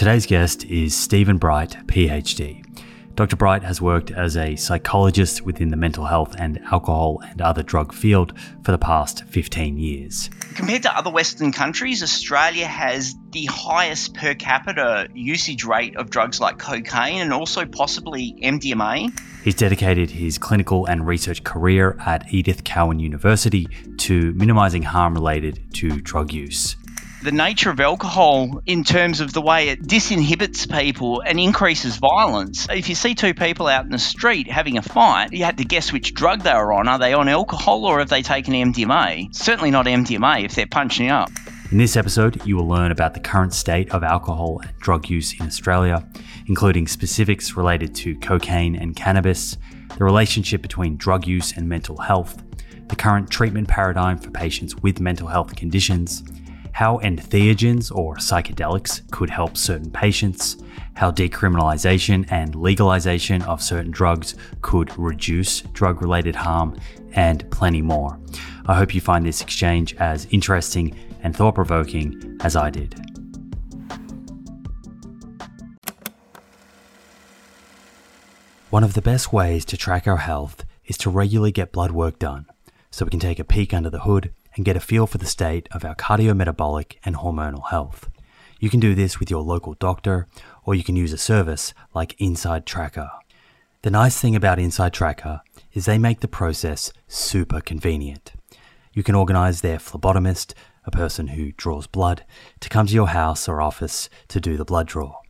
Today's guest is Stephen Bright, PhD. Dr. Bright has worked as a psychologist within the mental health and alcohol and other drug field for the past 15 years. Compared to other Western countries, Australia has the highest per capita usage rate of drugs like cocaine and also possibly MDMA. He's dedicated his clinical and research career at Edith Cowan University to minimising harm related to drug use the nature of alcohol in terms of the way it disinhibits people and increases violence. If you see two people out in the street having a fight, you had to guess which drug they were on. Are they on alcohol or have they taken MDMA? Certainly not MDMA if they're punching up. In this episode, you will learn about the current state of alcohol and drug use in Australia, including specifics related to cocaine and cannabis, the relationship between drug use and mental health, the current treatment paradigm for patients with mental health conditions, how entheogens or psychedelics could help certain patients, how decriminalisation and legalisation of certain drugs could reduce drug related harm, and plenty more. I hope you find this exchange as interesting and thought provoking as I did. One of the best ways to track our health is to regularly get blood work done so we can take a peek under the hood and get a feel for the state of our cardiometabolic and hormonal health. You can do this with your local doctor, or you can use a service like Inside Tracker. The nice thing about Inside Tracker is they make the process super convenient. You can organize their phlebotomist, a person who draws blood, to come to your house or office to do the blood draw.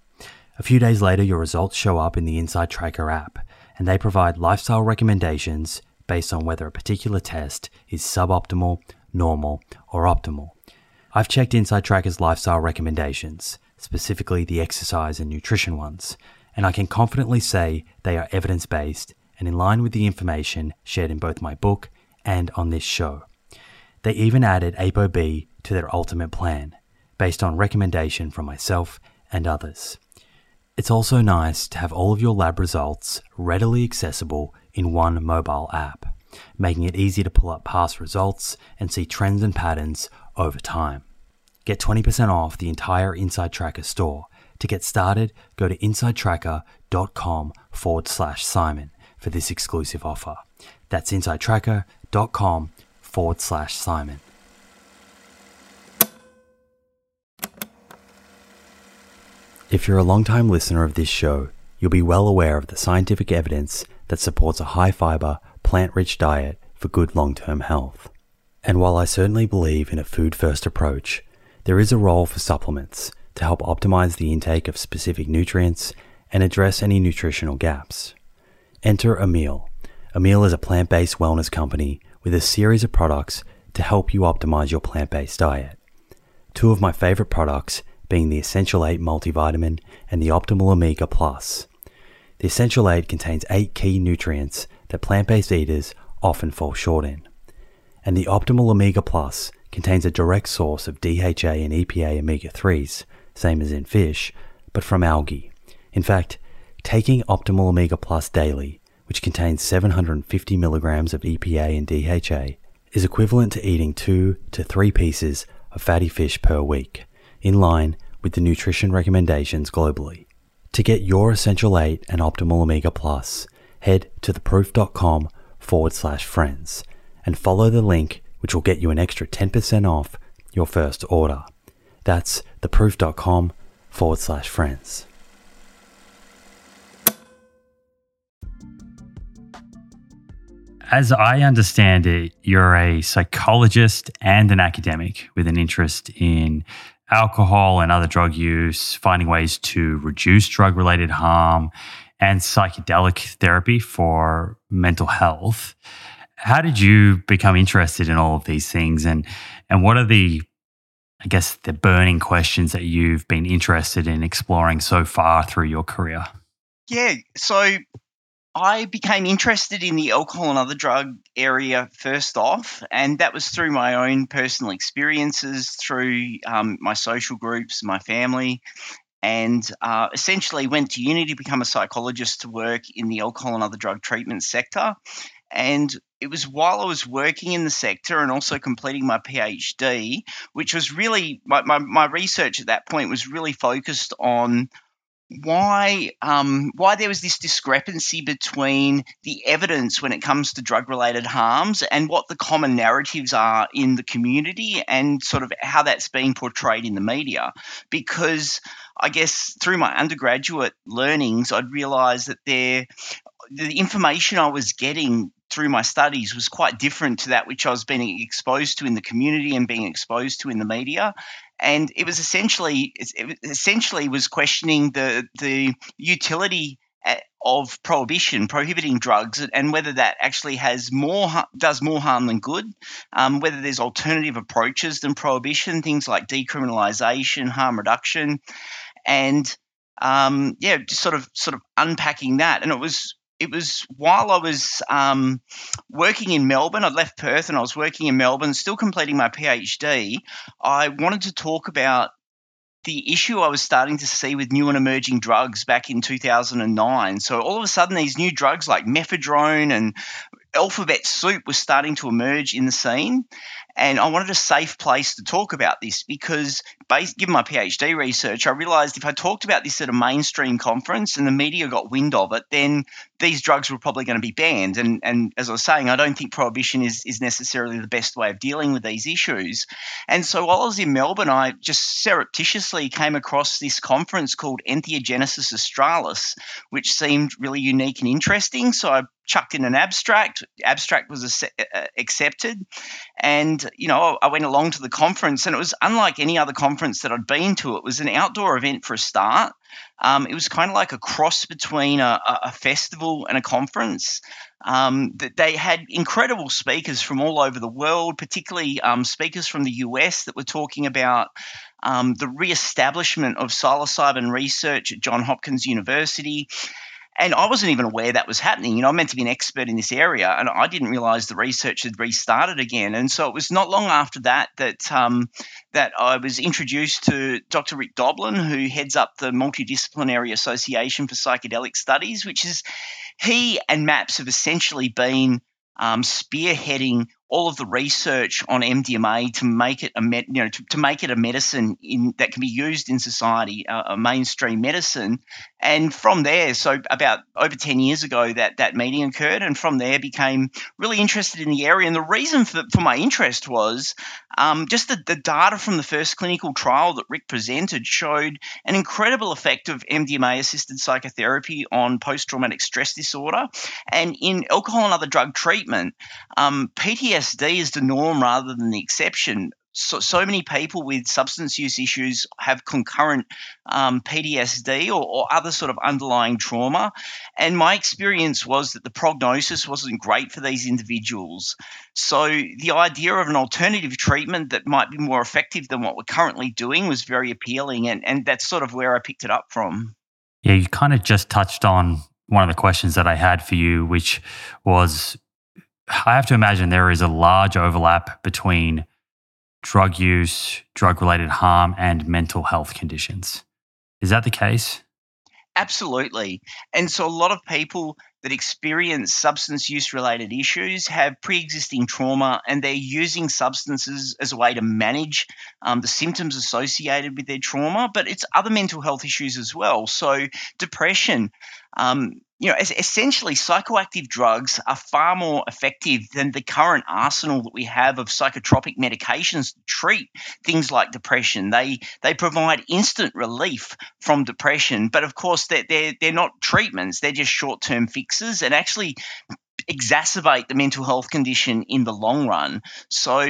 A few days later, your results show up in the Inside Tracker app, and they provide lifestyle recommendations based on whether a particular test is suboptimal normal, or optimal. I've checked Inside Tracker's lifestyle recommendations, specifically the exercise and nutrition ones, and I can confidently say they are evidence based and in line with the information shared in both my book and on this show. They even added ApoB to their ultimate plan, based on recommendation from myself and others. It's also nice to have all of your lab results readily accessible in one mobile app making it easy to pull up past results and see trends and patterns over time. Get 20% off the entire Inside Tracker store. To get started, go to insidetracker.com forward slash Simon for this exclusive offer. That's insidetracker.com forward slash Simon. If you're a long-time listener of this show, you'll be well aware of the scientific evidence that supports a high fiber, plant rich diet for good long term health. And while I certainly believe in a food first approach, there is a role for supplements to help optimize the intake of specific nutrients and address any nutritional gaps. Enter Emil. Emil is a plant based wellness company with a series of products to help you optimize your plant based diet. Two of my favorite products being the Essential 8 multivitamin and the Optimal Omega Plus. The Essential 8 contains 8 key nutrients that plant based eaters often fall short in. And the Optimal Omega Plus contains a direct source of DHA and EPA omega 3s, same as in fish, but from algae. In fact, taking Optimal Omega Plus daily, which contains 750 milligrams of EPA and DHA, is equivalent to eating two to three pieces of fatty fish per week, in line with the nutrition recommendations globally. To get your Essential 8 and Optimal Omega Plus, head to theproof.com forward slash friends and follow the link which will get you an extra 10% off your first order. That's theproof.com forward slash friends. As I understand it, you're a psychologist and an academic with an interest in alcohol and other drug use, finding ways to reduce drug related harm, and psychedelic therapy for mental health. How did you become interested in all of these things and and what are the I guess the burning questions that you've been interested in exploring so far through your career? Yeah, so I became interested in the alcohol and other drug area first off, and that was through my own personal experiences, through um, my social groups, my family, and uh, essentially went to uni to become a psychologist to work in the alcohol and other drug treatment sector. And it was while I was working in the sector and also completing my PhD, which was really my, my, my research at that point was really focused on why um, why there was this discrepancy between the evidence when it comes to drug related harms and what the common narratives are in the community and sort of how that's being portrayed in the media because I guess through my undergraduate learnings I'd realized that there the information I was getting through my studies was quite different to that which I was being exposed to in the community and being exposed to in the media and it was essentially it essentially was questioning the the utility eh, of prohibition, prohibiting drugs, and whether that actually has more does more harm than good. Um, whether there's alternative approaches than prohibition, things like decriminalisation, harm reduction, and um, yeah, just sort of sort of unpacking that. And it was it was while I was um, working in Melbourne. I'd left Perth and I was working in Melbourne, still completing my PhD. I wanted to talk about the issue I was starting to see with new and emerging drugs back in 2009. So all of a sudden, these new drugs like mephedrone and alphabet soup was starting to emerge in the scene. And I wanted a safe place to talk about this because, based, given my PhD research, I realized if I talked about this at a mainstream conference and the media got wind of it, then these drugs were probably going to be banned. And, and as I was saying, I don't think prohibition is, is necessarily the best way of dealing with these issues. And so while I was in Melbourne, I just surreptitiously came across this conference called Entheogenesis Australis, which seemed really unique and interesting. So I chucked in an abstract. Abstract was uh, accepted, and you know I went along to the conference, and it was unlike any other conference that I'd been to. It was an outdoor event for a start. Um, it was kind of like a cross between a, a festival and a conference. Um, that they had incredible speakers from all over the world, particularly um, speakers from the US that were talking about um, the re-establishment of psilocybin research at Johns Hopkins University and I wasn't even aware that was happening. You know, I'm meant to be an expert in this area, and I didn't realize the research had restarted again. And so it was not long after that that um, that I was introduced to Dr. Rick Doblin, who heads up the Multidisciplinary Association for Psychedelic Studies, which is he and MAPS have essentially been um, spearheading all of the research on MDMA to make it a med, you know to, to make it a medicine in that can be used in society, uh, a mainstream medicine. And from there, so about over ten years ago, that that meeting occurred, and from there became really interested in the area. And the reason for, for my interest was um, just the, the data from the first clinical trial that Rick presented showed an incredible effect of MDMA assisted psychotherapy on post traumatic stress disorder, and in alcohol and other drug treatment, um, PTSD PTSD is the norm rather than the exception. So, so many people with substance use issues have concurrent um, PTSD or, or, other sort of underlying trauma. And my experience was that the prognosis wasn't great for these individuals. So, the idea of an alternative treatment that might be more effective than what we're currently doing was very appealing. And, and that's sort of where I picked it up from. Yeah, you kind of just touched on one of the questions that I had for you, which was I have to imagine there is a large overlap between drug use, drug related harm, and mental health conditions. Is that the case? Absolutely. And so a lot of people that experience substance use related issues have pre existing trauma and they're using substances as a way to manage um, the symptoms associated with their trauma, but it's other mental health issues as well. So, depression, um, you know, essentially, psychoactive drugs are far more effective than the current arsenal that we have of psychotropic medications to treat things like depression. They they provide instant relief from depression, but of course, they're they're, they're not treatments; they're just short term fixes, and actually exacerbate the mental health condition in the long run. So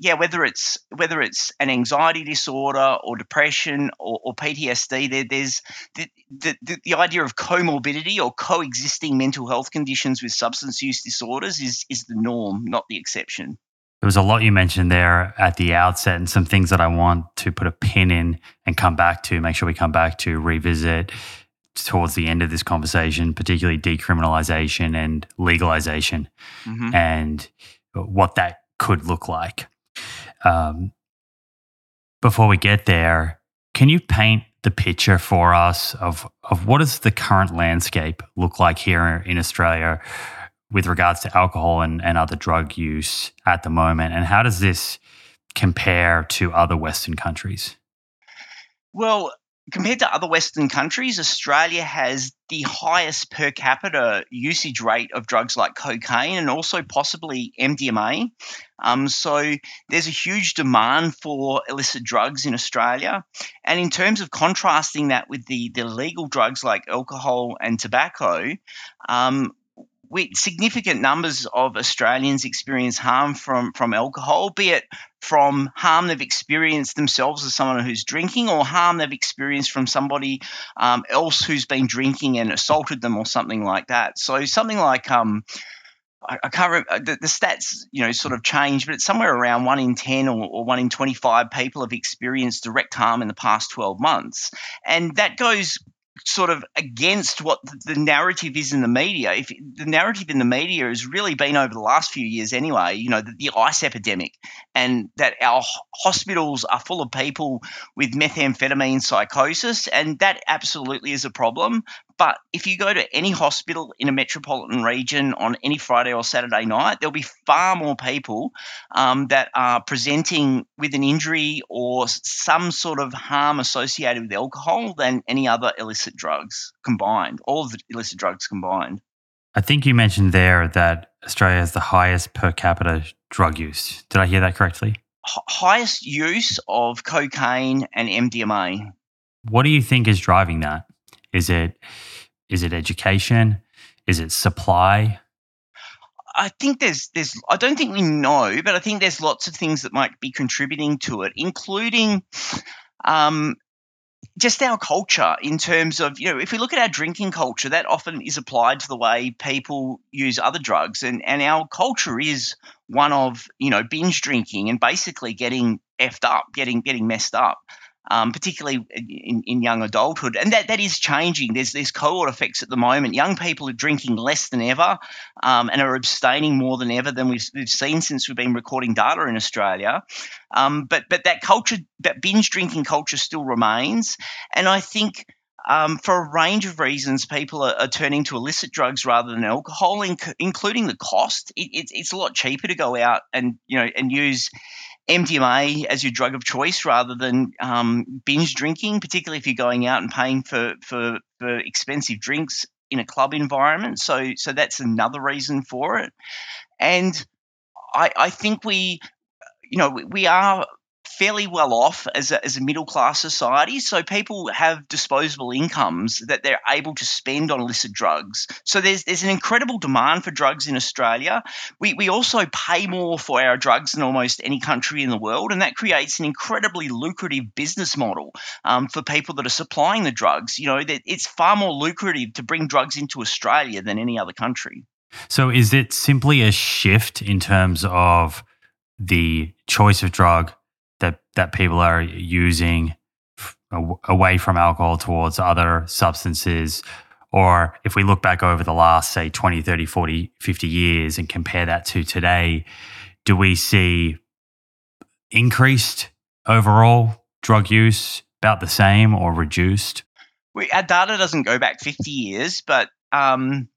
yeah, whether it's whether it's an anxiety disorder or depression or, or PTSD, there, there's the, the, the idea of comorbidity or coexisting mental health conditions with substance use disorders is is the norm, not the exception. There was a lot you mentioned there at the outset, and some things that I want to put a pin in and come back to. Make sure we come back to revisit towards the end of this conversation, particularly decriminalization and legalization, mm-hmm. and what that could look like. Um, before we get there, can you paint the picture for us of, of what does the current landscape look like here in Australia with regards to alcohol and, and other drug use at the moment? And how does this compare to other Western countries? Well, compared to other Western countries, Australia has the highest per capita usage rate of drugs like cocaine and also possibly MDMA. Um, so there's a huge demand for illicit drugs in Australia. And in terms of contrasting that with the, the legal drugs like alcohol and tobacco, um, significant numbers of Australians experience harm from, from alcohol, be it from harm they've experienced themselves as someone who's drinking or harm they've experienced from somebody um, else who's been drinking and assaulted them or something like that. So something like um, I, I can't remember the, the, stats, you know, sort of change, but it's somewhere around one in 10 or, or, one in 25 people have experienced direct harm in the past 12 months. And that goes sort of against what the narrative is in the media. If the narrative in the media has really been over the last few years, anyway, you know, the, the ice epidemic, and that our hospitals are full of people with methamphetamine psychosis, and that absolutely is a problem. But if you go to any hospital in a metropolitan region on any Friday or Saturday night, there'll be far more people um, that are presenting with an injury or some sort of harm associated with alcohol than any other illicit drugs combined, all of the illicit drugs combined. I think you mentioned there that Australia has the highest per capita drug use. Did I hear that correctly? H- highest use of cocaine and MDMA. What do you think is driving that? Is it is it education? Is it supply? I think there's there's I don't think we know, but I think there's lots of things that might be contributing to it, including um, just our culture in terms of you know if we look at our drinking culture, that often is applied to the way people use other drugs, and and our culture is one of you know binge drinking and basically getting effed up, getting getting messed up um, particularly in, in, young adulthood. And that, that is changing. There's there's cohort effects at the moment. Young people are drinking less than ever um, and are abstaining more than ever than we've, we've seen since we've been recording data in Australia. Um, but but that culture, that binge drinking culture, still remains. And I think. Um, for a range of reasons, people are, are, turning to illicit drugs rather than alcohol, inc- including the cost. It, it, it's a lot cheaper to go out and you know and use MDMA as your drug of choice rather than um, binge drinking, particularly if you're going out and paying for, for, for expensive drinks in a club environment. So, so that's another reason for it. And I, I think we, you know, we, we are fairly well off as a, as a middle class society. So people have disposable incomes that they're able to spend on illicit drugs. So there's there's an incredible demand for drugs in Australia. We, we also pay more for our drugs than almost any country in the world, and that creates an incredibly lucrative business model um, for people that are supplying the drugs. You know, it's far more lucrative to bring drugs into Australia than any other country. So is it simply a shift in terms of the choice of drug that that people are using f- away from alcohol towards other substances. Or if we look back over the last say 20 30 40 50 years and compare that to today do we see increased overall drug use about the same or reduced? We, our data doesn't go back 50 years but um,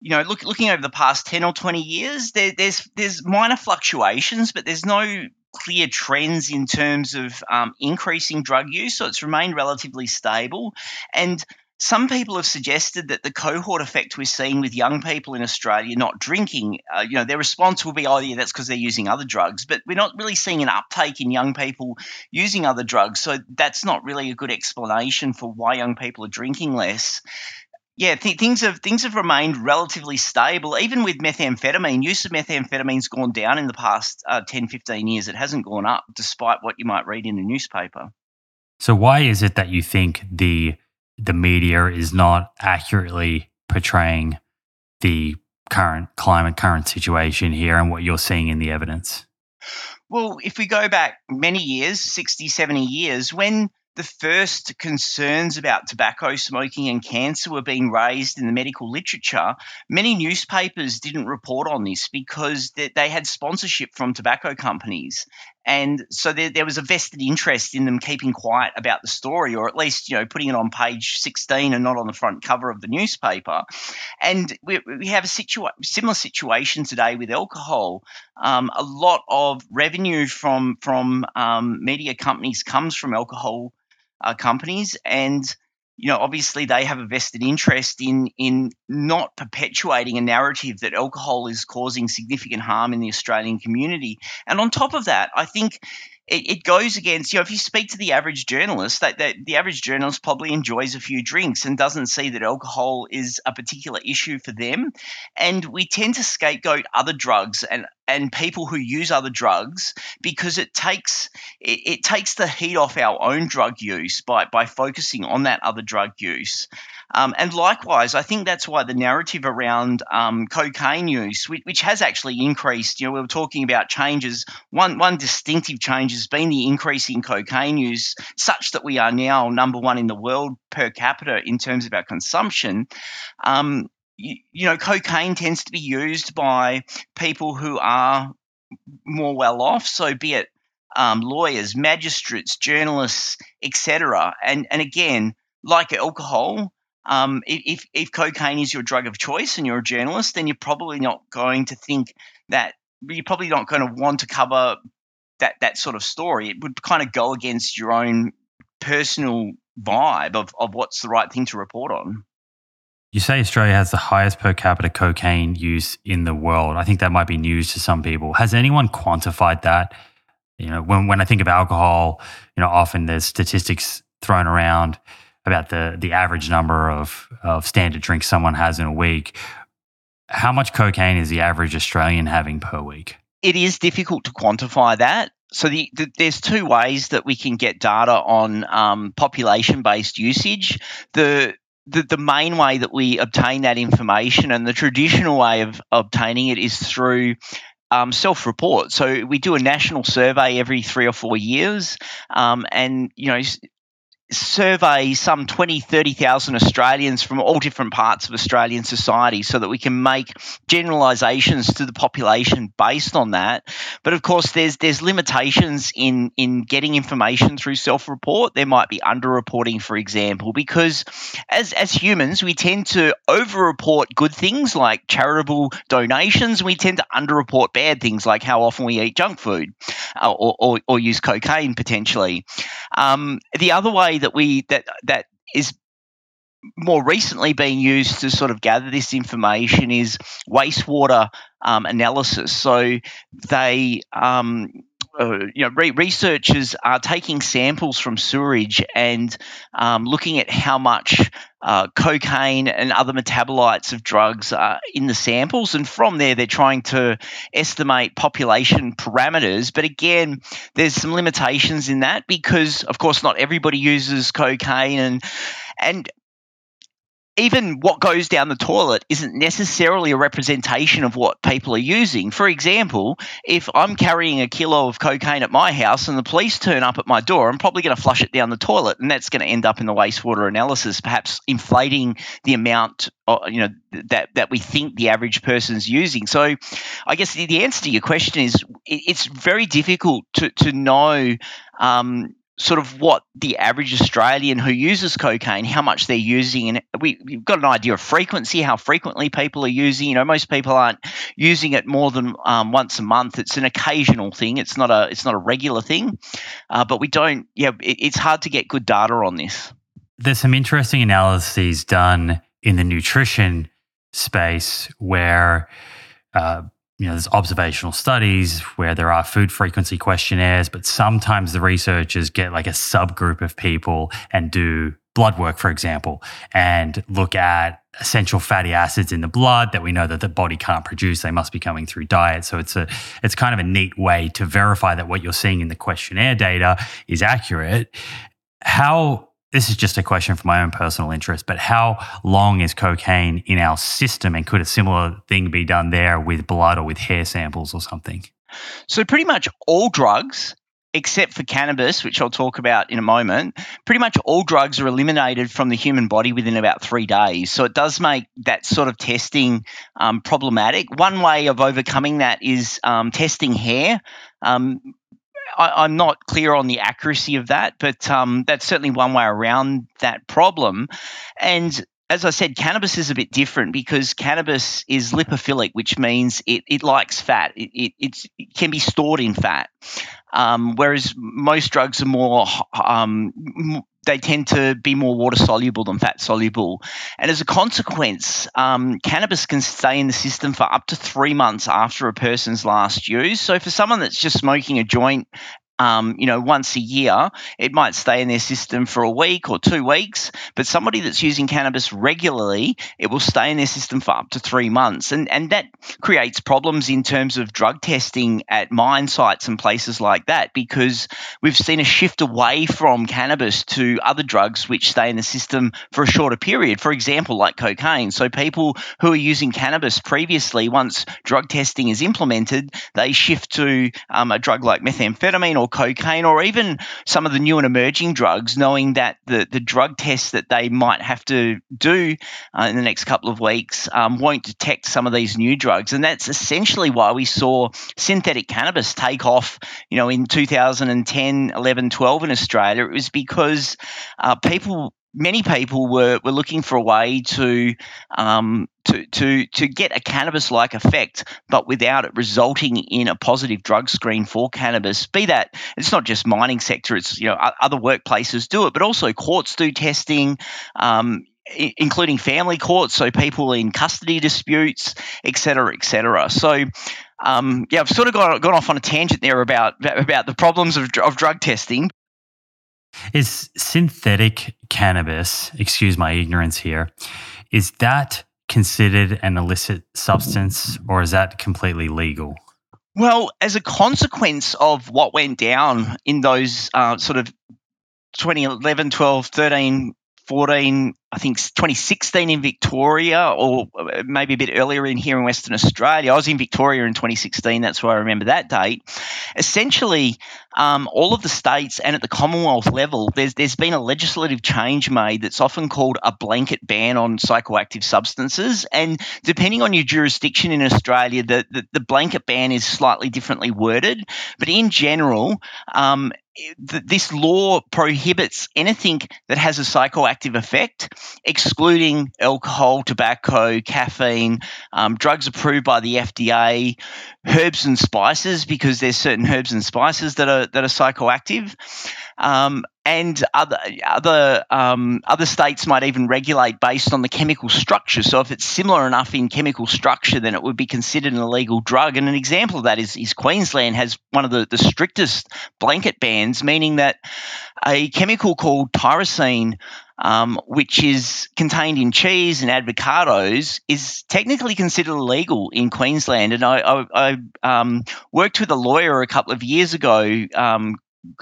you know, look, looking over the past 10 or 20 years, there, there's there's minor fluctuations, but there's no clear trends in terms of um, increasing drug use. So it's remained relatively stable. And some people have suggested that the cohort effect we're seeing with young people in Australia not drinking, uh, you know, their response will be, oh, yeah, that's because they're using other drugs. But we're not really seeing an uptake in young people using other drugs. So that's not really a good explanation for why young people are drinking less yeah, th- things have things have remained relatively stable. Even with methamphetamine, use of methamphetamine's gone down in the past uh, 10, 15 years. It hasn't gone up, despite what you might read in the newspaper. So, why is it that you think the the media is not accurately portraying the current climate, current situation here, and what you're seeing in the evidence? Well, if we go back many years, 60, 70 years, when the first concerns about tobacco smoking and cancer were being raised in the medical literature, many newspapers didn't report on this because they had sponsorship from tobacco companies. And so there, there was a vested interest in them keeping quiet about the story, or at least you know putting it on page 16 and not on the front cover of the newspaper. And we, we have a situa- similar situation today with alcohol. Um, a lot of revenue from from um, media companies comes from alcohol uh, companies, and you know, obviously they have a vested interest in in not perpetuating a narrative that alcohol is causing significant harm in the Australian community. And on top of that, I think it, it, goes against, you know, if you speak to the average journalist, that, that the average journalist probably enjoys a few drinks and doesn't see that alcohol is a particular issue for them. And we tend to scapegoat other drugs and and people who use other drugs because it takes it, it takes the heat off our own drug use by by focusing on that other drug use. Um, and likewise, I think that's why the narrative around um, cocaine use, which, which, has actually increased, you know, we were talking about changes. One, one distinctive change has been the increase in cocaine use, such that we are now number one in the world per capita in terms of our consumption. Um, you, you know, cocaine tends to be used by people who are more well off. So, be it um, lawyers, magistrates, journalists, etc. And and again, like alcohol, um, if, if cocaine is your drug of choice and you're a journalist, then you're probably not going to think that you're probably not going to want to cover that that sort of story. It would kind of go against your own personal vibe of, of what's the right thing to report on. You say Australia has the highest per capita cocaine use in the world. I think that might be news to some people. Has anyone quantified that? You know, when, when I think of alcohol, you know, often there's statistics thrown around about the the average number of of standard drinks someone has in a week. How much cocaine is the average Australian having per week? It is difficult to quantify that. So the, the, there's two ways that we can get data on um, population-based usage. The, the the main way that we obtain that information and the traditional way of obtaining it is through um, self report. So we do a national survey every three or four years, um, and you know survey some 20, 30,000 Australians from all different parts of Australian society so that we can make generalizations to the population based on that. But of course, there's there's limitations in, in getting information through self-report. There might be underreporting, for example, because as, as humans, we tend to over-report good things like charitable donations. We tend to underreport bad things like how often we eat junk food uh, or, or, or, use cocaine potentially. Um, the other way that we that that is more recently being used to sort of gather this information is wastewater um, analysis. So they um, uh, you know, re- researchers are taking samples from sewerage and um, looking at how much uh, cocaine and other metabolites of drugs are in the samples. And from there, they're trying to estimate population parameters. But again, there's some limitations in that because, of course, not everybody uses cocaine. And, and even what goes down the toilet isn't necessarily a representation of what people are using. For example, if I'm carrying a kilo of cocaine at my house and the police turn up at my door, I'm probably going to flush it down the toilet, and that's going to end up in the wastewater analysis, perhaps inflating the amount, uh, you know, that that we think the average person's using. So, I guess the, the answer to your question is it's very difficult to to know. Um, sort of what the average Australian who uses cocaine, how much they're using, and we, have got an idea of frequency, how frequently people are using. You know, most people aren't using it more than um, once a month. It's an occasional thing. It's not a it's not a regular thing. Uh, but we don't. Yeah, it, it's hard to get good data on this. There's some interesting analyses done in the nutrition space where. Uh, you know, there's observational studies where there are food frequency questionnaires, but sometimes the researchers get like a subgroup of people and do blood work, for example, and look at essential fatty acids in the blood that we know that the body can't produce. They must be coming through diet. So it's a it's kind of a neat way to verify that what you're seeing in the questionnaire data is accurate. How this is just a question for my own personal interest, but how long is cocaine in our system? And could a similar thing be done there with blood or with hair samples or something? So, pretty much all drugs, except for cannabis, which I'll talk about in a moment, pretty much all drugs are eliminated from the human body within about three days. So, it does make that sort of testing um, problematic. One way of overcoming that is um, testing hair. Um, I, am not clear on the accuracy of that, but um, that's certainly one way around that problem. And as I said, cannabis is a bit different because cannabis is lipophilic, which means it, it likes fat. It, it, it can be stored in fat. Um, whereas most drugs are more, um, they tend to be more water soluble than fat soluble. And as a consequence, um, cannabis can stay in the system for up to three months after a person's last use. So for someone that's just smoking a joint um, you know, once a year, it might stay in their system for a week or two weeks. But somebody that's using cannabis regularly, it will stay in their system for up to three months. And, and that creates problems in terms of drug testing at mine sites and places like that because we've seen a shift away from cannabis to other drugs which stay in the system for a shorter period. For example, like cocaine. So people who are using cannabis previously, once drug testing is implemented, they shift to um, a drug like methamphetamine or cocaine or even some of the new and emerging drugs, knowing that the, the drug tests that they might have to do uh, in the next couple of weeks um, won't detect some of these new drugs. And that's essentially why we saw synthetic cannabis take off, you know, in 2010, 11, 12 in Australia. It was because uh, people many people were, were looking for a way to um, to, to, to get a cannabis like effect, but without it resulting in a positive drug screen for cannabis. Be that it's not just mining sector; it's you know other workplaces do it, but also courts do testing. Um, including family courts, so people in custody disputes, et cetera, et cetera. So, um, yeah, I've sort of gone, gone off on a tangent there about about the problems of, of drug testing. Is synthetic cannabis, excuse my ignorance here, is that considered an illicit substance or is that completely legal? Well, as a consequence of what went down in those uh, sort of 2011, 12, 13, 14, I think 2016 in Victoria, or uh, maybe a bit earlier in here in Western Australia. I was in Victoria in 2016. That's why I remember that date. Essentially, um, all of the states and at the Commonwealth level, there's there's been a legislative change made that's often called a blanket ban on psychoactive substances. And depending on your jurisdiction in Australia, the the, the blanket ban is slightly differently worded. But in general, um, this law prohibits anything that has a psychoactive effect excluding alcohol, tobacco, caffeine, um, drugs approved by the FDA, herbs and spices because there's certain herbs and spices that are that are psychoactive. Um, and other other um, other states might even regulate based on the chemical structure. So if it's similar enough in chemical structure, then it would be considered an illegal drug. And an example of that is, is Queensland has one of the, the strictest blanket bans, meaning that a chemical called tyrosine um, which is contained in cheese and avocados, is technically considered illegal in Queensland. And I, I, I um, worked with a lawyer a couple of years ago um,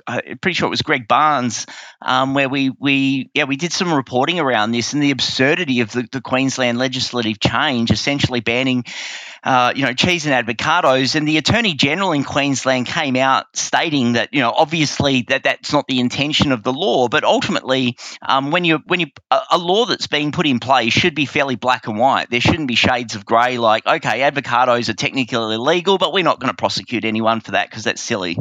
I'm pretty sure it was Greg Barns, um, where we we yeah we did some reporting around this and the absurdity of the, the Queensland legislative change, essentially banning uh, you know cheese and avocados. And the Attorney General in Queensland came out stating that you know obviously that that's not the intention of the law, but ultimately um, when you when you a, a law that's being put in place should be fairly black and white. There shouldn't be shades of grey like okay avocados are technically illegal, but we're not going to prosecute anyone for that because that's silly.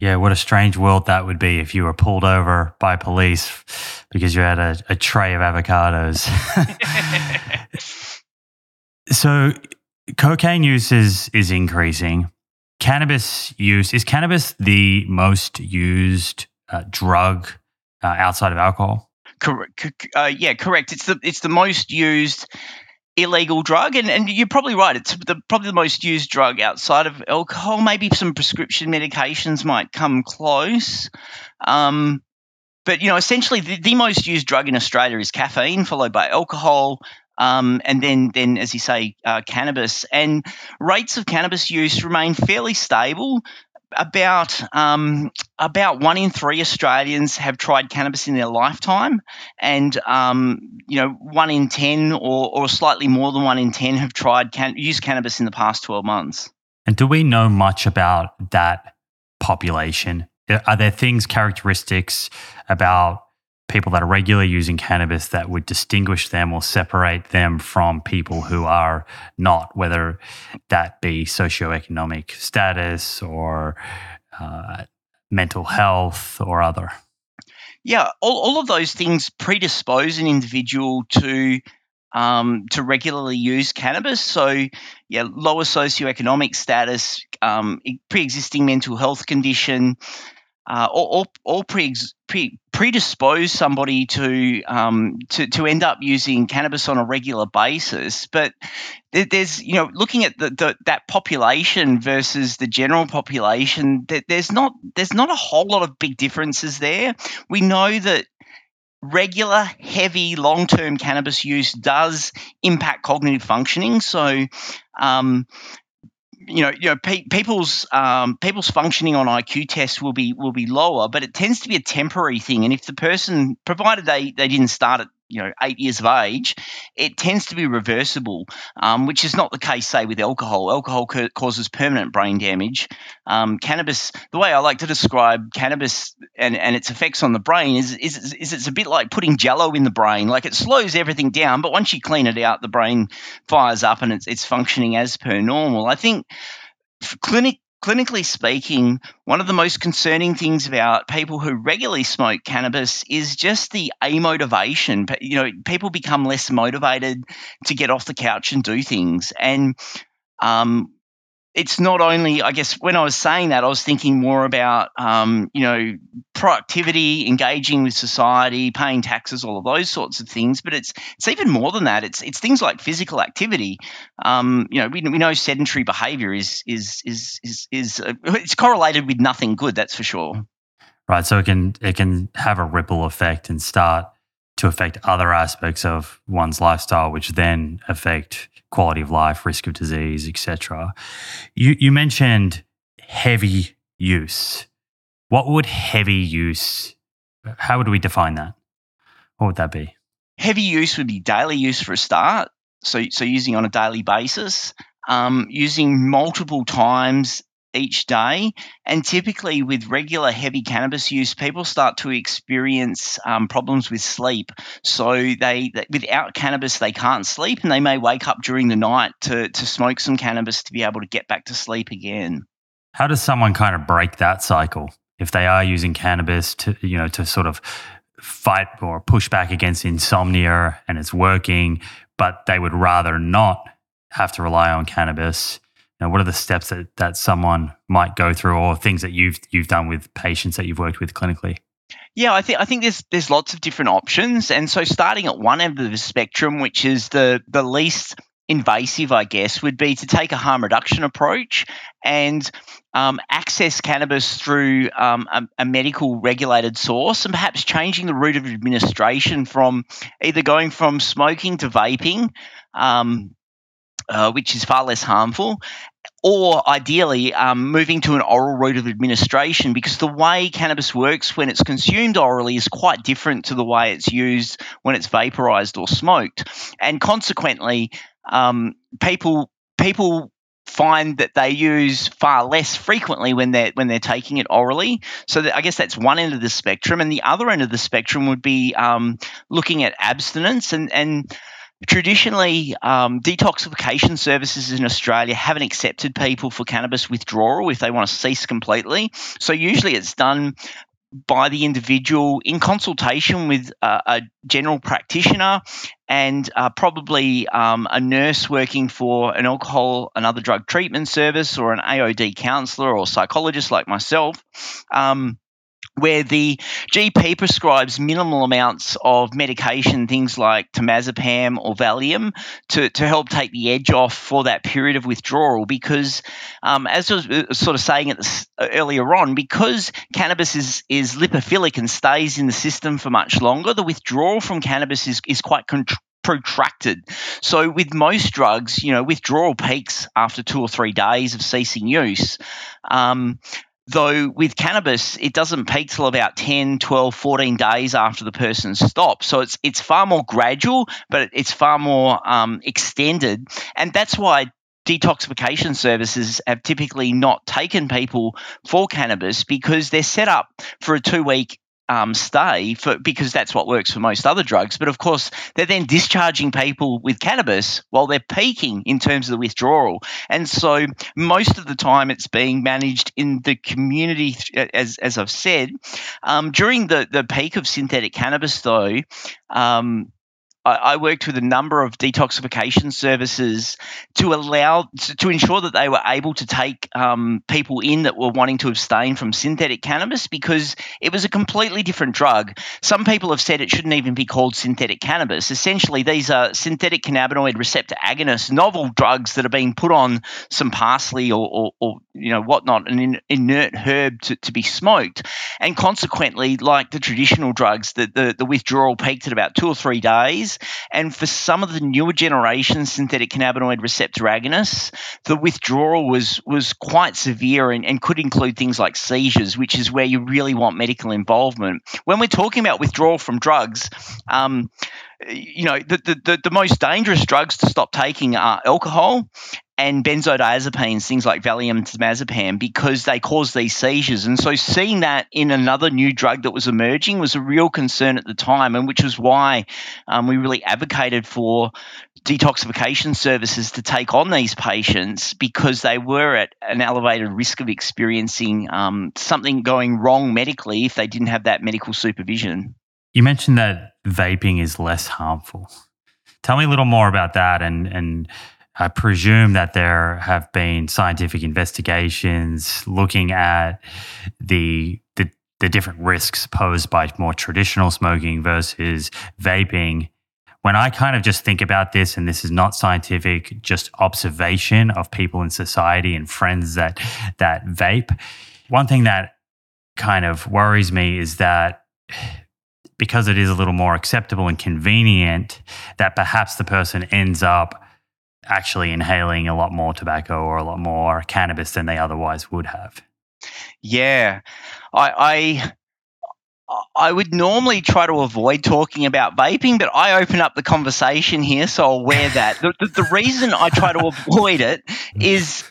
Yeah, what a strange world that would be if you were pulled over by police because you had a, a tray of avocados. so, cocaine use is, is increasing. Cannabis use is cannabis the most used uh, drug uh, outside of alcohol? Correct. Uh, yeah, correct. It's the it's the most used illegal drug, and, and you're probably right. It's the, probably the most used drug outside of alcohol. Maybe some prescription medications might come close. Um, but you know, essentially, the, the, most used drug in Australia is caffeine, followed by alcohol, um, and then, then as you say, uh, cannabis. And rates of cannabis use remain fairly stable about um, about one in three Australians have tried cannabis in their lifetime, and um, you know one in ten, or, or slightly more than one in ten, have tried can- used cannabis in the past twelve months. And do we know much about that population? Are there things, characteristics about people that are regularly using cannabis that would distinguish them or separate them from people who are not, whether that be socioeconomic status or uh, mental health or other? Yeah, all, all of those things predispose an individual to um, to regularly use cannabis. So, yeah, lower socioeconomic status, um, pre-existing mental health condition, uh, all, all pre, pre, predispose somebody to, um, to to end up using cannabis on a regular basis. But there's you know looking at the, the, that population versus the general population, there's not there's not a whole lot of big differences there. We know that regular, heavy, long term cannabis use does impact cognitive functioning. So, um, you know, you know, pe- people's um, people's functioning on IQ tests will be will be lower, but it tends to be a temporary thing. And if the person, provided they they didn't start at you know eight years of age, it tends to be reversible, um, which is not the case, say, with alcohol. Alcohol ca- causes permanent brain damage. Um, cannabis, the way I like to describe cannabis and, and its effects on the brain is, is, is it's a bit like putting jello in the brain. Like it slows everything down, but once you clean it out, the brain fires up and it's, it's functioning as per normal. I think clinic clinically speaking, one of the most concerning things about people who regularly smoke cannabis is just the amotivation. You know, people become less motivated to get off the couch and do things. And um, it's not only, I guess, when I was saying that, I was thinking more about, um, you know, productivity, engaging with society, paying taxes, all of those sorts of things. But it's it's even more than that. It's it's things like physical activity. Um, you know, we, we know sedentary behaviour is is is is is uh, it's correlated with nothing good. That's for sure. Right. So it can it can have a ripple effect and start to affect other aspects of one's lifestyle, which then affect quality of life, risk of disease, etc. You you mentioned heavy use. What would heavy use? How would we define that? What would that be? Heavy use would be daily use for a start. So so using on a daily basis, um, using multiple times each day. And typically, with regular heavy cannabis use, people start to experience um, problems with sleep. So they, they, without cannabis, they can't sleep, and they may wake up during the night to to smoke some cannabis to be able to get back to sleep again. How does someone kind of break that cycle if they are using cannabis to you know to sort of fight or push back against insomnia and it's working, but they would rather not have to rely on cannabis? Know, what are the steps that, that someone might go through or things that you've you've done with patients that you've worked with clinically? Yeah, I think I think there's there's lots of different options. And so starting at one end of the spectrum, which is the the least invasive, I guess, would be to take a harm reduction approach and um, access cannabis through um, a, a, medical regulated source and perhaps changing the route of administration from either going from smoking to vaping. Um, uh, which is far less harmful, or ideally um, moving to an oral route of administration because the way cannabis works when it's consumed orally is quite different to the way it's used when it's vaporized or smoked. And consequently, um, people people find that they use far less frequently when they're when they're taking it orally. So that, I guess that's one end of the spectrum, and the other end of the spectrum would be um, looking at abstinence and and Traditionally, um, detoxification services in Australia haven't accepted people for cannabis withdrawal if they want to cease completely. So, usually it's done by the individual in consultation with uh, a general practitioner and uh, probably um, a nurse working for an alcohol and other drug treatment service or an AOD counselor or psychologist like myself. Um, where the GP prescribes minimal amounts of medication, things like temazepam or Valium, to, to help take the edge off for that period of withdrawal. Because, um, as I was uh, sort of saying it uh, earlier on, because cannabis is, is lipophilic and stays in the system for much longer, the withdrawal from cannabis is, is quite protracted. So with most drugs, you know, withdrawal peaks after two or three days of ceasing use. Um, Though with cannabis, it doesn't peak till about 10, 12, 14 days after the person stops. So it's it's far more gradual, but it's far more um, extended. And that's why detoxification services have typically not taken people for cannabis because they're set up for a two week um, stay for because that's what works for most other drugs. But of course, they're then discharging people with cannabis while they're peaking in terms of the withdrawal. And so most of the time, it's being managed in the community, as as I've said. Um, during the the peak of synthetic cannabis, though. Um, I, worked with a number of detoxification services to allow to, to ensure that they were able to take um, people in that were wanting to abstain from synthetic cannabis because it was a completely different drug. Some people have said it shouldn't even be called synthetic cannabis. Essentially, these are synthetic cannabinoid receptor agonists, novel drugs that are being put on some parsley or, or, or you know whatnot, an inert herb to, to be smoked, and consequently, like the traditional drugs, the, the the withdrawal peaked at about two or three days and for some of the newer generation synthetic cannabinoid receptor agonists, the withdrawal was was quite severe and, and could include things like seizures, which is where you really want medical involvement. When we're talking about withdrawal from drugs, um, you know, the, the, the, most dangerous drugs to stop taking are alcohol and benzodiazepines, things like Valium and diazepam, because they cause these seizures. And so seeing that in another new drug that was emerging was a real concern at the time, and which was why um, we really advocated for detoxification services to take on these patients because they were at an elevated risk of experiencing um, something going wrong medically if they didn't have that medical supervision. You mentioned that vaping is less harmful. Tell me a little more about that and and I presume that there have been scientific investigations looking at the, the the different risks posed by more traditional smoking versus vaping. When I kind of just think about this, and this is not scientific, just observation of people in society and friends that that vape, one thing that kind of worries me is that because it is a little more acceptable and convenient, that perhaps the person ends up actually inhaling a lot more tobacco or a lot more cannabis than they otherwise would have. Yeah, I, I I would normally try to avoid talking about vaping, but I open up the conversation here, so I'll wear that. the, the, the reason I try to avoid it mm. is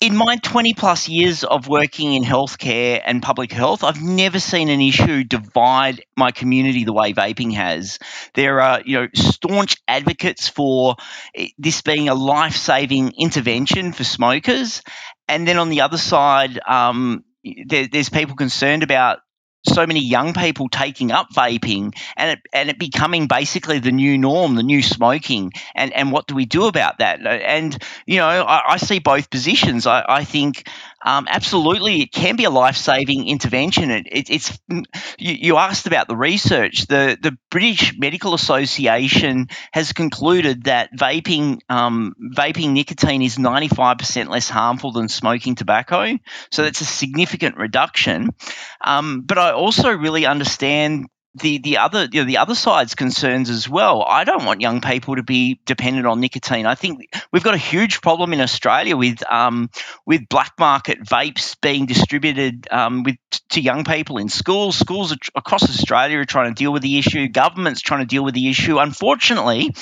in my 20 plus years of working in healthcare and public health, I've never seen an issue divide my community the way vaping has. There are, you know, staunch advocates for this being a life-saving intervention for smokers, and then on the other side, um, there, there's people concerned about so many young people taking up vaping and it, and it becoming basically the new norm, the new smoking. And, and what do we do about that? And, you know, I, I see both positions. I, I think um, absolutely it can be a life saving intervention. It, it, it's you, you, asked about the research. The, the British Medical Association has concluded that vaping, um, vaping nicotine is 95% less harmful than smoking tobacco. So that's a significant reduction. Um, but I also really understand the the other you know, the other side's concerns as well. I don't want young people to be dependent on nicotine. I think we've got a huge problem in Australia with um, with black market vapes being distributed um, with to young people in schools. Schools across Australia are trying to deal with the issue. Governments trying to deal with the issue. Unfortunately,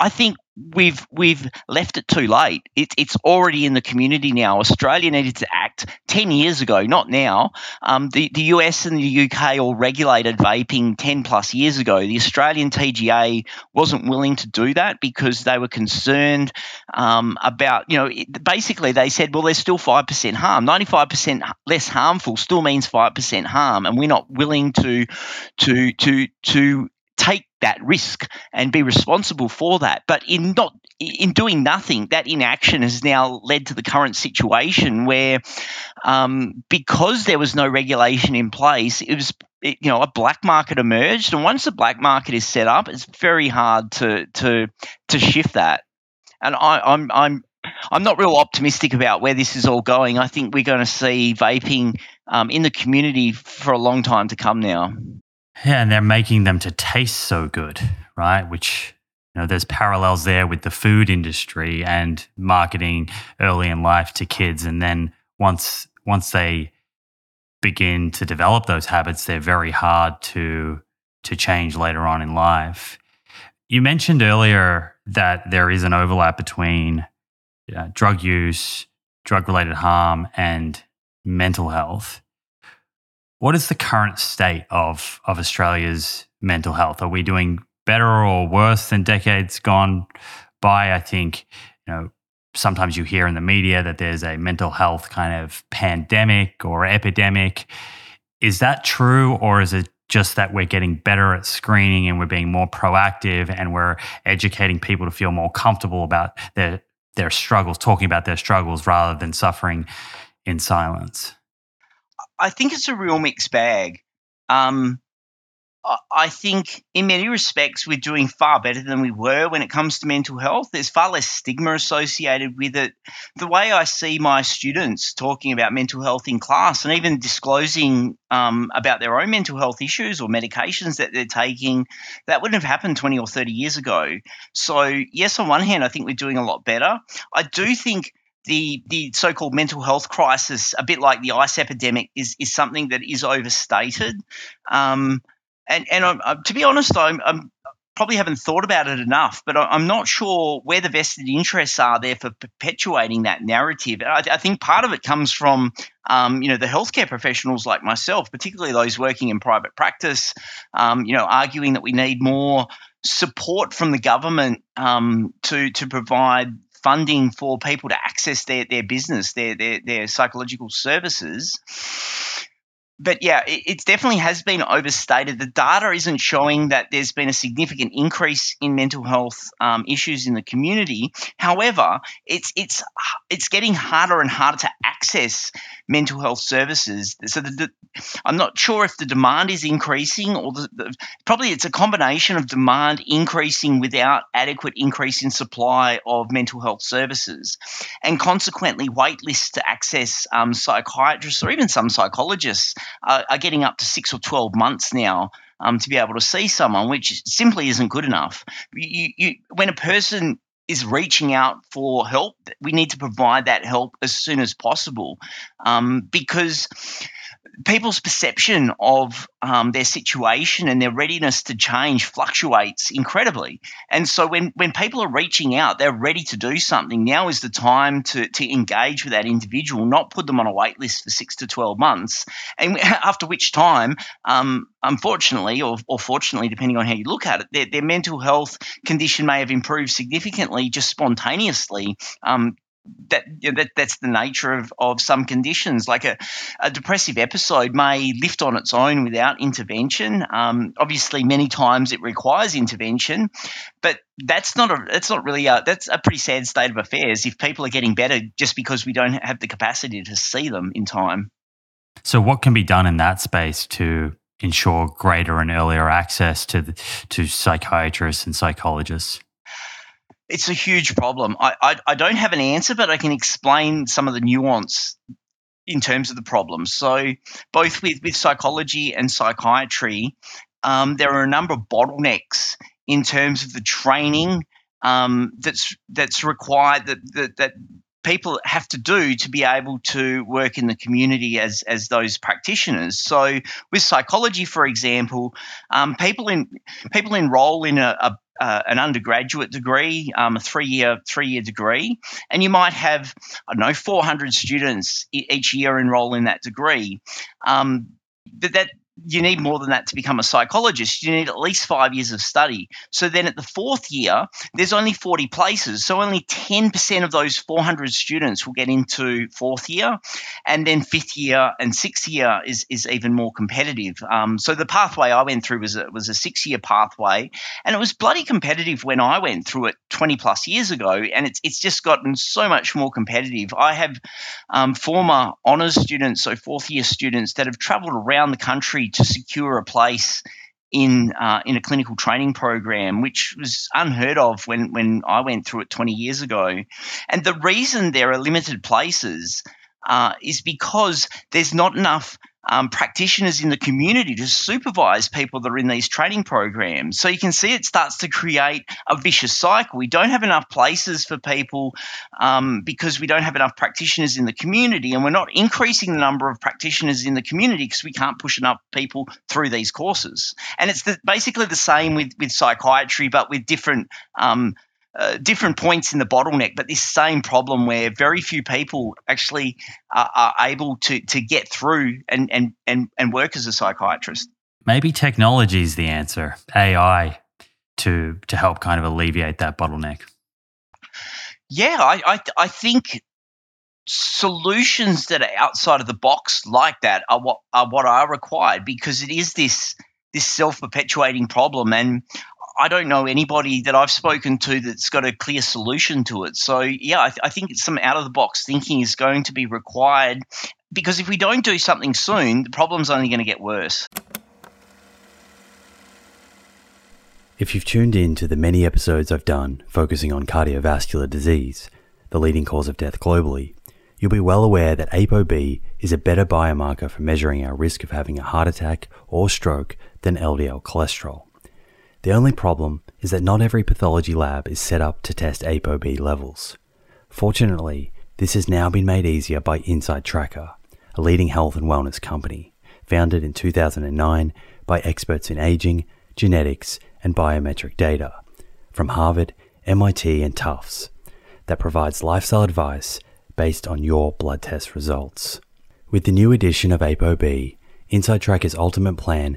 I think we've we've left it too late. It, it's already in the community now. Australia needed to act ten years ago, not now. Um, the the US and the UK all regulated vaping ten plus years ago. The Australian TGA wasn't willing to do that because they were concerned um, about you know it, basically they said well there's still five percent harm. Ninety five percent less harmful still means five percent harm, and we're not willing to to to to take that risk and be responsible for that. But in not in doing nothing, that inaction has now led to the current situation where, um, because there was no regulation in place, it was it, you know a black market emerged, and once the black market is set up, it's very hard to to to shift that. And I, I'm I'm I'm not real optimistic about where this is all going. I think we're going to see vaping um, in the community for a long time to come now. Yeah, and they're making them to taste so good, right? Which you know, there's parallels there with the food industry and marketing early in life to kids, and then once once they begin to develop those habits, they're very hard to to change later on in life. You mentioned earlier that there is an overlap between uh, drug use, drug related harm, and mental health. What is the current state of of Australia's mental health? Are we doing better or worse than decades gone by? I think you know sometimes you hear in the media that there's a mental health kind of pandemic or epidemic. Is that true, or is it just that we're getting better at screening and we're being more proactive and we're educating people to feel more comfortable about their their struggles, talking about their struggles rather than suffering in silence? I think it's a real mixed bag. Um, I think in many respects we're doing far better than we were when it comes to mental health. There's far less stigma associated with it. The way I see my students talking about mental health in class and even disclosing um, about their own mental health issues or medications that they're taking, that wouldn't have happened 20 or 30 years ago. So, yes, on one hand, I think we're doing a lot better. I do think the the so-called mental health crisis, a bit like the ice epidemic, is is something that is overstated. Um, and and I'm, to be honest, I'm, I'm, probably haven't thought about it enough, but I'm not sure where the vested interests are there for perpetuating that narrative. I, I think part of it comes from um, you know the healthcare professionals like myself, particularly those working in private practice, um, you know, arguing that we need more support from the government um, to to provide funding for people to access their, their business, their, their, their psychological services but yeah, it, it, definitely has been overstated. The data isn't showing that there's been a significant increase in mental health um, issues in the community. However, it's it's it's getting harder and harder to access mental health services. So the, the, I'm not sure if the demand is increasing or the, probably it's a combination of demand increasing without adequate increase in supply of mental health services, and consequently wait lists to access um, psychiatrists or even some psychologists are, are getting up to six or 12 months now um, to be able to see someone, which simply isn't good enough. You, you, when a person is reaching out for help, we need to provide that help as soon as possible um, because people's perception of um, their situation and their readiness to change fluctuates incredibly. And so when, when people are reaching out, they're ready to do something. Now is the time to, to engage with that individual, not put them on a wait list for six to 12 months. And after which time, um, unfortunately, or, or fortunately, depending on how you look at it, their, their mental health condition may have improved significantly just spontaneously um, that, you know, that that's the nature of, of some conditions. Like a, a depressive episode may lift on its own without intervention. Um, obviously, many times it requires intervention, but that's not a that's not really a that's a pretty sad state of affairs. If people are getting better just because we don't have the capacity to see them in time. So, what can be done in that space to ensure greater and earlier access to the, to psychiatrists and psychologists? It's a huge problem. I, I, I don't have an answer, but I can explain some of the nuance in terms of the problem. So, both with, with psychology and psychiatry, um, there are a number of bottlenecks in terms of the training um, that's that's required that, that that people have to do to be able to work in the community as as those practitioners. So, with psychology, for example, um, people in people enroll in a, a uh, an undergraduate degree, um, a three year three year degree, and you might have I don't know 400 students each year enroll in that degree. Um, but that you need more than that to become a psychologist. You need at least five years of study. So then at the fourth year, there's only 40 places. So only 10% of those 400 students will get into fourth year. And then fifth year and sixth year is, is even more competitive. Um, so the pathway I went through was a, was a six year pathway. And it was bloody competitive when I went through it 20 plus years ago. And it's, it's just gotten so much more competitive. I have um, former honours students, so fourth year students, that have travelled around the country to secure a place in uh, in a clinical training program, which was unheard of when when I went through it 20 years ago. And the reason there are limited places uh, is because there's not enough um, practitioners in the community to supervise people that are in these training programs. So you can see it starts to create a vicious cycle. We don't have enough places for people um, because we don't have enough practitioners in the community, and we're not increasing the number of practitioners in the community because we can't push enough people through these courses. And it's the, basically the same with, with psychiatry, but with different um, uh, different points in the bottleneck, but this same problem where very few people actually are, are able to to get through and and and and work as a psychiatrist. Maybe technology is the answer, AI, to to help kind of alleviate that bottleneck. Yeah, I I, I think solutions that are outside of the box like that are what are what are required because it is this this self perpetuating problem and I don't know anybody that I've spoken to that's got a clear solution to it. So yeah, I, th- I think some out of the box thinking is going to be required because if we don't do something soon, the problem's only going to get worse. If you've tuned in to the many episodes I've done focusing on cardiovascular disease, the leading cause of death globally, you'll be well aware that ApoB is a better biomarker for measuring our risk of having a heart attack or stroke than LDL cholesterol. The only problem is that not every pathology lab is set up to test ApoB levels. Fortunately, this has now been made easier by Inside Tracker, a leading health and wellness company, founded in 2009 by experts in aging, genetics, and biometric data from Harvard, MIT, and Tufts that provides lifestyle advice based on your blood test results. With the new addition of ApoB, Inside Tracker's ultimate plan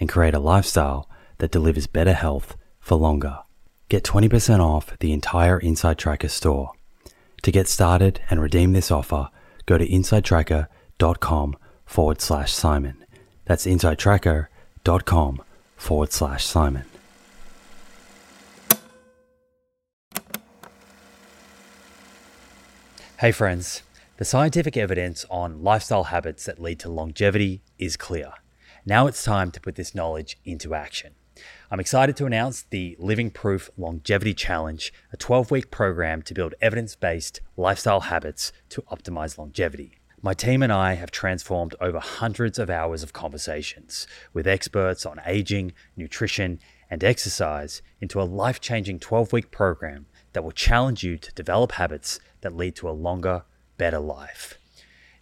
and create a lifestyle that delivers better health for longer. Get 20% off the entire Inside Tracker store. To get started and redeem this offer, go to insidetracker.com forward slash Simon. That's insidetracker.com forward slash Simon. Hey, friends. The scientific evidence on lifestyle habits that lead to longevity is clear. Now it's time to put this knowledge into action. I'm excited to announce the Living Proof Longevity Challenge, a 12 week program to build evidence based lifestyle habits to optimize longevity. My team and I have transformed over hundreds of hours of conversations with experts on aging, nutrition, and exercise into a life changing 12 week program that will challenge you to develop habits that lead to a longer, better life.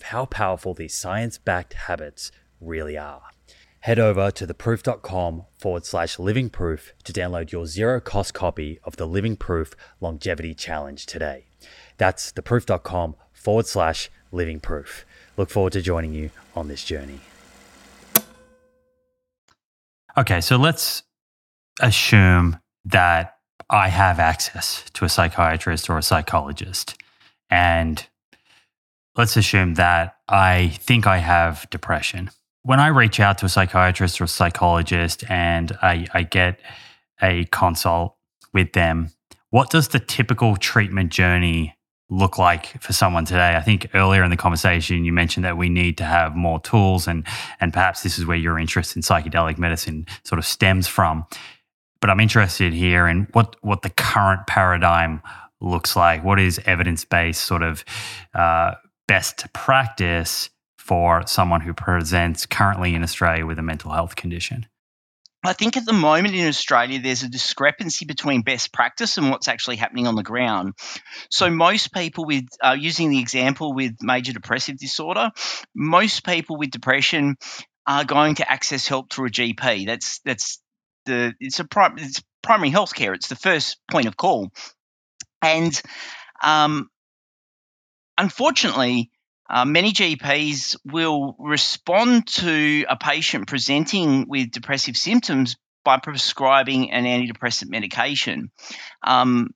of how powerful these science backed habits really are. Head over to theproof.com forward slash living proof to download your zero cost copy of the Living Proof Longevity Challenge today. That's theproof.com forward slash living proof. Look forward to joining you on this journey. Okay, so let's assume that I have access to a psychiatrist or a psychologist. And let's assume that I think I have depression. When I reach out to a psychiatrist or a psychologist and I, I get a consult with them, what does the typical treatment journey look like for someone today? I think earlier in the conversation you mentioned that we need to have more tools and and perhaps this is where your interest in psychedelic medicine sort of stems from but I'm interested here in what what the current paradigm looks like. What is evidence based sort of uh, best practice for someone who presents currently in Australia with a mental health condition? I think at the moment in Australia, there's a discrepancy between best practice and what's actually happening on the ground. So, most people with, uh, using the example with major depressive disorder, most people with depression are going to access help through a GP. That's that's the it's a prime it's primary health care. It's the first point of call, and um, unfortunately, uh, many GPs will respond to a patient presenting with depressive symptoms by prescribing an antidepressant medication. Um,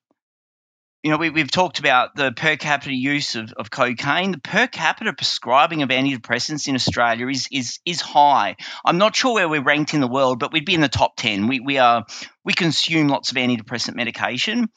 you know, we, have talked about the per capita use of, of cocaine. The per capita prescribing of antidepressants in Australia is is is high. I'm not sure where we're ranked in the world, but we'd be in the top ten. We we are we consume lots of antidepressant medication,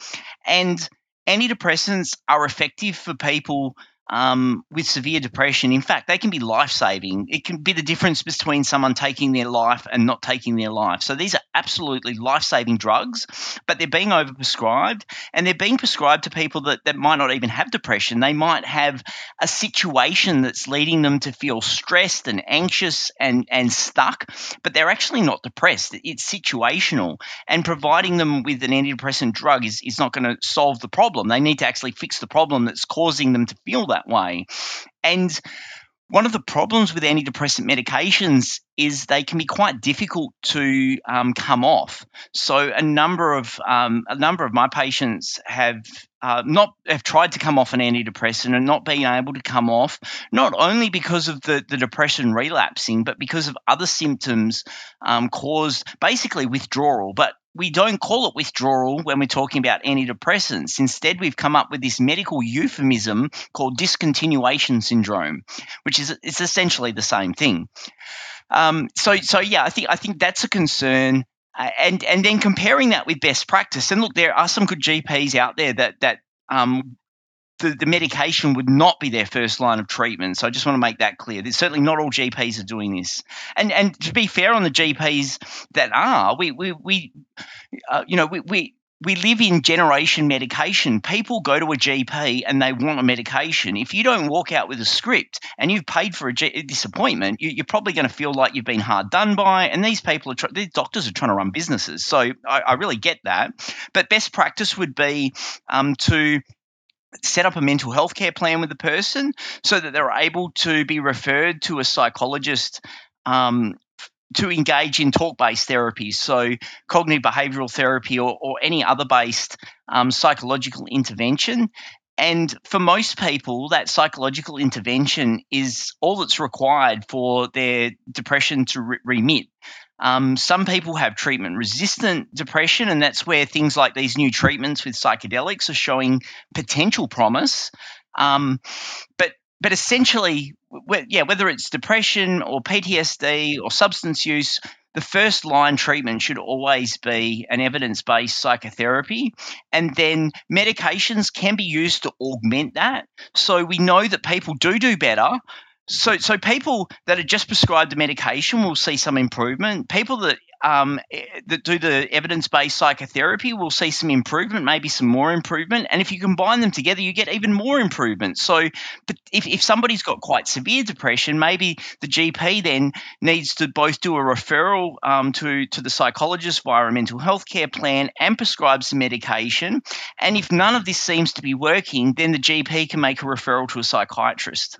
and antidepressants are effective for people um, with severe depression. In fact, they can be life saving. It can be the difference between someone taking their life and not taking their life. So these are absolutely life saving drugs, but they're being overprescribed and they're being prescribed to people that, that might not even have depression. They might have a situation that's leading them to feel stressed and anxious and, and stuck, but they're actually not depressed. It's situational. And providing them with an antidepressant drug is, is not going to solve the problem. They need to actually fix the problem that's causing them to feel that that way. And one of the problems with antidepressant medications is they can be quite difficult to um, come off. So a number of um, a number of my patients have uh, not have tried to come off an antidepressant and not being able to come off, not only because of the, the depression relapsing, but because of other symptoms um, caused basically withdrawal. But we don't call it withdrawal when we're talking about antidepressants. Instead, we've come up with this medical euphemism called discontinuation syndrome, which is it's essentially the same thing. Um, so, so yeah, I think I think that's a concern. Uh, and and then comparing that with best practice. And look, there are some good GPs out there that that um, the, the medication would not be their first line of treatment. So I just want to make that clear. There's certainly not all GPs are doing this. And and to be fair on the GPs that are, we we we uh, you know we, we we live in generation medication. People go to a GP and they want a medication. If you don't walk out with a script and you've paid for a G- disappointment, you, are probably going to feel like you've been hard done by. And these people are, tr- these doctors are trying to run businesses. So I, I really get that. But best practice would be um, to set up a mental health care plan with the person so that they're able to be referred to a psychologist um, to engage in talk based therapies, so cognitive behavioral therapy or, or any other based um, psychological intervention. And for most people, that psychological intervention is all that's required for their depression to re- remit. Um, some people have treatment resistant depression, and that's where things like these new treatments with psychedelics are showing potential promise. Um, but but essentially, yeah, whether it's depression or PTSD or substance use, the first line treatment should always be an evidence based psychotherapy. And then medications can be used to augment that. So we know that people do do better so, so people that are just prescribed the medication will see some improvement. People that um, eh, that do the evidence-based psychotherapy will see some improvement, maybe some more improvement. And if you combine them together, you get even more improvement. So, if, if somebody's got quite severe depression, maybe the GP then needs to both do a referral um, to to the psychologist via a mental health care plan and prescribe some medication. And if none of this seems to be working, then the GP can make a referral to a psychiatrist.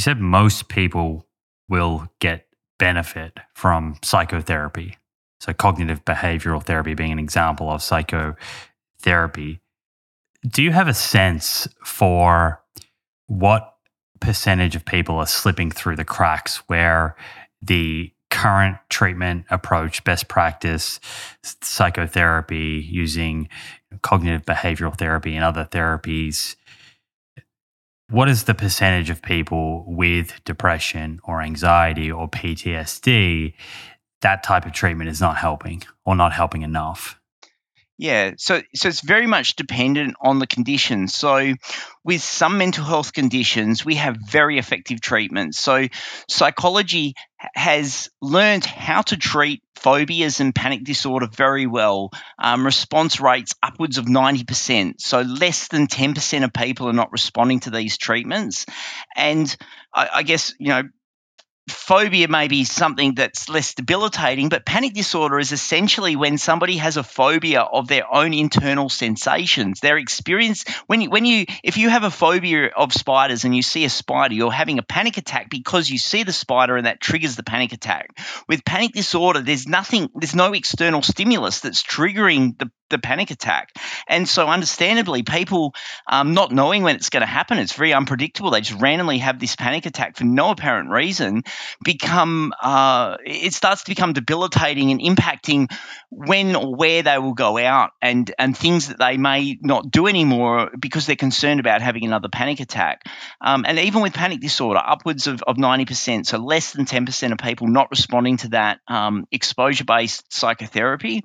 You said most people will get benefit from psychotherapy. So, cognitive behavioral therapy being an example of psychotherapy. Do you have a sense for what percentage of people are slipping through the cracks where the current treatment approach, best practice, psychotherapy, using cognitive behavioral therapy and other therapies what is the percentage of people with depression or anxiety or PTSD that type of treatment is not helping or not helping enough? Yeah, so so it's very much dependent on the condition. So with some mental health conditions, we have very effective treatments. So psychology has learned how to treat phobias and panic disorder very well. Um, response rates upwards of 90%. So less than 10% of people are not responding to these treatments. And I, I guess, you know, phobia may be something that's less debilitating, but panic disorder is essentially when somebody has a phobia of their own internal sensations. Their experience when you, when you if you have a phobia of spiders and you see a spider, you're having a panic attack because you see the spider and that triggers the panic attack. With panic disorder, there's nothing, there's no external stimulus that's triggering the the panic attack. And so, understandably, people um, not knowing when it's going to happen, it's very unpredictable. They just randomly have this panic attack for no apparent reason, become uh, it starts to become debilitating and impacting when or where they will go out and and things that they may not do anymore because they're concerned about having another panic attack. Um, and even with panic disorder, upwards of, of 90%, so less than 10% of people not responding to that um, exposure based psychotherapy.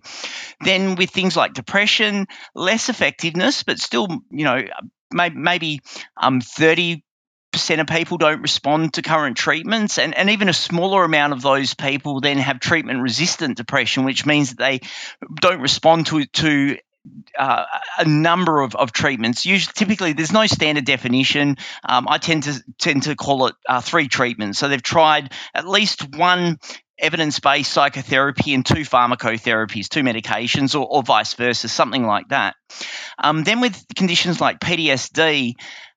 Then with things like depression, less effectiveness, but still, you know, maybe, um, 30 percent of people don't respond to current treatments, and, and even a smaller amount of those people then have treatment resistant depression, which means that they don't respond to to uh, a number of, of treatments. Usually, typically, there's no standard definition. Um, I tend to tend to call it uh, three treatments. So they've tried at least one evidence-based psychotherapy and two pharmacotherapies, two medications, or, or vice versa, something like that. Um, then with conditions like PTSD,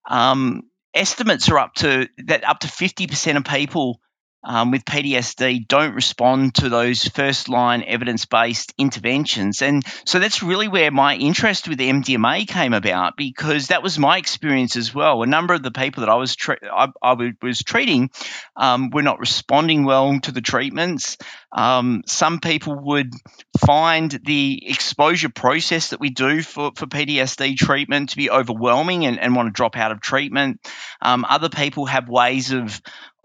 um, estimates are up to that up to 50% of people um, with PTSD don't respond to those first line evidence based interventions. And so that's really where my interest with MDMA came about because that was my experience as well. A number of the people that I was I, I, was treating um, were not responding well to the treatments. Um, some people would find the exposure process that we do for, for PTSD treatment to be overwhelming and, and want to drop out of treatment. Um, other people have ways of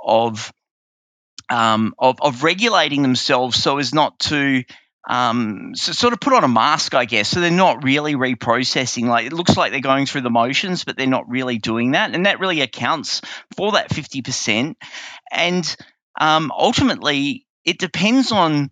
of um, of, of regulating themselves so as not to um, so sort of put on a mask, I guess. So they're not really reprocessing. Like it looks like they're going through the motions, but they're not really doing that, and that really accounts for that fifty percent. And um, ultimately, it depends on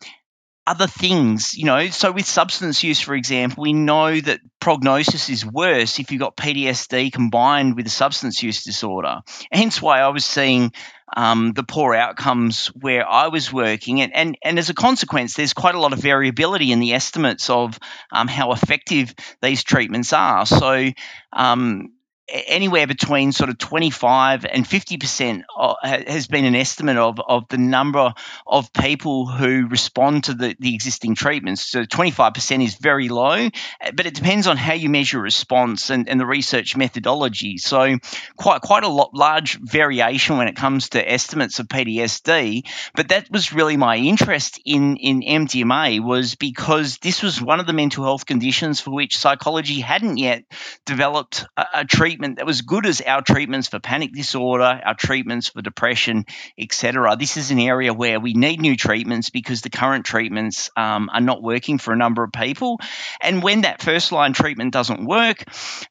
other things, you know. So with substance use, for example, we know that prognosis is worse if you've got PTSD combined with a substance use disorder. Hence why I was seeing um, the poor outcomes where I was working. And, and, and as a consequence, there's quite a lot of variability in the estimates of um, how effective these treatments are. So, um, anywhere between sort of 25 and 50% uh, has been an estimate of, of the number of people who respond to the, the existing treatments. So 25% is very low, but it depends on how you measure response and, and the research methodology. So quite quite a lot large variation when it comes to estimates of PTSD. But that was really my interest in, in MDMA was because this was one of the mental health conditions for which psychology hadn't yet developed a, a treatment treatment that was good as our treatments for panic disorder, our treatments for depression, etc. This is an area where we need new treatments because the current treatments um, are not working for a number of people. And when that first line treatment doesn't work,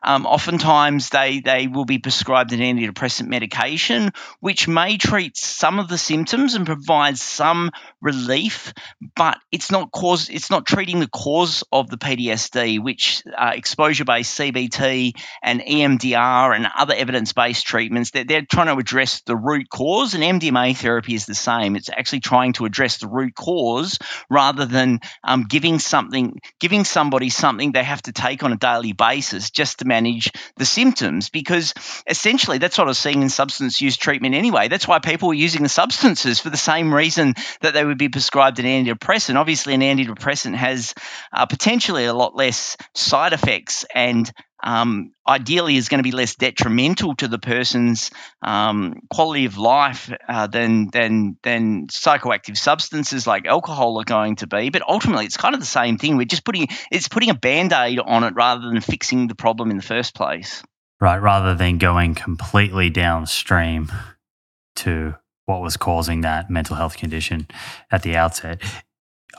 um, oftentimes they they will be prescribed an antidepressant medication, which may treat some of the symptoms and provide some relief, but it's not cause it's not treating the cause of the PTSD, which uh, exposure based CBT and EMDR and other evidence based treatments, they're, they're trying to address the root cause, and MDMA therapy is the same. It's actually trying to address the root cause rather than um, giving something, giving somebody something they have to take on a daily basis just to manage the symptoms. Because essentially, that's what I was seeing in substance use treatment anyway. That's why people were using the substances for the same reason that they would be prescribed an antidepressant. Obviously, an antidepressant has uh, potentially a lot less side effects and um, ideally is going to be less detrimental to the person's um, quality of life uh, than than than psychoactive substances like alcohol are going to be. But ultimately, it's kind of the same thing. We're just putting it's putting a band aid on it rather than fixing the problem in the first place. Right, rather than going completely downstream to what was causing that mental health condition at the outset.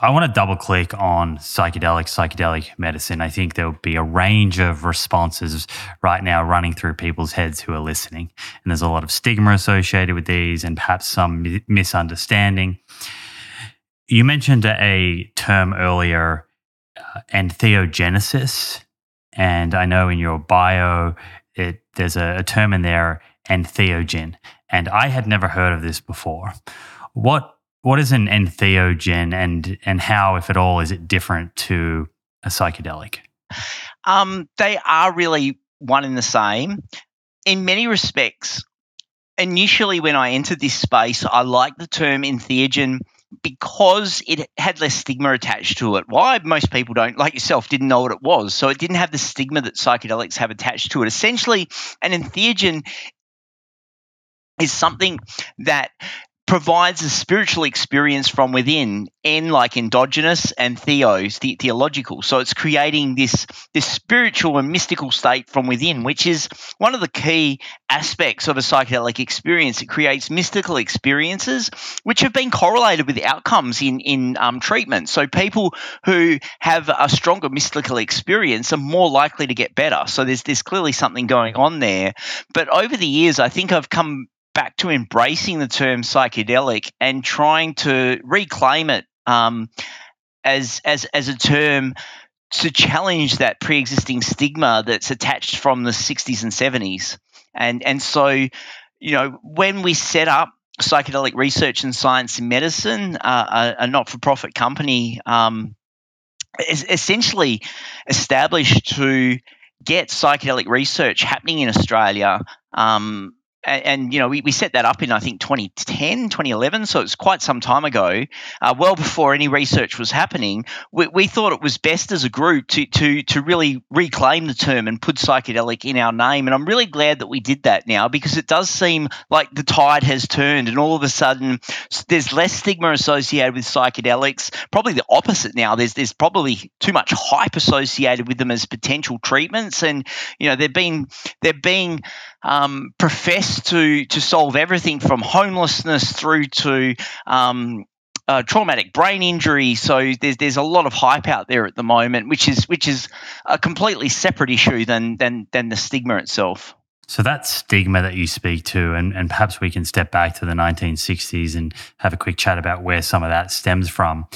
I want to double click on psychedelic, psychedelic medicine. I think there'll be a range of responses right now running through people's heads who are listening. And there's a lot of stigma associated with these and perhaps some misunderstanding. You mentioned a term earlier, uh, entheogenesis. And I know in your bio, it, there's a, a term in there, entheogen. And I had never heard of this before. What what is an entheogen and and how, if at all, is it different to a psychedelic? Um, they are really one and the same. In many respects, initially when I entered this space, I liked the term entheogen because it had less stigma attached to it. Why most people don't, like yourself, didn't know what it was. So it didn't have the stigma that psychedelics have attached to it. Essentially, an entheogen is something that provides a spiritual experience from within, en like endogenous and theos, the, theological. So it's creating this this spiritual and mystical state from within, which is one of the key aspects of a psychedelic experience. It creates mystical experiences, which have been correlated with outcomes in in um, treatment. So people who have a stronger mystical experience are more likely to get better. So there's there's clearly something going on there. But over the years, I think I've come back to embracing the term psychedelic and trying to reclaim it um, as as as a term to challenge that pre-existing stigma that's attached from the 60s and 70s and and so you know when we set up psychedelic research and science in medicine uh, a, a, not-for-profit company um, is essentially established to get psychedelic research happening in australia um, and, and, you know we, we set that up in i think 2010 2011 so it's quite some time ago uh, well before any research was happening. We, we, thought it was best as a group to, to, to really reclaim the term and put psychedelic in our name and i'm really glad that we did that now because it does seem like the tide has turned and all of a sudden there's less stigma associated with psychedelics probably the opposite now. There's there's probably too much hype associated with them as potential treatments and you know they're being they're being um, profess to to solve everything from homelessness through to um, uh, traumatic brain injury. So there's there's a lot of hype out there at the moment, which is which is a completely separate issue than than than the stigma itself. So that stigma that you speak to, and, and perhaps we can step back to the 1960s and have a quick chat about where some of that stems from.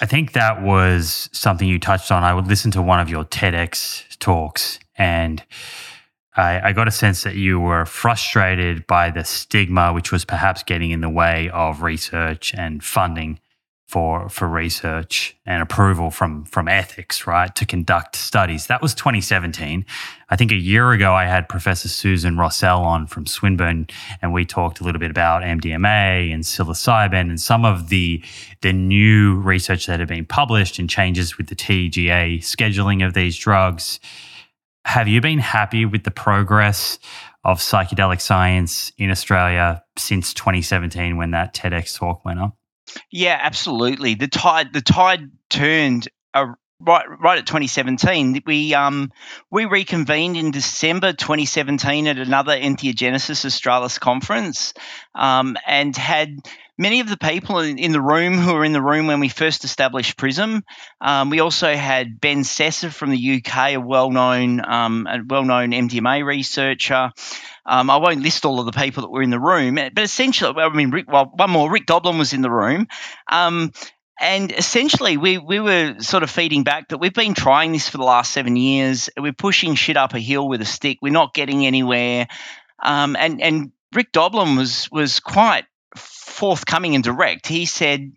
I think that was something you touched on. I would listen to one of your TEDx talks, and I, I, got a sense that you were frustrated by the stigma, which was perhaps getting in the way of research and funding for for research and approval from from ethics, right, to conduct studies. That was 2017. I think a year ago, I had Professor Susan Rossell on from Swinburne, and we talked a little bit about MDMA and psilocybin and some of the the new research that had been published and changes with the TGA scheduling of these drugs have you been happy with the progress of psychedelic science in Australia since 2017 when that TEDx talk went up? Yeah, absolutely. The tide the tide turned uh, right right at 2017. We um we reconvened in December 2017 at another Entheogenesis Australis conference um, and had many of the people in the room who were in the room when we first established Prism. Um, we also had Ben Sessa from the UK, a well-known um, a well-known MDMA researcher. Um, I won't list all of the people that were in the room, but essentially, I mean, Rick, well, one more, Rick Doblin was in the room. Um, and essentially, we, we were sort of feeding back that we've been trying this for the last seven years. We're pushing shit up a hill with a stick. We're not getting anywhere. Um, and, and Rick Doblin was, was quite forthcoming and direct. He said,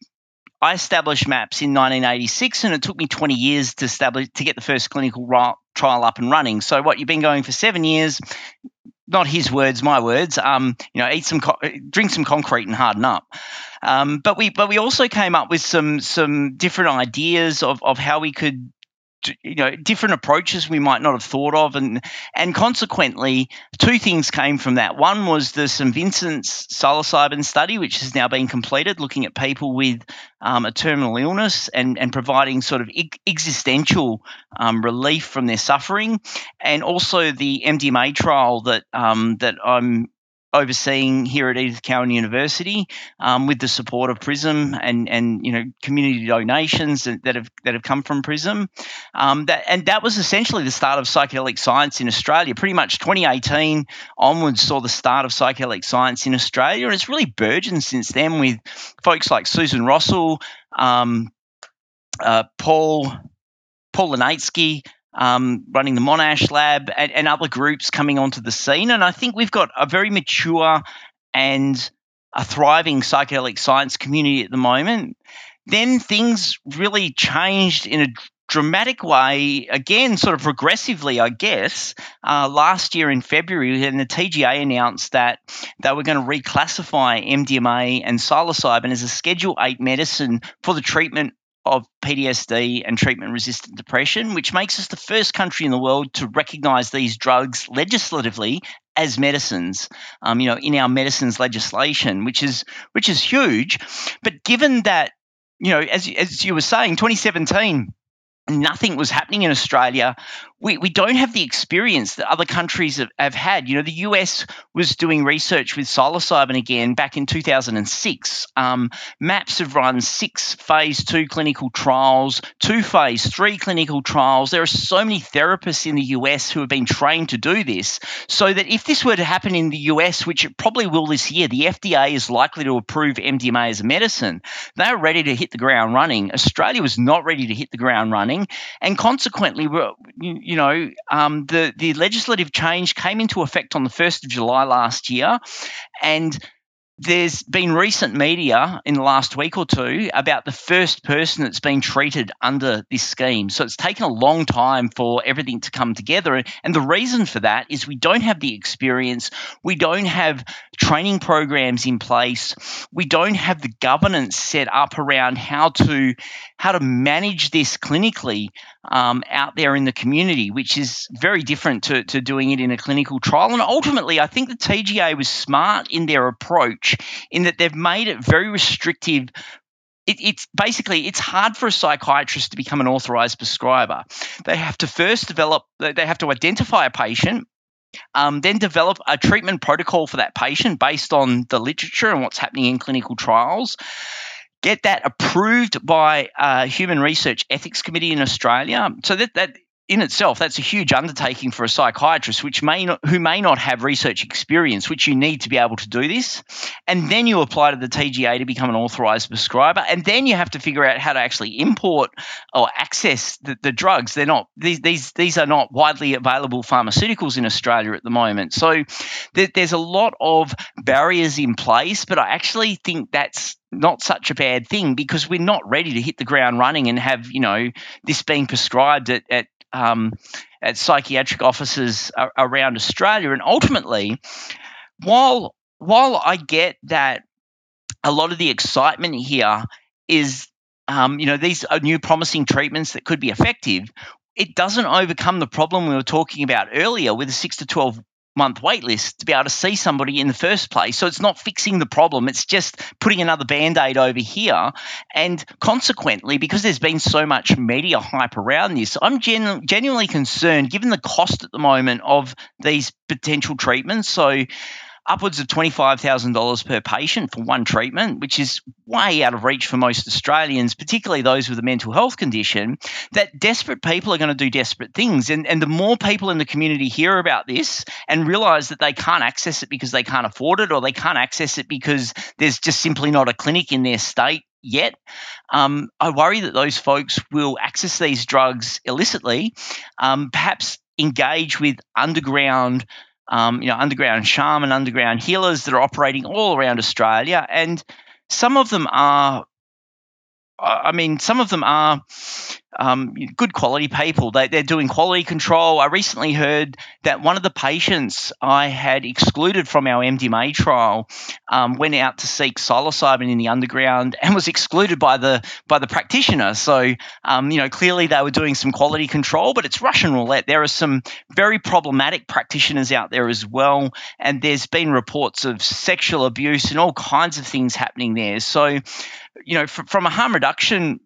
I established MAPS in 1986, and it took me 20 years to establish to get the first clinical trial up and running. So, what you've been going for seven years? Not his words, my words. Um, you know, eat some, co- drink some concrete, and harden up. Um, but we, but we also came up with some some different ideas of of how we could you know different approaches we might not have thought of. And and consequently two things came from that. One was the st vincent's psilocybin study which has now been completed looking at people with um, a terminal illness and and providing sort of existential um, relief from their suffering. And also the mdma trial that um, that i'm overseeing here at Edith Cowan University um, with the support of Prism and and you know community donations that, have that have come from Prism. Um, that and that was essentially the start of psychedelic science in Australia. Pretty much 2018 onwards saw the start of psychedelic science in Australia, and it's really burgeoned since then with folks like Susan Rossell, um, uh, Paul. Paul Liknaitzky, um, running the Monash Lab, and, and other groups coming onto the scene. And I think we've got a very mature and a thriving psychedelic science community at the moment. Then things really changed in a dramatic way, again, sort of progressively, I guess, uh, last year in February, when the TGA announced that they were going to reclassify MDMA and psilocybin as a Schedule 8 medicine for the treatment of PTSD and treatment resistant depression, which makes us the first country in the world to recognize these drugs legislatively as medicines, um, you know, in our medicines legislation, which is which is huge. But given that, you know, as as you were saying, 2017 nothing was happening in Australia we, we don't have the experience that other countries have, have had. You know, the US was doing research with psilocybin again back in 2006. Um, MAPS have run six phase two clinical trials, two phase three clinical trials. There are so many therapists in the US who have been trained to do this, so that if this were to happen in the US, which it probably will this year, the FDA is likely to approve MDMA as a medicine. They're ready to hit the ground running. Australia was not ready to hit the ground running, and consequently, you know, um, the the legislative change came into effect on the first of July last year, and there's been recent media in the last week or two about the first person that's been treated under this scheme. So it's taken a long time for everything to come together. And the reason for that is we don't have the experience, we don't have training programs in place, we don't have the governance set up around how to how to manage this clinically um, out there in the community, which is very different to, to doing it in a clinical trial. And ultimately, I think the TGA was smart in their approach in that they've made it very restrictive it, it's basically it's hard for a psychiatrist to become an authorized prescriber. They have to first develop, they have to identify a patient, um, then develop a treatment protocol for that patient based on the literature and what's happening in clinical trials get that approved by a human research ethics committee in Australia. So that that in itself, that's a huge undertaking for a psychiatrist, which may not, who may not have research experience, which you need to be able to do this. And then you apply to the TGA to become an authorized prescriber, and then you have to figure out how to actually import or access the, the drugs. They're not these these these are not widely available pharmaceuticals in Australia at the moment. So there, there's a lot of barriers in place, but I actually think that's not such a bad thing because we're not ready to hit the ground running and have you know this being prescribed at, at um, at psychiatric offices around Australia. And ultimately, while while I get that a lot of the excitement here is, um, you know, these are new promising treatments that could be effective. It doesn't overcome the problem we were talking about earlier with the six to 12 month wait list to be able to see somebody in the first place. So it's not fixing the problem, it's just putting another band aid over here. And consequently, because there's been so much media hype around this, I'm genu- genuinely concerned given the cost at the moment of these potential treatments. So upwards of $25,000 per patient for one treatment, which is way out of reach for most Australians, particularly those with a mental health condition, that desperate people are going to do desperate things. And, and the more people in the community hear about this and realize that they can't access it because they can't afford it or they can't access it because there's just simply not a clinic in their state yet. Um, I worry that those folks will access these drugs illicitly, um, perhaps engage with underground um, you know, underground shaman, underground healers that are operating all around Australia, and some of them are I mean, some of them are um, good quality people. They, are doing quality control. I recently heard that one of the patients I had excluded from our MDMA trial um, went out to seek psilocybin in the underground and was excluded by the by the practitioner. So, um, you know, clearly they were doing some quality control, but it's Russian roulette. There are some very problematic practitioners out there as well, and there's been reports of sexual abuse and all kinds of things happening there. So you know, from, from a harm reduction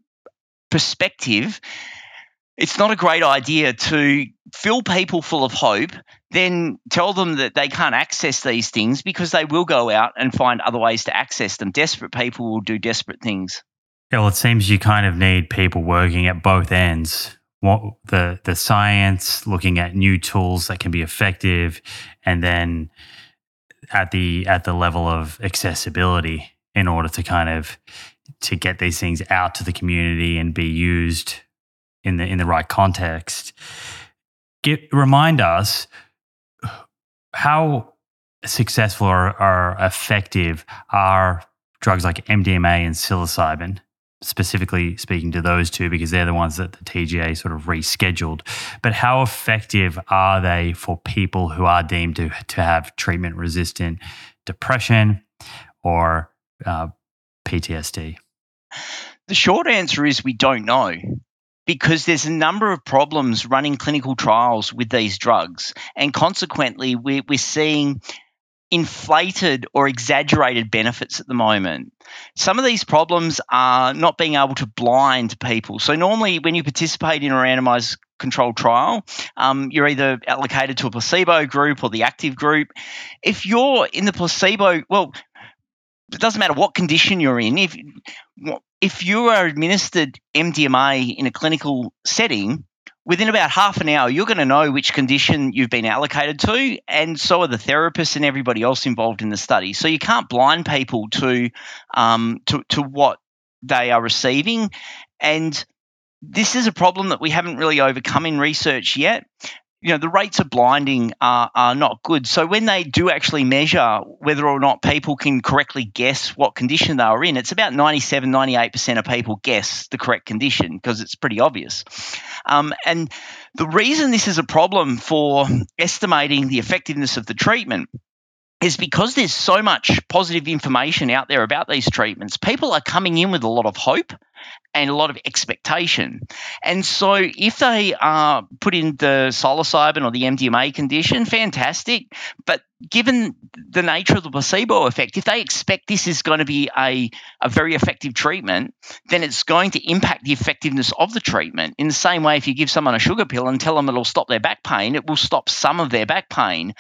perspective, it's not a great idea to fill people full of hope, then tell them that they can't access these things because they will go out and find other ways to access them. Desperate people will do desperate things. Yeah, well, it seems you kind of need people working at both ends. What the the science, looking at new tools that can be effective, and then at the at the level of accessibility in order to kind of to get these things out to the community and be used in the in the right context. Get, remind us how successful or, or effective are drugs like MDMA and psilocybin specifically speaking to those two because they're the ones that the TGA sort of rescheduled. But how effective are they for people who are deemed to, to have treatment resistant depression or uh, PTSD? The short answer is we don't know because there's a number of problems running clinical trials with these drugs. And consequently, we're, we're seeing inflated or exaggerated benefits at the moment. Some of these problems are not being able to blind people. So, normally, when you participate in a randomized controlled trial, um, you're either allocated to a placebo group or the active group. If you're in the placebo, well, it doesn't matter what condition you're in. If if you are administered MDMA in a clinical setting, within about half an hour, you're going to know which condition you've been allocated to, and so are the therapists and everybody else involved in the study. So you can't blind people to um, to, to what they are receiving, and this is a problem that we haven't really overcome in research yet you know the rates of blinding are, are not good. So when they do actually measure whether or not people can correctly guess what condition they are in it's about 97 98% of people guess the correct condition because it's pretty obvious. Um, and the reason this is a problem for estimating the effectiveness of the treatment is because there's so much positive information out there about these treatments people are coming in with a lot of hope and a lot of expectation. And so if they are put in the psilocybin or the MDMA condition, fantastic. But given the nature of the placebo effect, if they expect this is going to be a, a very effective treatment, then it's going to impact the effectiveness of the treatment. In the same way, if you give someone a sugar pill and tell them it'll stop their back pain, it will stop some of their back pain.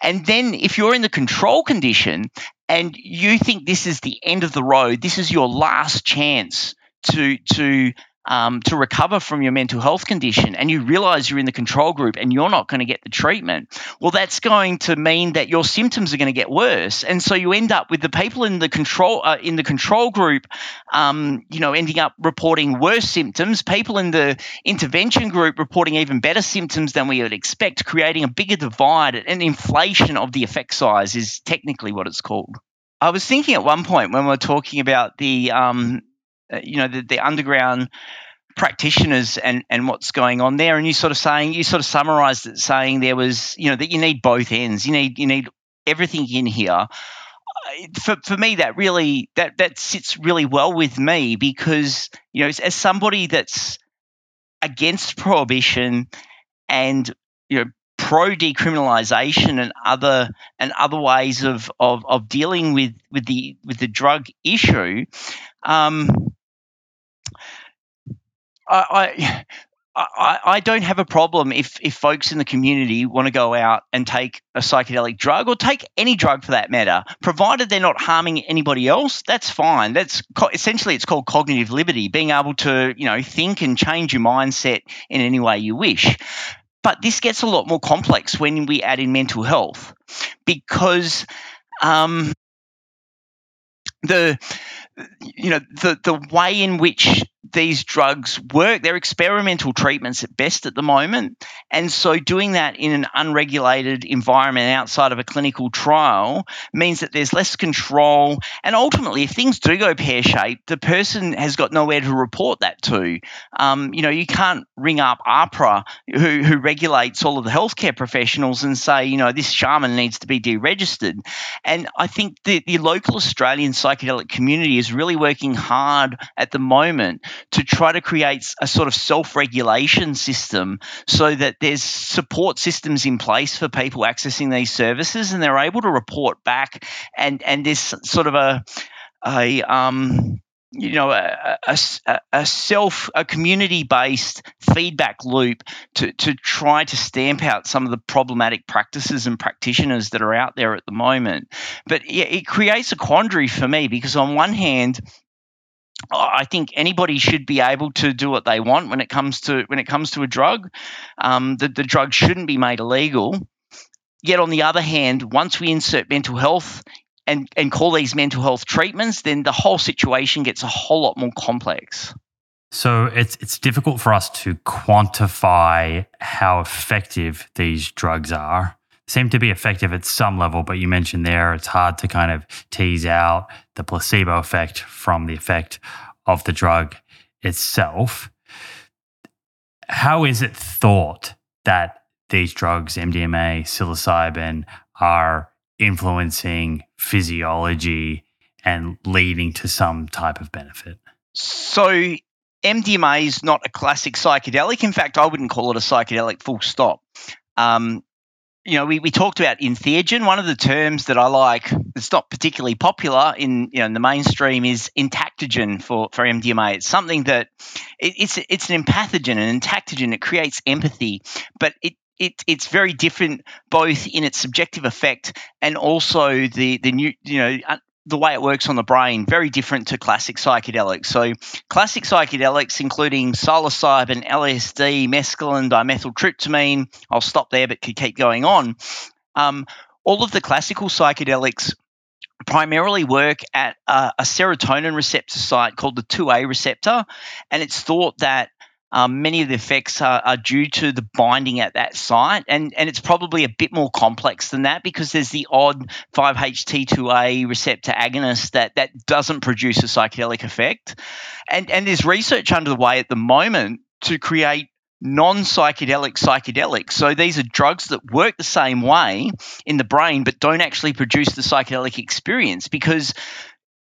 And then if you're in the control condition and you think this is the end of the road, this is your last chance to to um, to recover from your mental health condition and you realize you're in the control group and you're not going to get the treatment, well, that's going to mean that your symptoms are going to get worse. And so you end up with the people in the control uh, in the control group, um, you know, ending up reporting worse symptoms. People in the intervention group reporting even better symptoms than we would expect, creating a bigger divide. An inflation of the effect size is technically what it's called. I was thinking at one point when we are talking about the um, uh, you know the, the underground practitioners and and what's going on there. And you sort of saying you sort of summarized it saying there was you know that you need both ends. You need you need everything in here. For, for me that really that that sits really well with me because you know as, as somebody that's against prohibition and you know pro decriminalization and other and other ways of, of of dealing with with the with the drug issue um, I, I, I don't have a problem if, if folks in the community want to go out and take a psychedelic drug or take any drug for that matter, provided they're not harming anybody else. That's fine. That's co- essentially it's called cognitive liberty, being able to you know think and change your mindset in any way you wish. But this gets a lot more complex when we add in mental health because um, the you know the the way in which these drugs work. They're experimental treatments at best at the moment. And so doing that in an unregulated environment outside of a clinical trial means that there's less control. And ultimately, if things do go pear shaped, the person has got nowhere to report that to. Um, you know, you can't ring up AHPRA, who, who regulates all of the healthcare professionals, and say, you know, this shaman needs to be deregistered. And I think the, the local Australian psychedelic community is really working hard at the moment to try to create a sort of self-regulation system so that there's support systems in place for people accessing these services and they're able to report back and and there's sort of a a um you know a, a, a self a community based feedback loop to, to try to stamp out some of the problematic practices and practitioners that are out there at the moment. But yeah, it creates a quandary for me because on one hand I think anybody should be able to do what they want when it comes to when it comes to a drug. Um, the, the drug shouldn't be made illegal. Yet on the other hand, once we insert mental health and, and call these mental health treatments, then the whole situation gets a whole lot more complex. So it's it's difficult for us to quantify how effective these drugs are seem to be effective at some level, but you mentioned there it's hard to kind of tease out the placebo effect from the effect of the drug itself. How is it thought that these drugs, MDMA, psilocybin, are influencing physiology and leading to some type of benefit? So, MDMA is not a classic psychedelic. In fact, I wouldn't call it a psychedelic full stop. Um, you know, we, we talked about entheogen. One of the terms that I like it's not particularly popular in you know in the mainstream is entactogen for, for MDMA. It's something that it, it's it's an empathogen, an entactogen. It creates empathy, but it it, it's very different both in its subjective effect and also the the new you know the way it works on the brain very different to classic psychedelics. So classic psychedelics, including psilocybin, LSD, mescaline, dimethyltryptamine. I'll stop there, but could keep going on. Um, all of the classical psychedelics primarily work at a, a serotonin receptor site called the 2A receptor, and it's thought that um, many of the effects are, are, due to the binding at that site, and, and it's probably a bit more complex than that because there's the odd 5-HT2A receptor agonist that, that doesn't produce a psychedelic effect. And, and there's research underway at the moment to create non psychedelic psychedelics. So these are drugs that work the same way in the brain but don't actually produce the psychedelic experience because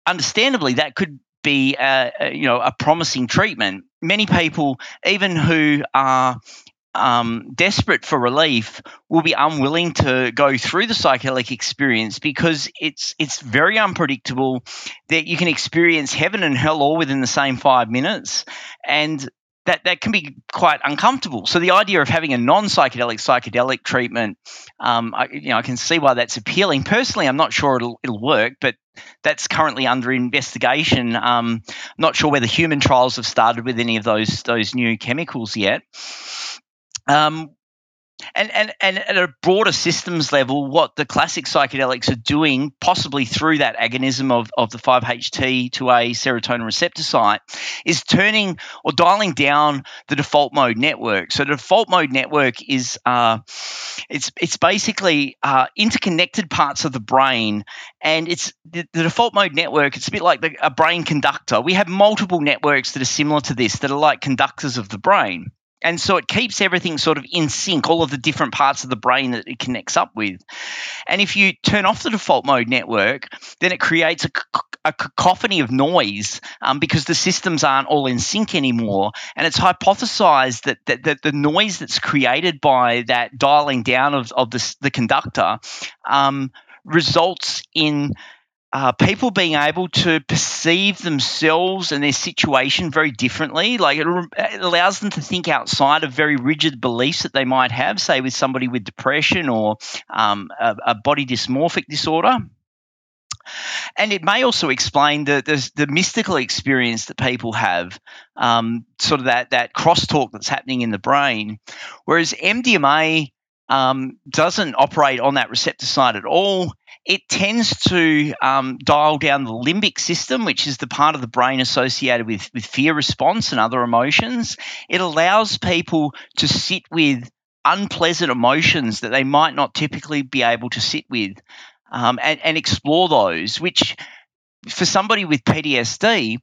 understandably that could be a, you know a promising treatment. Many people, even who are um, desperate for relief, will be unwilling to go through the psychedelic experience because it's it's very unpredictable. That you can experience heaven and hell all within the same five minutes, and that that can be quite uncomfortable. So the idea of having a non-psychedelic psychedelic treatment, um, I, you know, I can see why that's appealing. Personally, I'm not sure it'll it'll work, but that's currently under investigation. Um, not sure whether human trials have started with any of those those new chemicals yet. Um, and, and, and at a broader systems level, what the classic psychedelics are doing, possibly through that agonism of, of the 5-HT2A serotonin receptor site, is turning or dialing down the default mode network. So the default mode network is uh, it's it's basically uh, interconnected parts of the brain, and it's the, the, default mode network. It's a bit like the, a brain conductor. We have multiple networks that are similar to this that are like conductors of the brain. And so it keeps everything sort of in sync, all of the different parts of the brain that it connects up with. And if you turn off the default mode network, then it creates a, cacophony of noise um, because the systems aren't all in sync anymore. And it's hypothesized that, that, that the noise that's created by that dialing down of, of the, the conductor um, results in uh, people being able to perceive themselves and their situation very differently. Like it, it, allows them to think outside of very rigid beliefs that they might have, say with somebody with depression or um, a, a, body dysmorphic disorder. And it may also explain the, the, the mystical experience that people have, um, sort of that, that crosstalk that's happening in the brain. Whereas MDMA um, doesn't operate on that receptor side at all it tends to um, dial down the limbic system, which is the part of the brain associated with, with fear response and other emotions. It allows people to sit with unpleasant emotions that they might not typically be able to sit with um, and, and explore those, which for somebody with PTSD,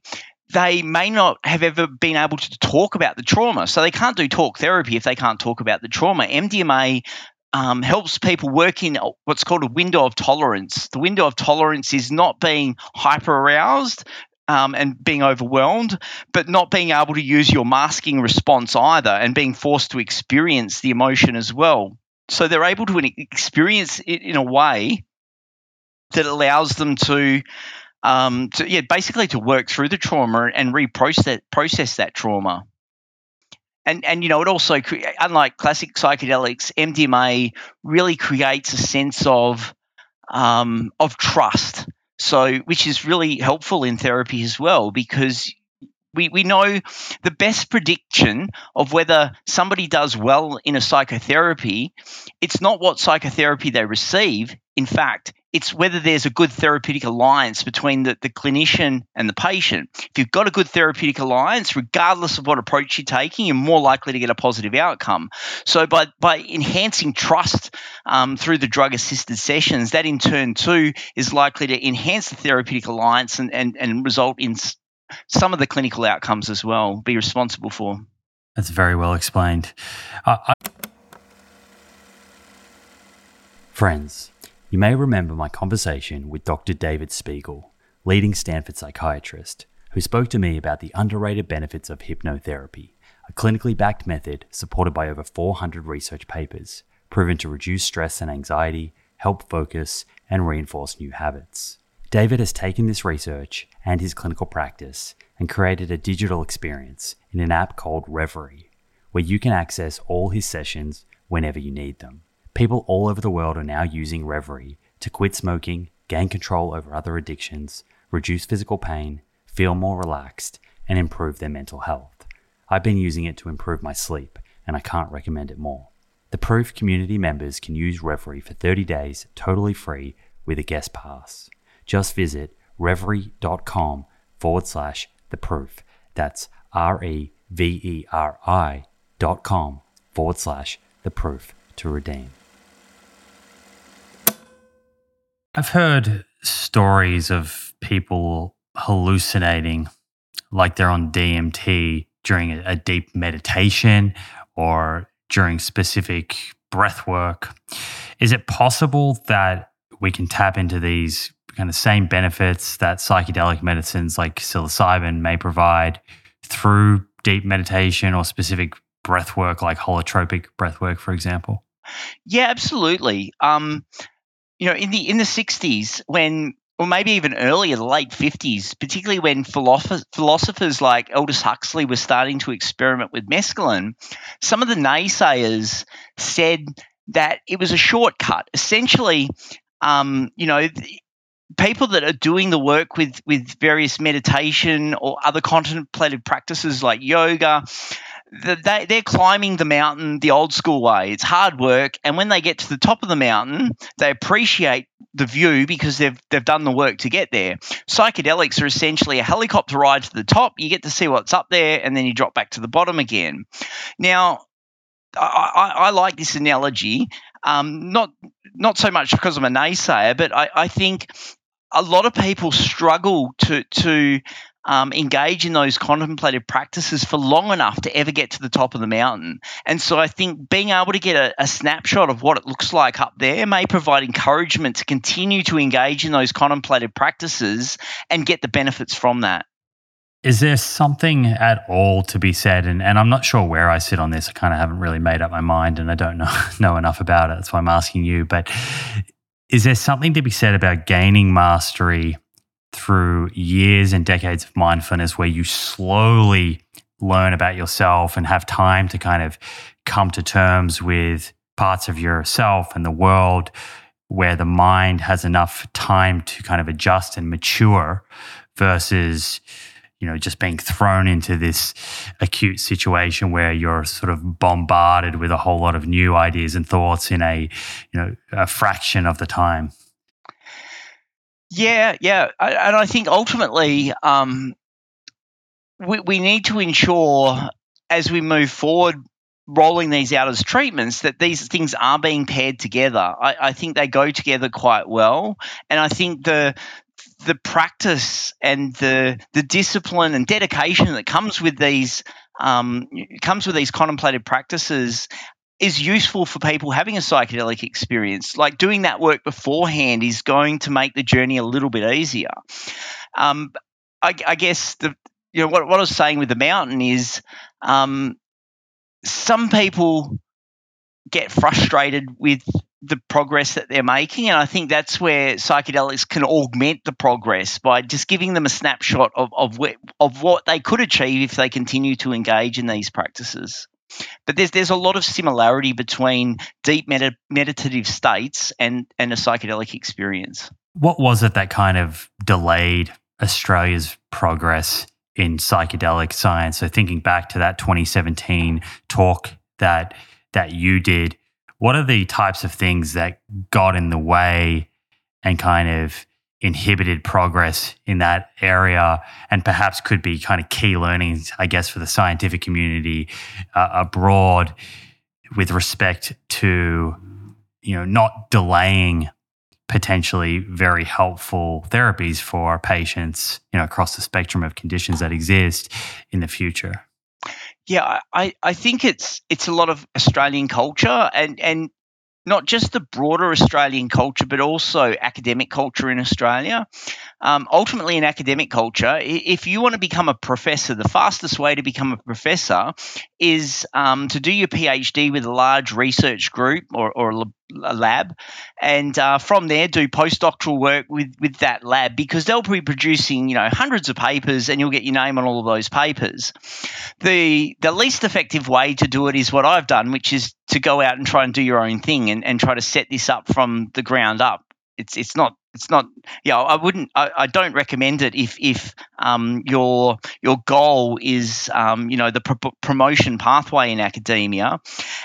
they may not have ever been able to talk about the trauma. So they can't do talk therapy if they can't talk about the trauma. MDMA um, helps people work in what's called a window of tolerance. The window of tolerance is not being hyper aroused. Um, and being overwhelmed, but not being able to use your masking response either, and being forced to experience the emotion as well. So they're able to experience it in a way that allows them to, um, to yeah, basically to work through the trauma and reprocess process that trauma and and you know it also unlike classic psychedelics mdma really creates a sense of um, of trust. So which is really helpful in therapy as well because we, we know the best prediction of whether somebody does well in a psychotherapy it's not what psychotherapy they receive in fact it's whether there's a good therapeutic alliance between the, the clinician and the patient. If you've got a good therapeutic alliance, regardless of what approach you're taking, you're more likely to get a positive outcome. So by by enhancing trust um, through the drug assisted sessions, that in turn too is likely to enhance the therapeutic alliance and, and, and result in some of the clinical outcomes as well, be responsible for. That's very well explained. Uh, I- Friends, you may remember my conversation with Dr. David Spiegel, leading Stanford psychiatrist, who spoke to me about the underrated benefits of hypnotherapy, a clinically backed method supported by over 400 research papers, proven to reduce stress and anxiety, help focus, and reinforce new habits. David has taken this research and his clinical practice and created a digital experience in an app called Reverie, where you can access all his sessions whenever you need them. People all over the world are now using Reverie to quit smoking, gain control over other addictions, reduce physical pain, feel more relaxed, and improve their mental health. I've been using it to improve my sleep, and I can't recommend it more. The Proof community members can use Reverie for 30 days totally free with a guest pass. Just visit reverie.com forward slash the proof. That's R E V E R I dot com forward slash the proof to redeem. I've heard stories of people hallucinating like they're on DMT during a, a deep meditation or during specific breath work. Is it possible that we can tap into these kind of same benefits that psychedelic medicines like psilocybin may provide through deep meditation or specific breath work like holotropic breath work, for example? Yeah, absolutely. Um, you know, in the in the '60s, when or maybe even earlier, the late 50s, particularly when philosophers, like Aldous Huxley were starting to experiment with mescaline, some of the naysayers said that it was a shortcut. Essentially, um, you know, people that are doing the work with with various meditation or other contemplative practices like yoga they, they're climbing the mountain the old school way. It's hard work, and when they get to the top of the mountain, they appreciate the view because they've they've done the work to get there. Psychedelics are essentially a helicopter ride to the top. You get to see what's up there, and then you drop back to the bottom again. Now, I, I, I like this analogy, um, not not so much because I'm a naysayer, but I, I think a lot of people struggle to to um, engage in those contemplative practices for long enough to ever get to the top of the mountain. And so I think being able to get a, a, snapshot of what it looks like up there may provide encouragement to continue to engage in those contemplative practices and get the benefits from that. Is there something at all to be said? And, and I'm not sure where I sit on this. I kind of haven't really made up my mind and I don't know, know enough about it. That's why I'm asking you. But is there something to be said about gaining mastery through years and decades of mindfulness where you slowly learn about yourself and have time to kind of come to terms with parts of yourself and the world where the mind has enough time to kind of adjust and mature versus you know just being thrown into this acute situation where you're sort of bombarded with a whole lot of new ideas and thoughts in a you know a fraction of the time. Yeah, yeah, I, and I think ultimately um, we we need to ensure as we move forward, rolling these out as treatments, that these things are being paired together. I, I think they go together quite well, and I think the the practice and the the discipline and dedication that comes with these um, comes with these contemplative practices is useful for people having a psychedelic experience. Like doing that work beforehand is going to make the journey a little bit easier. Um, I, I, guess the you know what, what I was saying with the mountain is um, some people get frustrated with the progress that they're making. And I think that's where psychedelics can augment the progress by just giving them a snapshot of, of, of what they could achieve if they continue to engage in these practices. But there's there's a lot of similarity between deep med- meditative states and and a psychedelic experience. What was it that kind of delayed Australia's progress in psychedelic science? So thinking back to that 2017 talk that that you did, what are the types of things that got in the way and kind of inhibited progress in that area and perhaps could be kind of key learnings, I guess, for the scientific community uh, abroad with respect to, you know, not delaying potentially very helpful therapies for our patients, you know, across the spectrum of conditions that exist in the future. Yeah, I, I think it's it's a lot of Australian culture and, and not just the broader Australian culture, but also academic culture in Australia. Um, ultimately, in academic culture, if you want to become a professor, the fastest way to become a professor is um, to do your PhD with a large research group or, or a lab, and uh, from there do postdoctoral work with with that lab because they'll be producing you know hundreds of papers, and you'll get your name on all of those papers. The the least effective way to do it is what I've done, which is to go out and try and do your own thing and, and try to set this up from the ground up. It's it's not it's not yeah i wouldn't i, I don't recommend it if if um, your your goal is um, you know the pro- promotion pathway in academia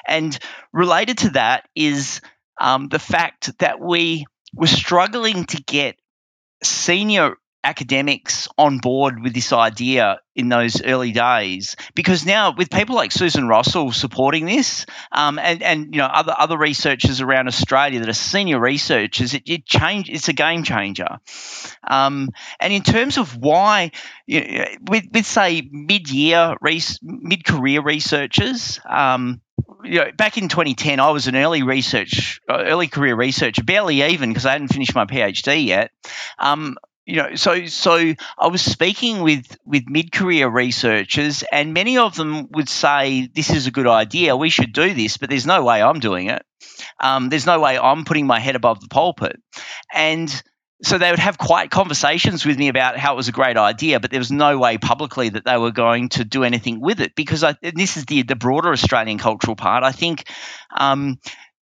and related to that is um, the fact that we were struggling to get senior academics on board with this idea in those early days because now with people like Susan Rossell supporting this um, and and you know other other researchers around Australia that are senior researchers it, it change it's a game changer. Um, and in terms of why you know, with with say mid year mid career researchers um, you know, back in 2010, I was an early research, uh, early career researcher, barely even because I hadn't finished my PhD yet. Um, you know, so so I was speaking with with mid career researchers, and many of them would say, "This is a good idea. We should do this," but there's no way I'm doing it. Um, there's no way I'm putting my head above the pulpit, and so they would have quiet conversations with me about how it was a great idea, but there was no way publicly that they were going to do anything with it because I, this is the the broader Australian cultural part. I think um,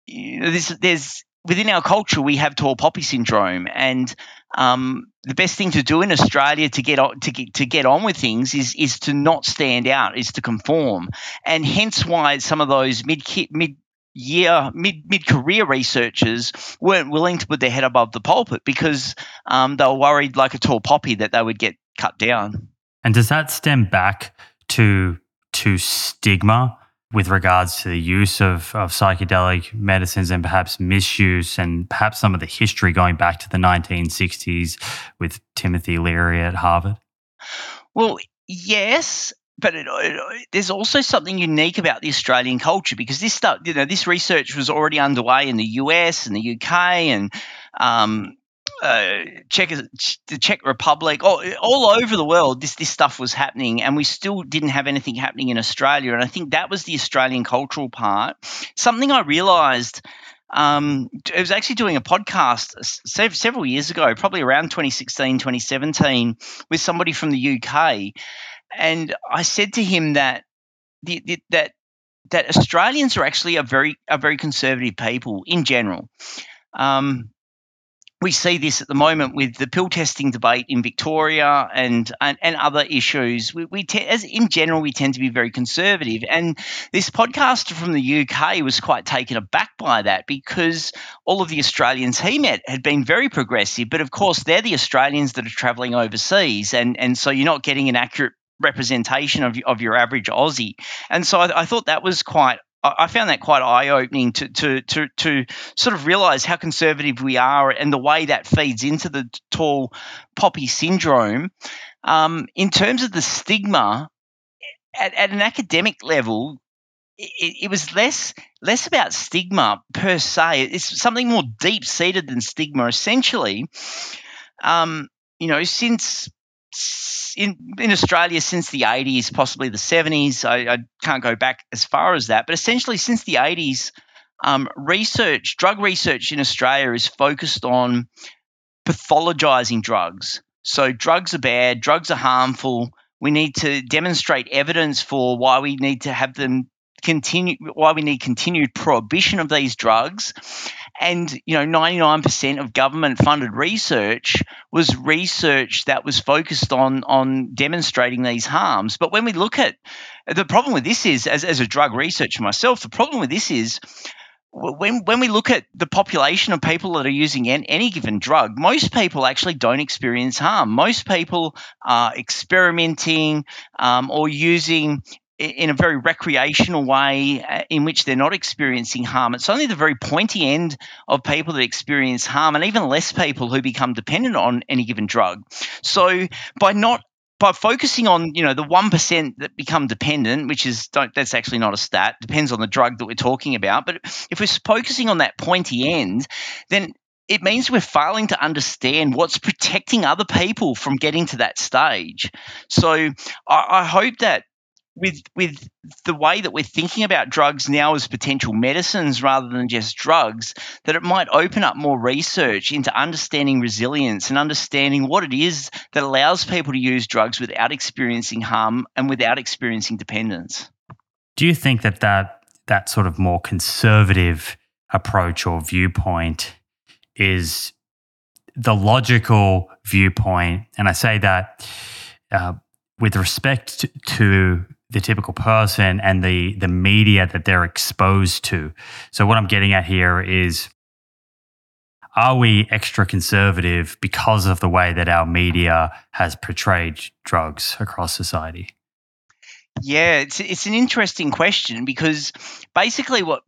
this, there's within our culture we have tall poppy syndrome, and um, the best thing to do in Australia to get on to get to get on with things is is to not stand out, is to conform, and hence why some of those mid mid year mid mid career researchers weren't willing to put their head above the pulpit because um, they were worried, like a tall poppy, that they would get cut down. And does that stem back to to stigma with regards to the use of, of psychedelic medicines and perhaps misuse and perhaps some of the history going back to the 1960s with Timothy Leary at Harvard? Well, yes, but it, it, there's also something unique about the Australian culture because this stuff, you know, this research was already underway in the US and the UK and um, uh, Czech, the Czech Republic, all, all over the world, this this stuff was happening, and we still didn't have anything happening in Australia. And I think that was the Australian cultural part. Something I realised. Um, I was actually doing a podcast several years ago, probably around 2016, 2017, with somebody from the UK, and I said to him that the, the, that that Australians are actually a very a very conservative people in general. Um, we see this at the moment with the pill testing debate in Victoria and and, and other issues. We, we te- as in general we tend to be very conservative, and this podcaster from the UK was quite taken aback by that because all of the Australians he met had been very progressive, but of course they're the Australians that are travelling overseas, and and so you're not getting an accurate representation of, of your average Aussie. And so I, I thought that was quite I found that quite eye opening to, to, to, to sort of realize how conservative we are and the way that feeds into the tall poppy syndrome. Um, in terms of the stigma, at, at an academic level, it, it, was less less about stigma per se. It's something more deep seated than stigma. Essentially, um, you know, since in in Australia since the 80s, possibly the 70s. I, I can't go back as far as that, but essentially since the 80s, um, research, drug research in Australia is focused on pathologizing drugs. So drugs are bad, drugs are harmful. We need to demonstrate evidence for why we need to have them continue, why we need continued prohibition of these drugs and you know 99% of government funded research was research that was focused on on demonstrating these harms but when we look at the problem with this is as, as a drug researcher myself the problem with this is when when we look at the population of people that are using any given drug, most people actually don't experience harm. Most people are experimenting um, or using in a very recreational way uh, in which they're not experiencing harm. It's only the very pointy end of people that experience harm, and even less people who become dependent on any given drug. So by not by focusing on you know the one percent that become dependent, which is that's actually not a stat, depends on the drug that we're talking about. But if we're focusing on that pointy end, then it means we're failing to understand what's protecting other people from getting to that stage. So I, I hope that with with the way that we're thinking about drugs now as potential medicines rather than just drugs, that it might open up more research into understanding resilience and understanding what it is that allows people to use drugs without experiencing harm and without experiencing dependence. Do you think that that, that sort of more conservative approach or viewpoint is the logical viewpoint? And I say that uh, with respect to the typical person and the the media that they're exposed to. So what I'm getting at here is are we extra conservative because of the way that our media has portrayed drugs across society? Yeah, it's it's an interesting question because basically what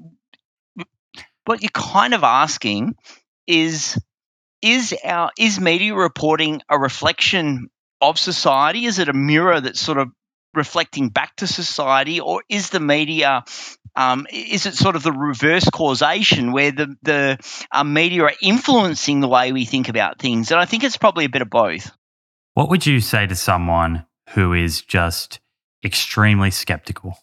what you're kind of asking is is our is media reporting a reflection of society? Is it a mirror that's sort of reflecting back to society, or is the media um, is it sort of the reverse causation where the the uh, media are influencing the way we think about things? And I think it's probably a bit of both. What would you say to someone who is just extremely skeptical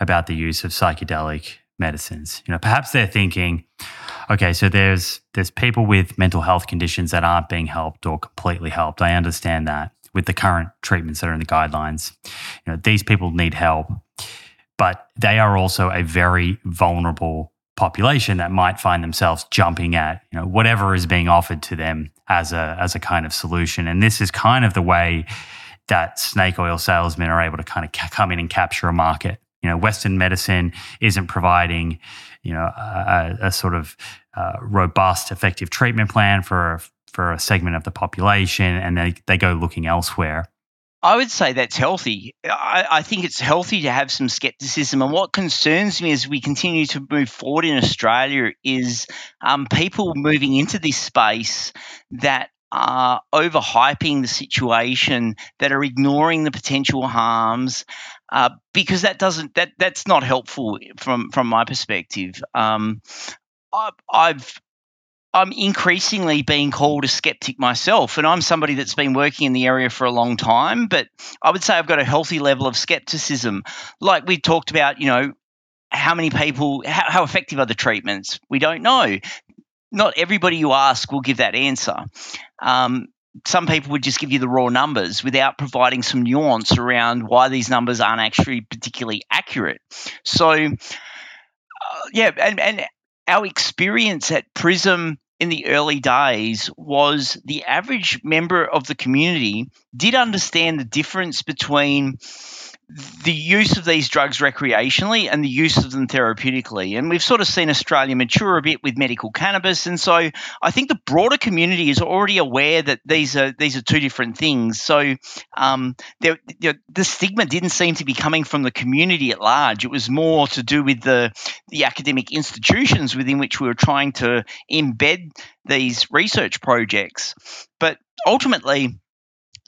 about the use of psychedelic medicines? You know, perhaps they're thinking, okay, so there's there's people with mental health conditions that aren't being helped or completely helped. I understand that with the current treatments that are in the guidelines. You know, these people need help, but they are also a very vulnerable population that might find themselves jumping at you know whatever is being offered to them as a as a kind of solution and this is kind of the way that snake oil salesmen are able to kind of ca- come in and capture a market you know western medicine isn't providing you know a, a sort of uh, robust effective treatment plan for for a segment of the population and they, they go looking elsewhere. I would say that's healthy. I, I, think it's healthy to have some skepticism. And what concerns me as we continue to move forward in Australia is um, people moving into this space that are overhyping the situation, that are ignoring the potential harms, uh, because that doesn't that that's not helpful from from my perspective. Um, I, I've I'm increasingly being called a skeptic myself, and I'm somebody that's been working in the area for a long time. But I would say I've got a healthy level of skepticism. Like we talked about, you know, how many people, how, how effective are the treatments? We don't know. Not everybody you ask will give that answer. Um, some people would just give you the raw numbers without providing some nuance around why these numbers aren't actually particularly accurate. So, uh, yeah, and, and our experience at Prism in the early days was the average member of the community did understand the difference between the use of these drugs recreationally and the use of them therapeutically. And we've sort of seen Australia mature a bit with medical cannabis. And so I think the broader community is already aware that these are these are two different things. So um, the stigma didn't seem to be coming from the community at large. It was more to do with the the academic institutions within which we were trying to embed these research projects. But ultimately,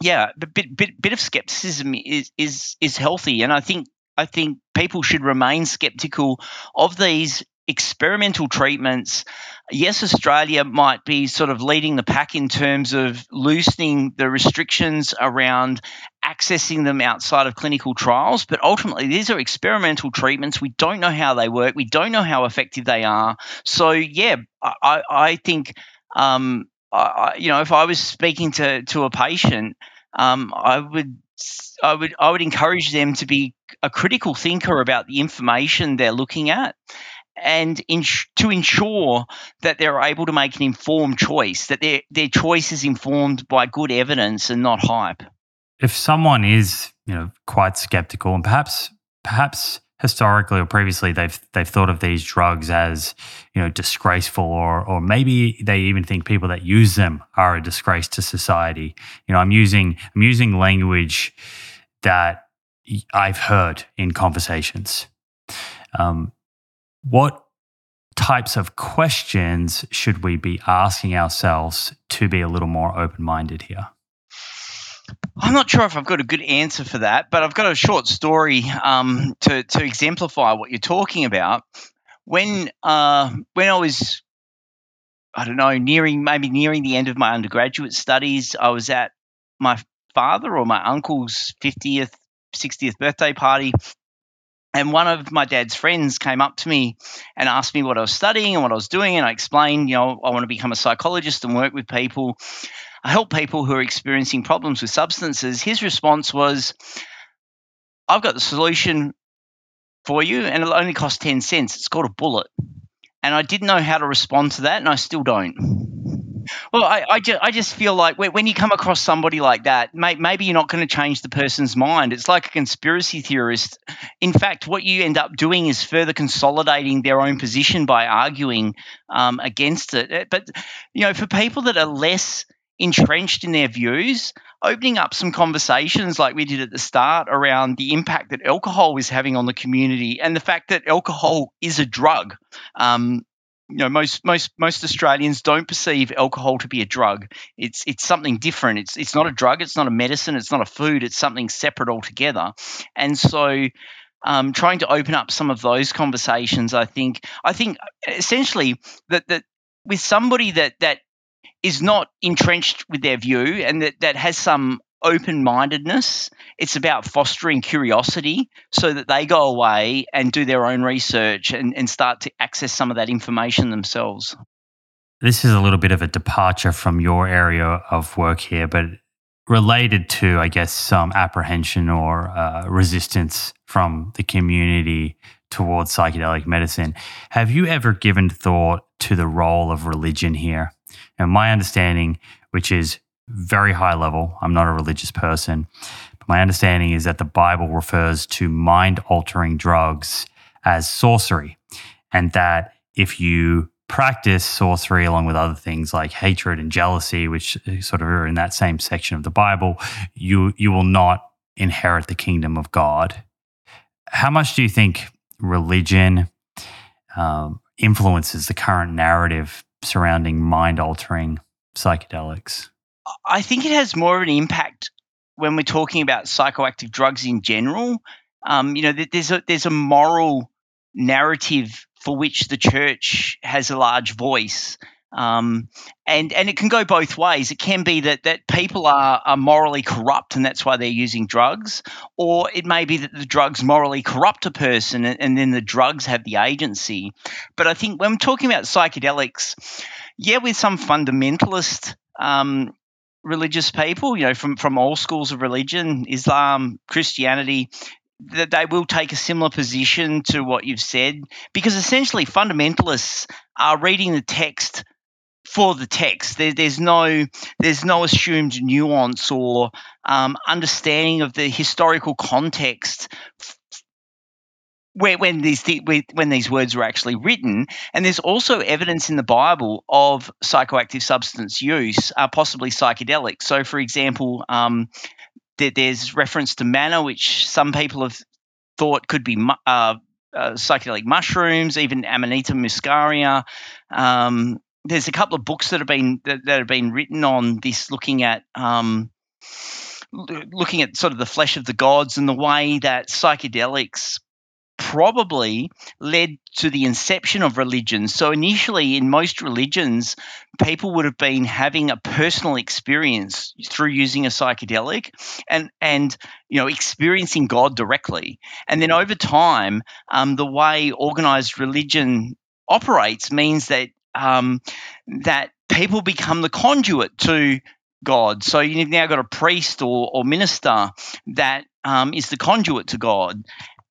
yeah, a bit bit bit of skepticism is is is healthy, and I think I think people should remain skeptical of these experimental treatments. Yes, Australia might be sort of leading the pack in terms of loosening the restrictions around accessing them outside of clinical trials, but ultimately these are experimental treatments. We don't know how they work. We don't know how effective they are. So yeah, I, I think um, I, you know, if I was speaking to to a patient, um, I would I would I would encourage them to be a critical thinker about the information they're looking at, and to ensure that they're able to make an informed choice, that their their choice is informed by good evidence and not hype. If someone is you know quite skeptical and perhaps perhaps historically or previously they've they've thought of these drugs as you know disgraceful or or maybe they even think people that use them are a disgrace to society you know i'm using i'm using language that I've heard in conversations. Um, what types of questions should we be asking ourselves to be a little more open minded here? I'm not sure if I've got a good answer for that, but I've got a short story um, to, to exemplify what you're talking about. When uh, when I was, I don't know, nearing maybe nearing the end of my undergraduate studies, I was at my father or my uncle's 50th, 60th birthday party. And one of my dad's friends came up to me and asked me what I was studying and what I was doing. And I explained, you know, I want to become a psychologist and work with people. Help people who are experiencing problems with substances. His response was, I've got the solution for you, and it'll only cost 10 cents. It's called a bullet. And I didn't know how to respond to that, and I still don't. Well, I, I, just, I just feel like when you come across somebody like that, may, maybe you're not going to change the person's mind. It's like a conspiracy theorist. In fact, what you end up doing is further consolidating their own position by arguing um, against it. But, you know, for people that are less entrenched in their views, opening up some conversations like we did at the start around the impact that alcohol is having on the community and the fact that alcohol is a drug. Um, you know, most most most Australians don't perceive alcohol to be a drug. It's it's something different. It's it's not a drug. It's not a medicine. It's not a food. It's something separate altogether. And so, um, trying to open up some of those conversations, I think I think essentially that that with somebody that that is not entrenched with their view and that, that has some open mindedness. It's about fostering curiosity so that they go away and do their own research and, and start to access some of that information themselves. This is a little bit of a departure from your area of work here, but related to, I guess, some apprehension or uh, resistance from the community towards psychedelic medicine. Have you ever given thought to the role of religion here? And my understanding, which is very high level, I'm not a religious person, but my understanding is that the Bible refers to mind altering drugs as sorcery, and that if you practice sorcery along with other things like hatred and jealousy, which sort of are in that same section of the Bible, you you will not inherit the kingdom of God. How much do you think religion um, influences the current narrative surrounding mind altering psychedelics? I think it has more of an impact when we're talking about psychoactive drugs in general. Um, you know, there's a there's a moral narrative for which the church has a large voice. Um, and and it can go both ways. It can be that that people are, are morally corrupt and that's why they're using drugs, or it may be that the drugs morally corrupt a person and, and then the drugs have the agency. But I think when I'm talking about psychedelics, yeah, with some fundamentalist um, religious people, you know, from from all schools of religion, Islam, Christianity, that they will take a similar position to what you've said, because essentially fundamentalists are reading the text for the text. There, there's no there's no assumed nuance or um, understanding of the historical context where, when these when these words were actually written, and there's also evidence in the Bible of psychoactive substance use, uh, possibly psychedelics. So, for example, um, there, there's reference to manna, which some people have thought could be uh, uh, psychedelic mushrooms, even Amanita muscaria. Um, there's a couple of books that have been that, that have been written on this, looking at um, looking at sort of the flesh of the gods and the way that psychedelics probably led to the inception of religions. So initially, in most religions, people would have been having a personal experience through using a psychedelic, and and you know experiencing God directly. And then over time, um, the way organized religion operates means that um, that people become the conduit to God. So you've now got a priest or, or minister that um, is the conduit to God.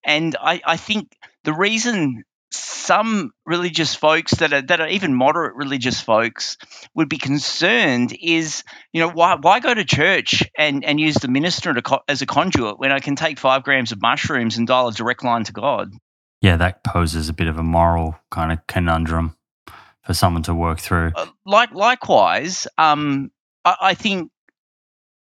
And I, I think the reason some religious folks that are that are even moderate religious folks would be concerned is you know why why go to church and and use the minister as a conduit when I can take five grams of mushrooms and dial a direct line to God. Yeah, that poses a bit of a moral kind of conundrum for someone to work through. Uh, like likewise, um, I, I think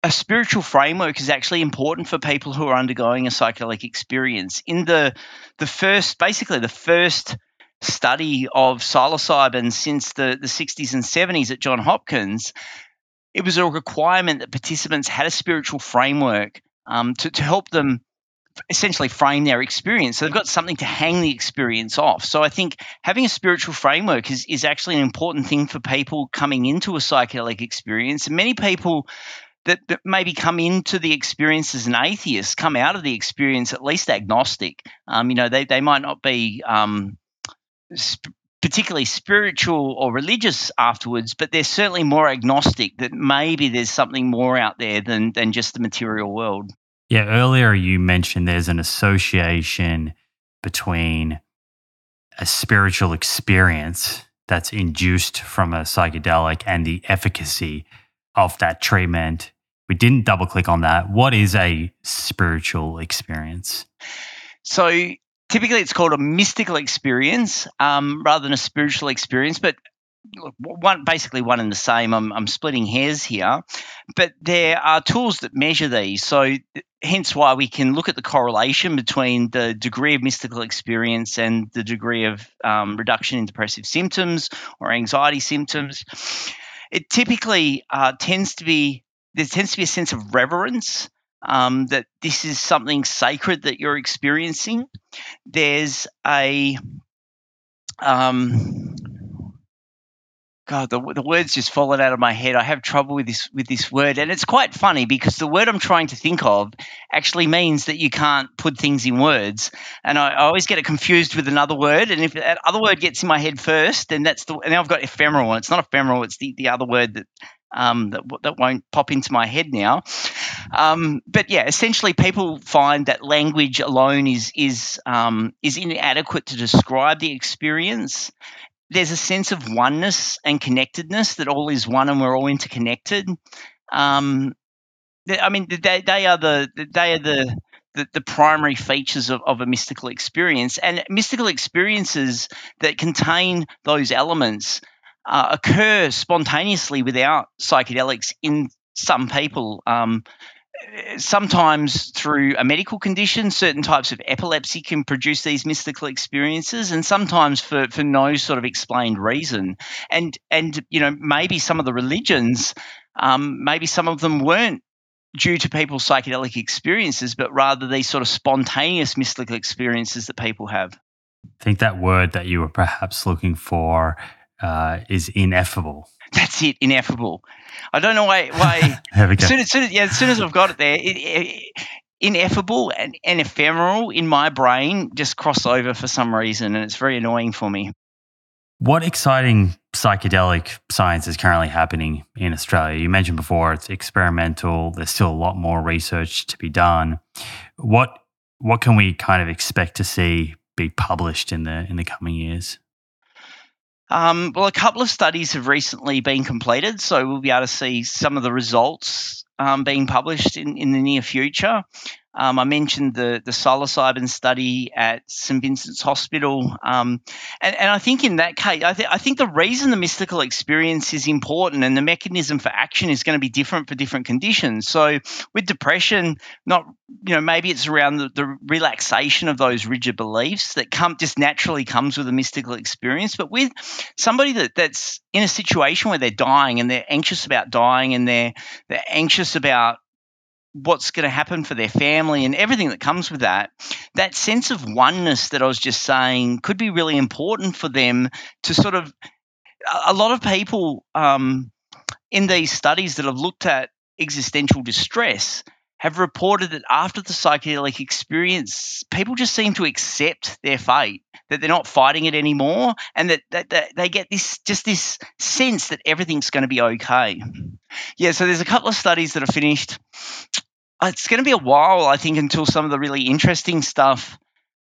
a spiritual framework is actually important for people who are undergoing a psychedelic experience. In the the first, basically the first study of psilocybin since the, the 60s and 70s at John Hopkins, it was a requirement that participants had a spiritual framework um, to, to help them essentially frame their experience. So they've got something to hang the experience off. So I think having a spiritual framework is, is actually an important thing for people coming into a psychedelic experience. And many people that, that maybe come into the experience as an atheist come out of the experience at least agnostic. Um, you know, they, they might not be um, sp- particularly spiritual or religious afterwards, but they're certainly more agnostic that maybe there's something more out there than, than just the material world. Yeah, earlier you mentioned there's an association between a spiritual experience that's induced from a psychedelic and the efficacy of that treatment. We didn't double click on that. What is a spiritual experience? So typically it's called a mystical experience um, rather than a spiritual experience, but one basically one and the same. I'm, I'm splitting hairs here, but there are tools that measure these. So hence why we can look at the correlation between the degree of mystical experience and the degree of um, reduction in depressive symptoms or anxiety symptoms. It typically uh, tends to be there tends to be a sense of reverence um, that this is something sacred that you're experiencing. There's a um, God, the, the words just fallen out of my head. I have trouble with this with this word, and it's quite funny because the word I'm trying to think of actually means that you can't put things in words, and I, I always get it confused with another word. And if that other word gets in my head first, then that's the. And now I've got ephemeral, and it's not ephemeral; it's the, the other word that um, that that won't pop into my head now. Um, but yeah, essentially, people find that language alone is is um, is inadequate to describe the experience, there's a sense of oneness and connectedness that all is one and we're all interconnected. Um, I mean, they, they are the they are the the, the primary features of, of a mystical experience, and mystical experiences that contain those elements uh, occur spontaneously without psychedelics in some people. Um, sometimes through a medical condition, certain types of epilepsy can produce these mystical experiences, and sometimes for, for no sort of explained reason. And and you know maybe some of the religions, um, maybe some of them weren't due to people's psychedelic experiences, but rather these sort of spontaneous mystical experiences that people have. I think that word that you were perhaps looking for uh, is ineffable. That's it, ineffable. I don't know why. Why? there we go. As soon as, soon yeah, as soon as I've got it there, it, it, ineffable and, and ephemeral in my brain just cross over for some reason, and it's very annoying for me. What exciting psychedelic science is currently happening in Australia? You mentioned before it's experimental. There's still a lot more research to be done. What what can we kind of expect to see be published in the in the coming years? Um, well, a couple of studies have recently been completed, so we'll be able to see some of the results um, being published in, in the near future. Um, I mentioned the the psilocybin study at St Vincent's Hospital, um, and, and I think in that case, I, th- I think the reason the mystical experience is important and the mechanism for action is going to be different for different conditions. So with depression, not you know maybe it's around the, the relaxation of those rigid beliefs that come just naturally comes with a mystical experience, but with somebody that that's in a situation where they're dying and they're anxious about dying and they're they're anxious about what's going to happen for their family and everything that comes with that, that sense of oneness that I was just saying could be really important for them to sort of. A lot of people um, in these studies that have looked at existential distress have reported that after the psychedelic experience, people just seem to accept their fate, that they're not fighting it anymore, and that, that, that they get this just this sense that everything's going to be okay. Yeah, so there's a couple of studies that are finished it's going to be a while, I think, until some of the really interesting stuff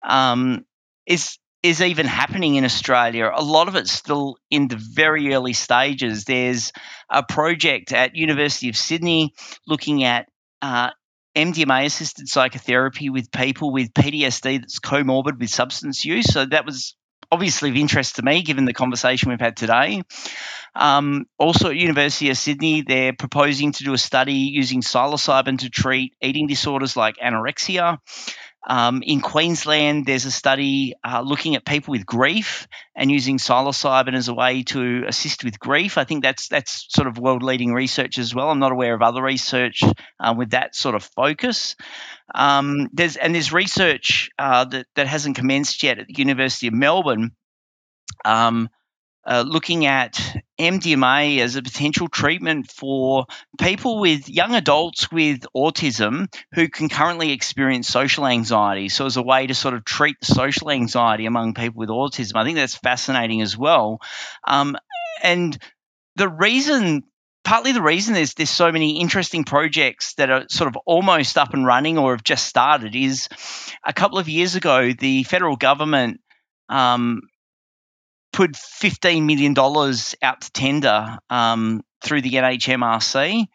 um, is is even happening in Australia. A lot of it's still in the very early stages. There's a project at University of Sydney looking at uh, MDMA assisted psychotherapy with people with PTSD that's comorbid with substance use. So that was obviously of interest to me given the conversation we've had today. Um, also at University of Sydney, they're proposing to do a study using psilocybin to treat eating disorders like anorexia. Um, in Queensland, there's a study uh, looking at people with grief and using psilocybin as a way to assist with grief. I think that's that's sort of world leading research as well. I'm not aware of other research uh, with that sort of focus. Um, there's and there's research uh, that that hasn't commenced yet at the University of Melbourne. Um, uh, looking at MDMA as a potential treatment for people with young adults with autism who can currently experience social anxiety. So, as a way to sort of treat social anxiety among people with autism, I think that's fascinating as well. Um, and the reason partly the reason there's there's so many interesting projects that are sort of almost up and running or have just started is a couple of years ago the federal government um, put $15 million out to tender um, through the NHMRC.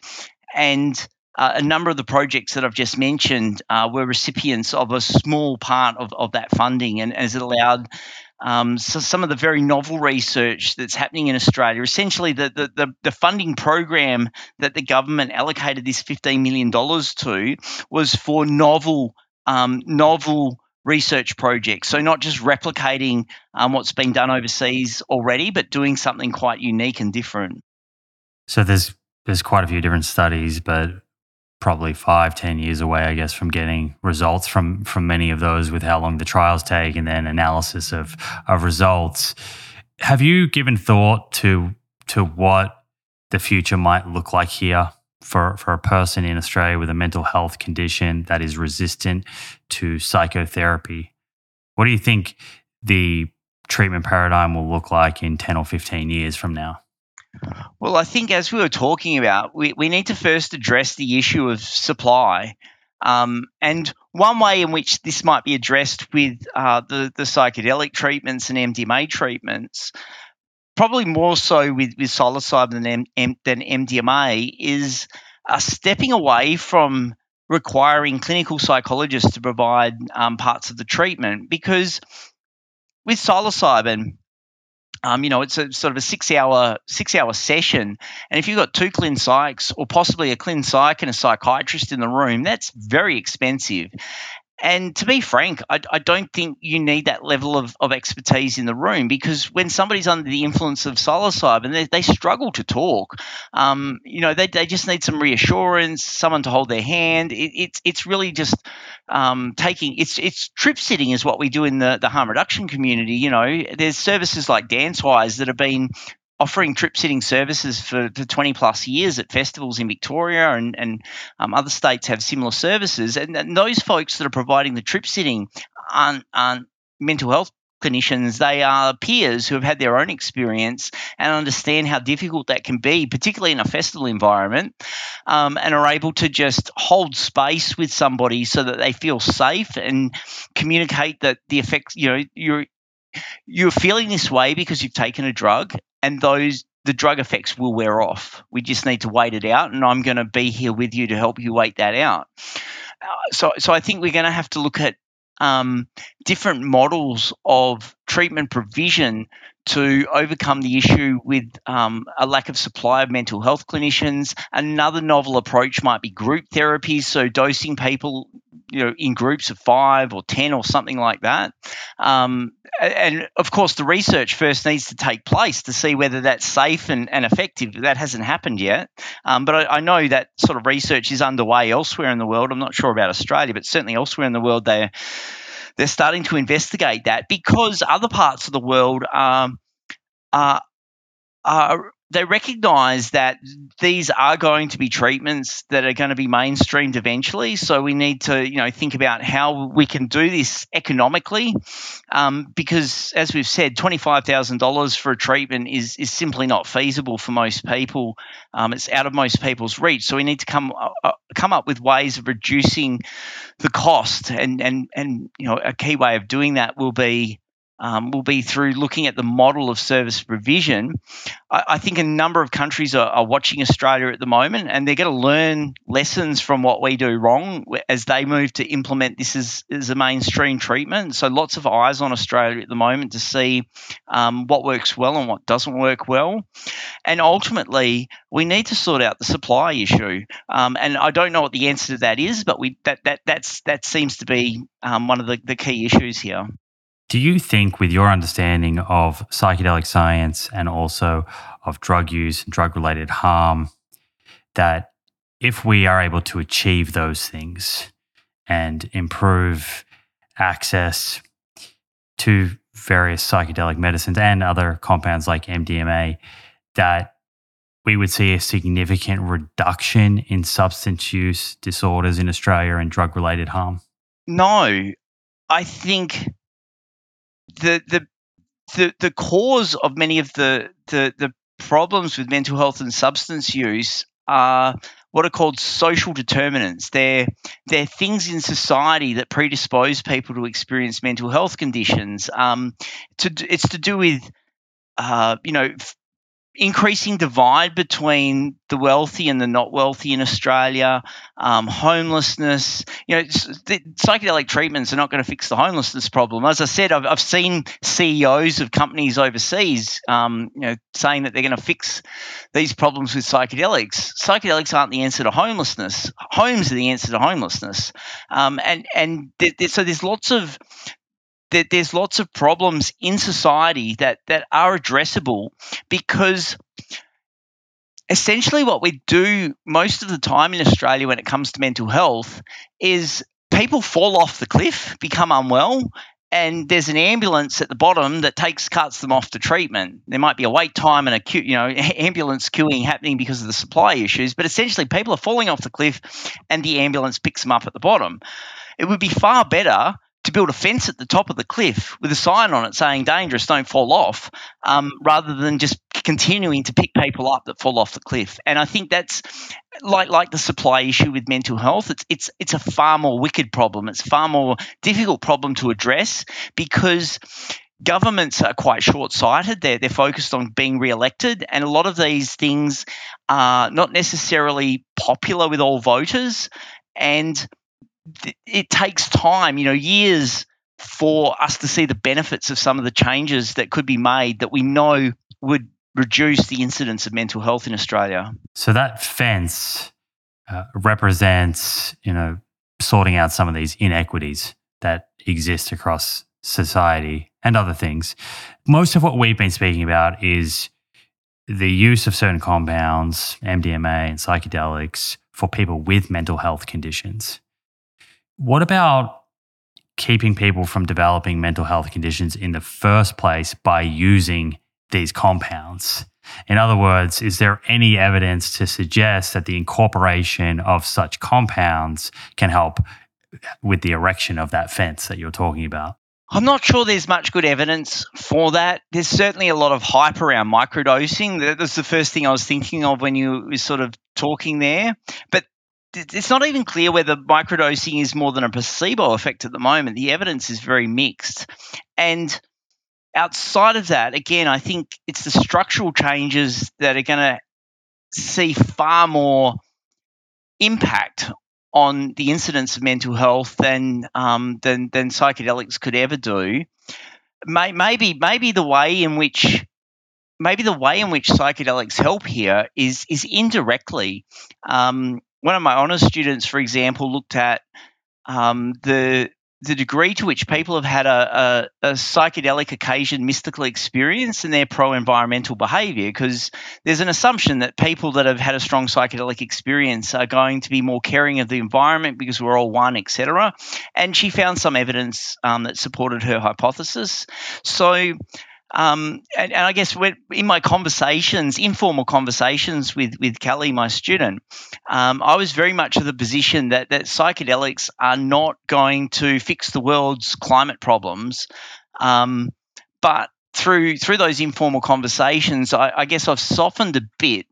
And uh, a number of the projects that I've just mentioned uh, were recipients of a small part of, of that funding, and as it allowed um, so some of the very novel research that's happening in Australia. Essentially, the, the, the, the, funding program that the government allocated this $15 million to was for novel, um, novel research projects. So not just replicating um, what's been done overseas already, but doing something quite unique and different. So there's there's quite a few different studies, but probably five, ten years away, I guess, from getting results from from many of those with how long the trials take and then analysis of of results. Have you given thought to to what the future might look like here for, for a person in Australia with a mental health condition that is resistant to psychotherapy. What do you think the treatment paradigm will look like in 10 or 15 years from now? Well, I think as we were talking about, we, we need to first address the issue of supply. Um, and one way in which this might be addressed with uh, the, the psychedelic treatments and MDMA treatments probably more so with, with psilocybin than, M, than MDMA is uh, stepping away from requiring clinical psychologists to provide um, parts of the treatment because with psilocybin, um, you know, it's a sort of a six-hour six-hour session, and if you've got two clin psychs or possibly a clin psych and a psychiatrist in the room, that's very expensive. And to be frank, I, I, don't think you need that level of, of expertise in the room because when somebody's under the influence of psilocybin, they, they struggle to talk. Um, you know, they, they just need some reassurance, someone to hold their hand. It, it's it's really just um, taking it's it's trip sitting is what we do in the the harm reduction community. You know, there's services like DanceWize that have been offering trip sitting services for, for 20 plus years at festivals in Victoria and, and um, other states have similar services. And, and, those folks that are providing the trip sitting aren't, aren't mental health clinicians, they are peers who have had their own experience and understand how difficult that can be, particularly in a festival environment, um, and are able to just hold space with somebody so that they feel safe and communicate that the effects, you know, you're you're feeling this way because you've taken a drug and those the drug effects will wear off. We just need to wait it out, and I'm going to be here with you to help you wait that out. Uh, so, so I think we're going to have to look at um, different models of treatment provision to overcome the issue with um, a lack of supply of mental health clinicians. Another novel approach might be group therapies, so dosing people, you know, in groups of five or ten or something like that. Um, and of course, the research first needs to take place to see whether that's safe and, and effective. That hasn't happened yet, um, but I, I, know that sort of research is underway elsewhere in the world. I'm not sure about Australia, but certainly elsewhere in the world, they're they're starting to investigate that because other parts of the world um, are, are they recognize that these are going to be treatments that are going to be mainstreamed eventually. So we need to, you know, think about how we can do this economically, um, because as we've said, twenty five thousand dollars for a treatment is is simply not feasible for most people. Um, it's out of most people's reach. So we need to come uh, uh come up with ways of reducing the cost, and and and you know, a key way of doing that will be um, will be through looking at the model of service provision. I, I think a number of countries are, are, watching Australia at the moment, and they're going to learn lessons from what we do wrong as they move to implement this as, as a mainstream treatment. So lots of eyes on Australia at the moment to see um, what works well and what doesn't work well. And ultimately, we need to sort out the supply issue. Um, and I don't know what the answer to that is, but we that that that's that seems to be um, one of the, the key issues here. Do you think, with your understanding of psychedelic science and also of drug use and drug related harm, that if we are able to achieve those things and improve access to various psychedelic medicines and other compounds like MDMA, that we would see a significant reduction in substance use disorders in Australia and drug related harm? No, I think the the the the cause of many of the the the problems with mental health and substance use are what are called social determinants. They're they're things in society that predispose people to experience mental health conditions. Um, to it's to do with uh, you know increasing divide between the wealthy and the not wealthy in Australia, um, homelessness. You know, psychedelic treatments are not going to fix the homelessness problem. As I said, I've, I've seen CEOs of companies overseas, um, you know, saying that they're going to fix these problems with psychedelics. Psychedelics aren't the answer to homelessness. Homes are the answer to homelessness, um, and and th- th- so there's lots of that there's lots of problems in society that that are addressable because essentially what we do most of the time in Australia when it comes to mental health is people fall off the cliff, become unwell, and there's an ambulance at the bottom that takes cuts them off to treatment. There might be a wait time and a queue, you know, ambulance queuing happening because of the supply issues, but essentially people are falling off the cliff and the ambulance picks them up at the bottom. It would be far better to build a fence at the top of the cliff with a sign on it saying dangerous, don't fall off, um, rather than just continuing to pick people up that fall off the cliff. And I think that's like like the supply issue with mental health. It's it's it's a far more wicked problem. It's far more difficult problem to address because governments are quite short-sighted. They're they're focused on being re-elected, and a lot of these things are not necessarily popular with all voters. And it takes time, you know, years for us to see the benefits of some of the changes that could be made that we know would reduce the incidence of mental health in Australia. So that fence uh, represents, you know, sorting out some of these inequities that exist across society and other things. Most of what we've been speaking about is the use of certain compounds, MDMA and psychedelics, for people with mental health conditions. What about keeping people from developing mental health conditions in the first place by using these compounds? In other words, is there any evidence to suggest that the incorporation of such compounds can help with the erection of that fence that you're talking about? I'm not sure there's much good evidence for that. There's certainly a lot of hype around microdosing. That was the first thing I was thinking of when you were sort of talking there. But it's not even clear whether microdosing is more than a placebo effect at the moment. The evidence is very mixed. And outside of that, again, I think it's the structural changes that are going to see far more impact on the incidence of mental health than um, than, than psychedelics could ever do. Maybe maybe the way in which maybe the way in which psychedelics help here is is indirectly. Um, one of my honours students, for example, looked at um, the the degree to which people have had a, a, a psychedelic occasion mystical experience in their pro environmental behavior because there's an assumption that people that have had a strong psychedelic experience are going to be more caring of the environment because we're all one etc and she found some evidence um, that supported her hypothesis. So um, and, and, I guess in my conversations, informal conversations with with Kelly, my student, um, I was very much of the position that that psychedelics are not going to fix the world's climate problems, um, but through through those informal conversations, I, I, guess I've softened a bit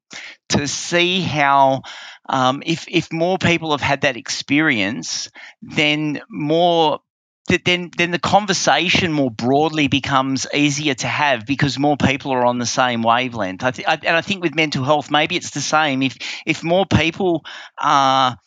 to see how um, if if more people have had that experience, then more then then the conversation more broadly becomes easier to have because more people are on the same wavelength. I th- I, and I think with mental health, maybe it's the same. If if more people are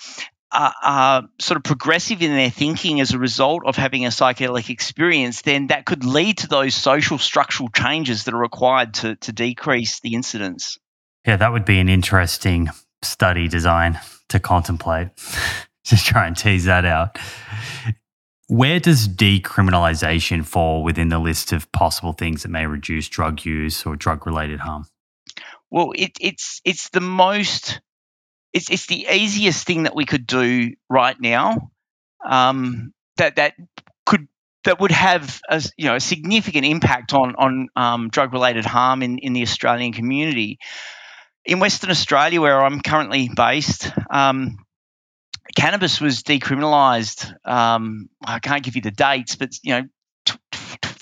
are, are, sort of progressive in their thinking as a result of having a psychedelic experience, then that could lead to those social structural changes that are required to, to decrease the incidence. Yeah, that would be an interesting study design to contemplate Just try and tease that out. Where does decriminalisation fall within the list of possible things that may reduce drug use or drug related harm? Well, it, it's it's the most it's it's the easiest thing that we could do right now. Um, that that could that would have a you know a significant impact on on um, drug related harm in in the Australian community. In Western Australia, where I'm currently based, um, cannabis was decriminalised. Um, I can't give you the dates, but you know,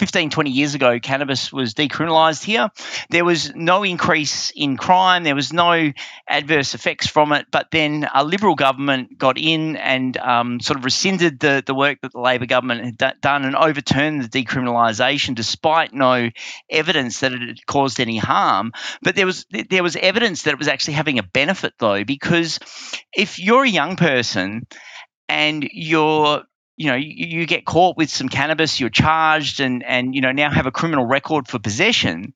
15, 20 years ago, cannabis was decriminalised here. There was no increase in crime. There was no adverse effects from it. But then a Liberal government got in and um, sort of rescinded the, the work that the Labor government had d- done and overturned the decriminalisation despite no evidence that it had caused any harm. But there was there was evidence that it was actually having a benefit though, because if you're a young person and you're you know, you, you, get caught with some cannabis, you're charged, and and you know now have a criminal record for possession.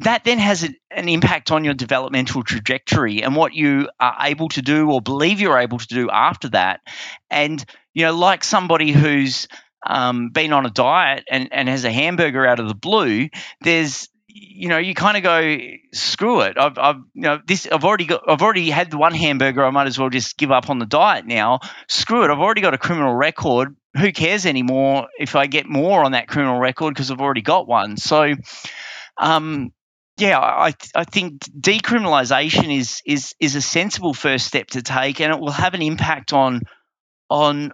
That then has a, an impact on your developmental trajectory and what you are able to do or believe you're able to do after that. And you know, like somebody who's um, been on a diet and, and has a hamburger out of the blue, there's you know, you kind of go, screw it. I've, I've, you know, this. I've already got. I've already had the one hamburger. I might as well just give up on the diet now. Screw it. I've already got a criminal record. Who cares anymore if I get more on that criminal record because I've already got one. So, um, yeah, I, I think decriminalisation is is is a sensible first step to take, and it will have an impact on on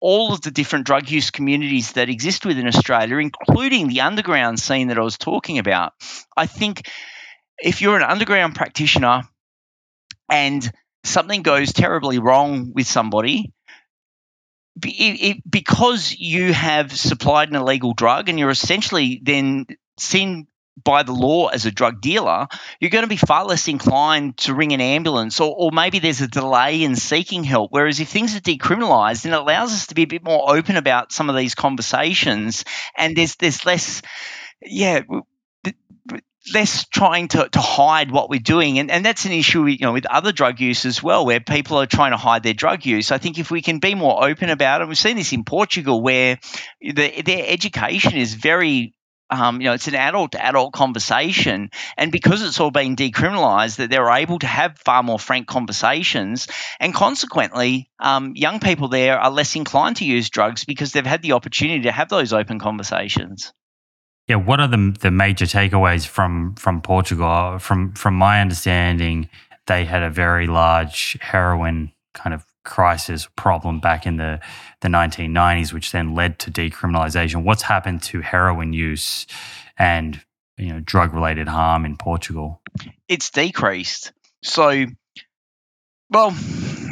all of the different drug use communities that exist within Australia, including the underground scene that I was talking about. I think if you're an underground practitioner and something goes terribly wrong with somebody, because you have supplied an illegal drug and you're essentially then seen by the law as a drug dealer, you're going to be far less inclined to ring an ambulance, or, or maybe there's a delay in seeking help. Whereas if things are decriminalised, then it allows us to be a bit more open about some of these conversations, and there's there's less, yeah, less trying to, to hide what we're doing and, and that's an issue you know with other drug use as well where people are trying to hide their drug use i think if we can be more open about it we've seen this in portugal where the, their education is very um, you know, it's an adult to adult conversation. And because it's all been decriminalized, that they're able to have far more frank conversations. And consequently, um, young people there are less inclined to use drugs because they've had the opportunity to have those open conversations. Yeah, what are the the major takeaways from from Portugal? From from my understanding, they had a very large heroin kind of crisis problem back in the, the 1990s, which then led to decriminalization. What's happened to heroin use and you know drug related harm in Portugal? It's decreased. So well,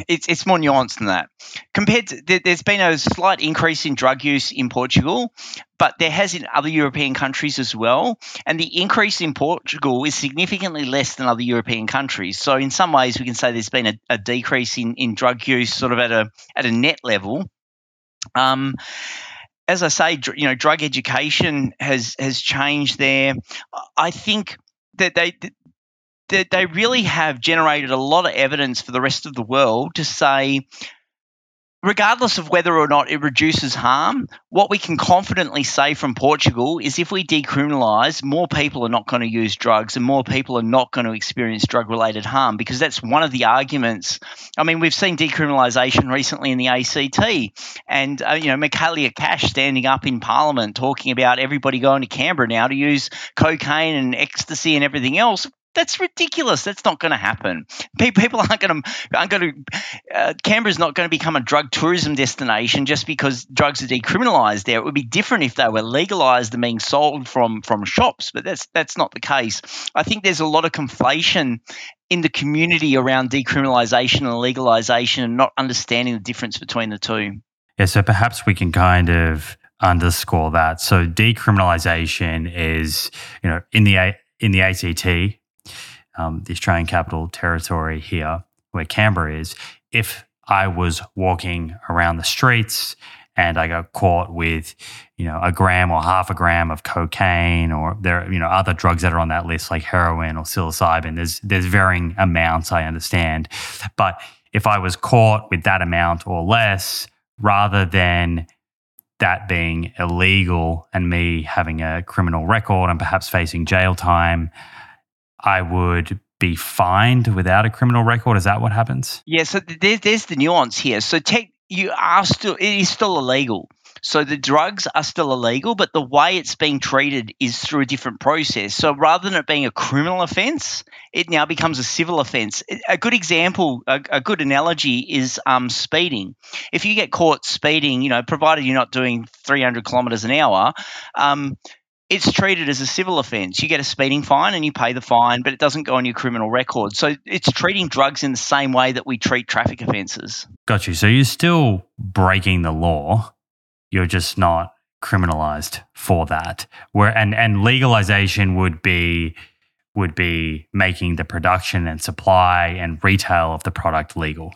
it's it's more nuanced than that. Compared to there's been a slight increase in drug use in Portugal, but there has in other European countries as well. And the increase in Portugal is significantly less than other European countries. So in some ways, we can say there's been a, a decrease in, in drug use, sort of at a at a net level. Um, as I say, you know, drug education has has changed there. I think that they they really have generated a lot of evidence for the rest of the world to say regardless of whether or not it reduces harm, what we can confidently say from Portugal is if we decriminalise, more people are not going to use drugs and more people are not going to experience drug related harm because that's one of the arguments. I mean, we've seen decriminalisation recently in the ACT and, uh, you know, Michaelia Cash standing up in Parliament talking about everybody going to Canberra now to use cocaine and ecstasy and everything else that's ridiculous. That's not going to happen. People aren't going to aren't going to. Uh, Canberra's not going to become a drug tourism destination just because drugs are decriminalised there. It would be different if they were legalised and being sold from from shops, but that's that's not the case. I think there's a lot of conflation in the community around decriminalisation and legalisation, and not understanding the difference between the two. Yeah, so perhaps we can kind of underscore that. So decriminalisation is, you know, in the in the ACT, um, the Australian Capital Territory here, where Canberra is. If I was walking around the streets and I got caught with, you know, a gram or half a gram of cocaine, or there, you know, other drugs that are on that list like heroin or psilocybin. There's there's varying amounts, I understand, but if I was caught with that amount or less, rather than that being illegal and me having a criminal record and perhaps facing jail time, I would be fined without a criminal record. Is that what happens? Yeah. So there's there's the nuance here. So tech, you are still it is still illegal. So the drugs are still illegal, but the way it's being treated is through a different process. So rather than it being a criminal offence, it now becomes a civil offence. A good example, a, a good analogy is um, speeding. If you get caught speeding, you know, provided you're not doing 300 kilometres an hour, um, it's treated as a civil offence. You get a speeding fine and you pay the fine, but it doesn't go on your criminal record. So it's treating drugs in the same way that we treat traffic offences. Got you. So you're still breaking the law you're just not criminalized for that. Where and and legalization would be would be making the production and supply and retail of the product legal.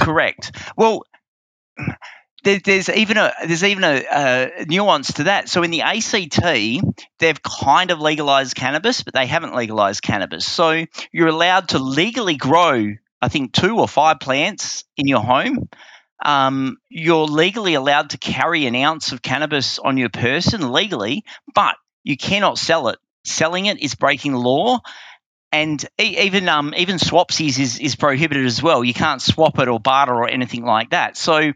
Correct. Well, there's even a there's even a, a, nuance to that. So in the ACT, they've kind of legalized cannabis, but they haven't legalized cannabis. So you're allowed to legally grow, I think, two or five plants in your home um, you're legally allowed to carry an ounce of cannabis on your person legally, but you cannot sell it. Selling it is breaking law, and even um, even swapsies is, is prohibited as well. You can't swap it or barter or anything like that. So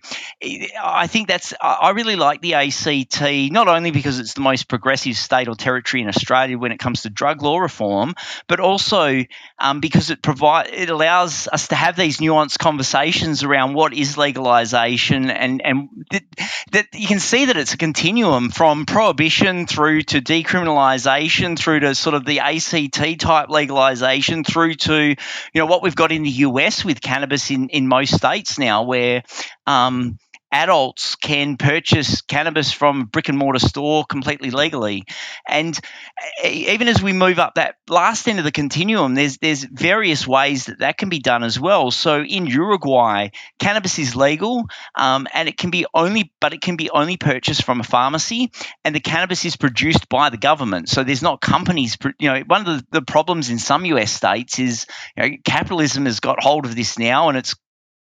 I think that's I really like the ACT not only because it's the most progressive state or territory in Australia when it comes to drug law reform, but also um, because it provide it allows us to have these nuanced conversations around what is legalization and and that, you can see that it's a continuum from prohibition through to decriminalisation through to sort of the ACT type legalization legalization through to you know what we've got in the US with cannabis in in most states now, where um, adults can purchase cannabis from a brick and mortar store completely legally. And even as we move up that last end of the continuum, there's there's various ways that that can be done as well. So in Uruguay, cannabis is legal, um, and it can be only, but it can be only purchased from a pharmacy, and the cannabis is produced by the government. So there's not companies. You know, one of the, the problems in some U.S. states is you know, capitalism has got hold of this now, and it's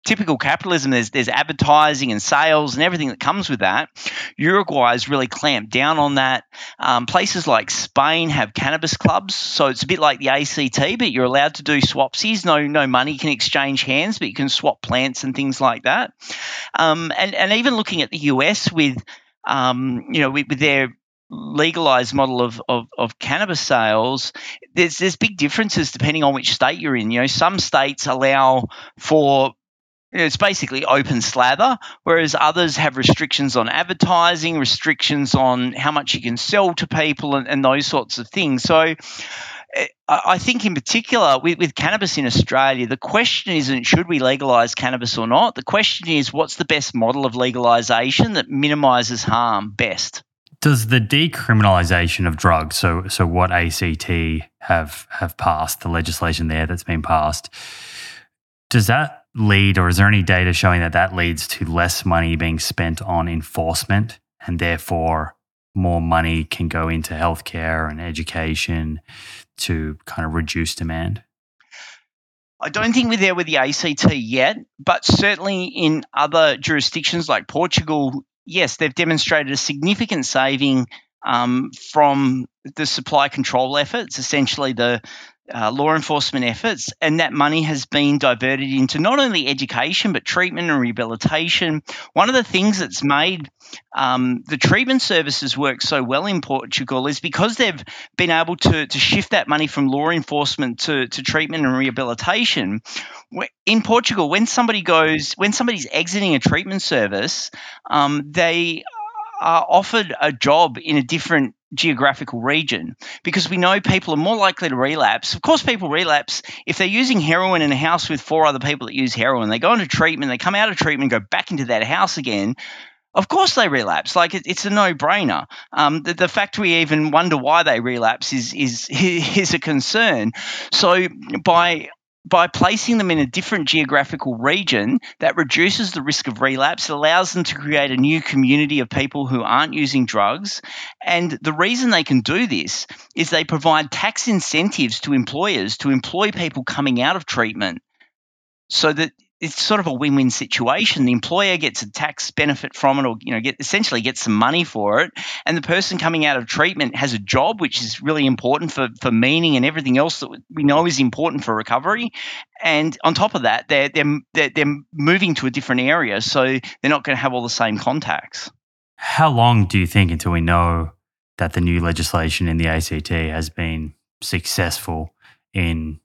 typical capitalism, there's there's advertising and sales and everything that comes with that. Uruguay has really clamped down on that. Um, places like Spain have cannabis clubs, so it's a bit like the ACT, but you're allowed to do swapsies. No no money can exchange hands, but you can swap plants and things like that. Um, and and even looking at the US with um, you know with, with their legalized model of, of, of, cannabis sales, there's there's big differences depending on which state you're in. You know, some states allow for it's basically open slather, whereas others have restrictions on advertising, restrictions on how much you can sell to people, and, and those sorts of things. So, eh, I think in particular with, with, cannabis in Australia, the question isn't should we legalise cannabis or not. The question is what's the best model of legalisation that minimises harm best. Does the decriminalisation of drugs, so so what ACT have have passed, the legislation there that's been passed, does that lead, or is there any data showing that that leads to less money being spent on enforcement and therefore more money can go into healthcare and education to kind of reduce demand? I don't think we're there with the ACT yet, but certainly in other jurisdictions like Portugal, yes, they've demonstrated a significant saving um, from the supply control efforts, essentially the uh, law enforcement efforts, and that money has been diverted into not only education but treatment and rehabilitation. One of the things that's made um, the treatment services work so well in Portugal is because they've been able to, to shift that money from law enforcement to, to treatment and rehabilitation. In Portugal, when somebody goes, when somebody's exiting a treatment service, um, they are offered a job in a different geographical region because we know people are more likely to relapse. Of course, people relapse if they're using heroin in a house with four other people that use heroin. They go into treatment, they come out of treatment, go back into that house again. Of course they relapse. Like it, it's a no-brainer. Um, the, the, fact we even wonder why they relapse is is is a concern. So by by placing them in a different geographical region that reduces the risk of relapse, allows them to create a new community of people who aren't using drugs. And the reason they can do this is they provide tax incentives to employers to employ people coming out of treatment so that it's sort of a win-win situation. The employer gets a tax benefit from it, or you know, get essentially gets some money for it, and the person coming out of treatment has a job, which is really important for for meaning and everything else that we know is important for recovery. And on top of that, they're they're they're, they're moving to a different area, so they're not going to have all the same contacts. How long do you think until we know that the new legislation in the ACT has been successful in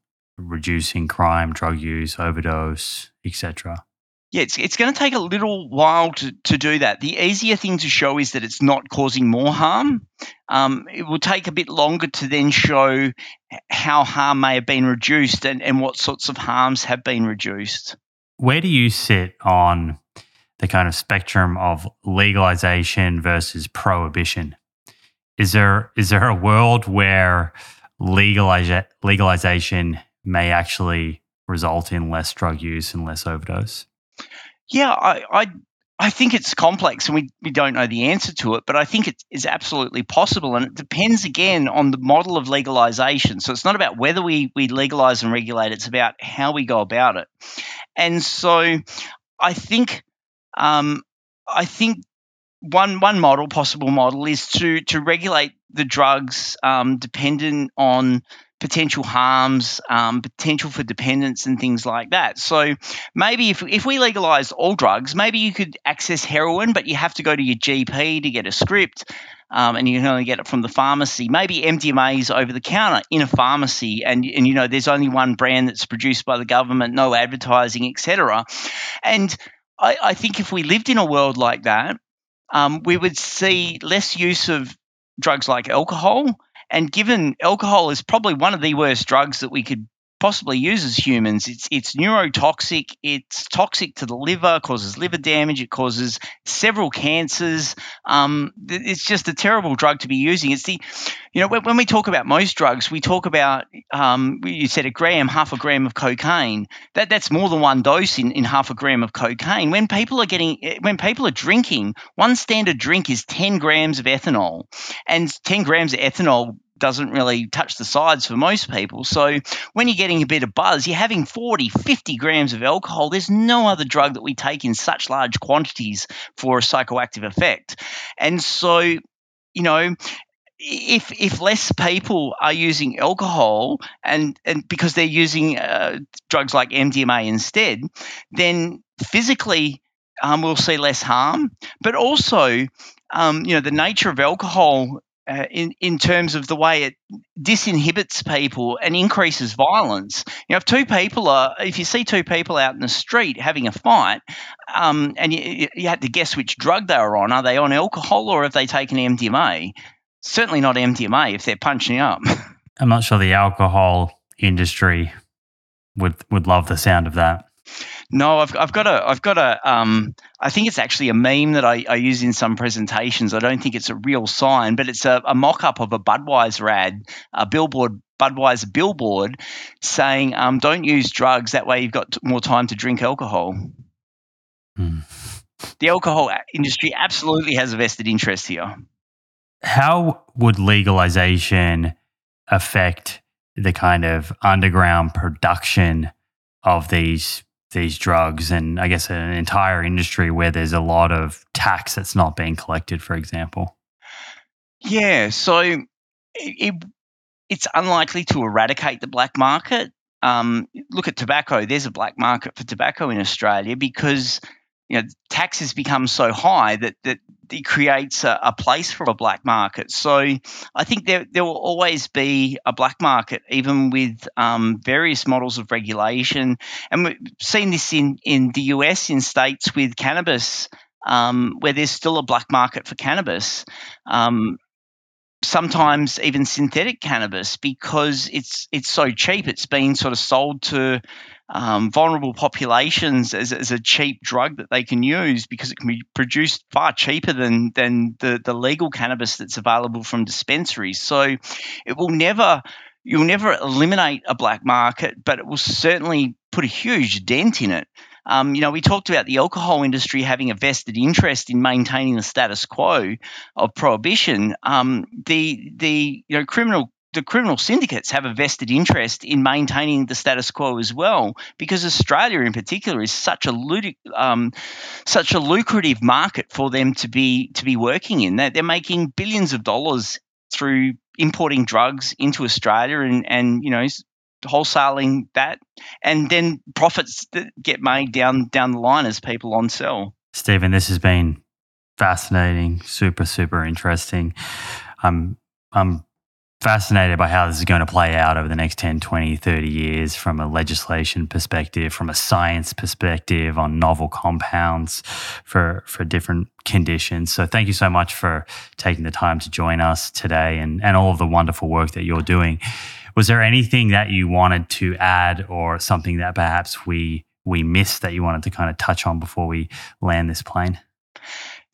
reducing crime, drug use, overdose, etc. Yeah, it's, it's going to take a little while to, to do that. The easier thing to show is that it's not causing more harm. Um, it will take a bit longer to then show how harm may have been reduced and, and what sorts of harms have been reduced. Where do you sit on the kind of spectrum of legalization versus prohibition? Is there is there a world where legaliza- legalization may actually result in less drug use and less overdose? Yeah, I, I, I think it's complex and we, we don't know the answer to it, but I think it is absolutely possible. And it depends again on the model of legalization. So it's not about whether we, we legalize and regulate, it's about how we go about it. And so I think um, I think one one model, possible model, is to to regulate the drugs um, dependent on potential harms, um, potential for dependence, and things like that. So maybe if, if we legalized all drugs, maybe you could access heroin, but you have to go to your GP to get a script. Um, and you can only get it from the pharmacy. Maybe MDMA is over the counter in a pharmacy, and and you know there's only one brand that's produced by the government, no advertising, etc. And I, I, think if we lived in a world like that, um, we would see less use of drugs like alcohol and given alcohol is probably one of the worst drugs that we could possibly uses humans. It's it's neurotoxic. It's toxic to the liver, causes liver damage. It causes several cancers. Um, it's just a terrible drug to be using. It's the, you know, when, when we talk about most drugs, we talk about um, you said a gram, half a gram of cocaine. That that's more than one dose in, in half a gram of cocaine. When people are getting, when people are drinking, one standard drink is ten grams of ethanol, and ten grams of ethanol doesn't really touch the sides for most people. So when you're getting a bit of buzz, you're having 40, 50 grams of alcohol. There's no other drug that we take in such large quantities for a psychoactive effect. And so, you know, if if less people are using alcohol and and because they're using uh, drugs like MDMA instead, then physically um, we'll see less harm. But also, um, you know, the nature of alcohol uh, in in terms of the way it disinhibits people and increases violence. You know, if two people are, if you see two people out in the street having a fight, um, and you, you had to guess which drug they were on, are they on alcohol or have they taken MDMA? Certainly not MDMA if they're punching up. I'm not sure the alcohol industry would would love the sound of that. No, I've, I've got a I've got a um, I think it's actually a meme that I, I, use in some presentations. I don't think it's a real sign, but it's a, a mock up of a Budweiser ad, a billboard Budweiser billboard saying, um, "Don't use drugs. That way, you've got more time to drink alcohol." Hmm. The alcohol industry absolutely has a vested interest here. How would legalization affect the kind of underground production of these these drugs and I guess an entire industry where there's a lot of tax that's not being collected, for example? Yeah, so it, it, it's unlikely to eradicate the black market. Um, look at tobacco. There's a black market for tobacco in Australia because you know taxes become so high that that it creates a, a, place for a black market. So I think there there will always be a black market, even with um, various models of regulation. And we've seen this in in the US in states with cannabis. Um, where there's still a black market for cannabis. Um, sometimes even synthetic cannabis because it's it's so cheap. It's been sort of sold to um, vulnerable populations as, as, a cheap drug that they can use because it can be produced far cheaper than than the, the legal cannabis that's available from dispensaries. So it will never you'll never eliminate a black market, but it will certainly put a huge dent in it. Um, you know, we talked about the alcohol industry having a vested interest in maintaining the status quo of prohibition. Um, the the you know criminal the criminal syndicates have a vested interest in maintaining the status quo as well, because Australia, in particular, is such a um, such a lucrative market for them to be to be working in. They're, they're making billions of dollars through importing drugs into Australia and and you know wholesaling that, and then profits that get made down down the line as people on sell. Stephen, this has been fascinating, super super interesting. I'm I'm fascinated by how this is going to play out over the next 10, 20, 30 years from a legislation perspective, from a science perspective on novel compounds for, for different conditions. So thank you so much for taking the time to join us today and, and all of the wonderful work that you're doing. Was there anything that you wanted to add or something that perhaps we we missed that you wanted to kind of touch on before we land this plane?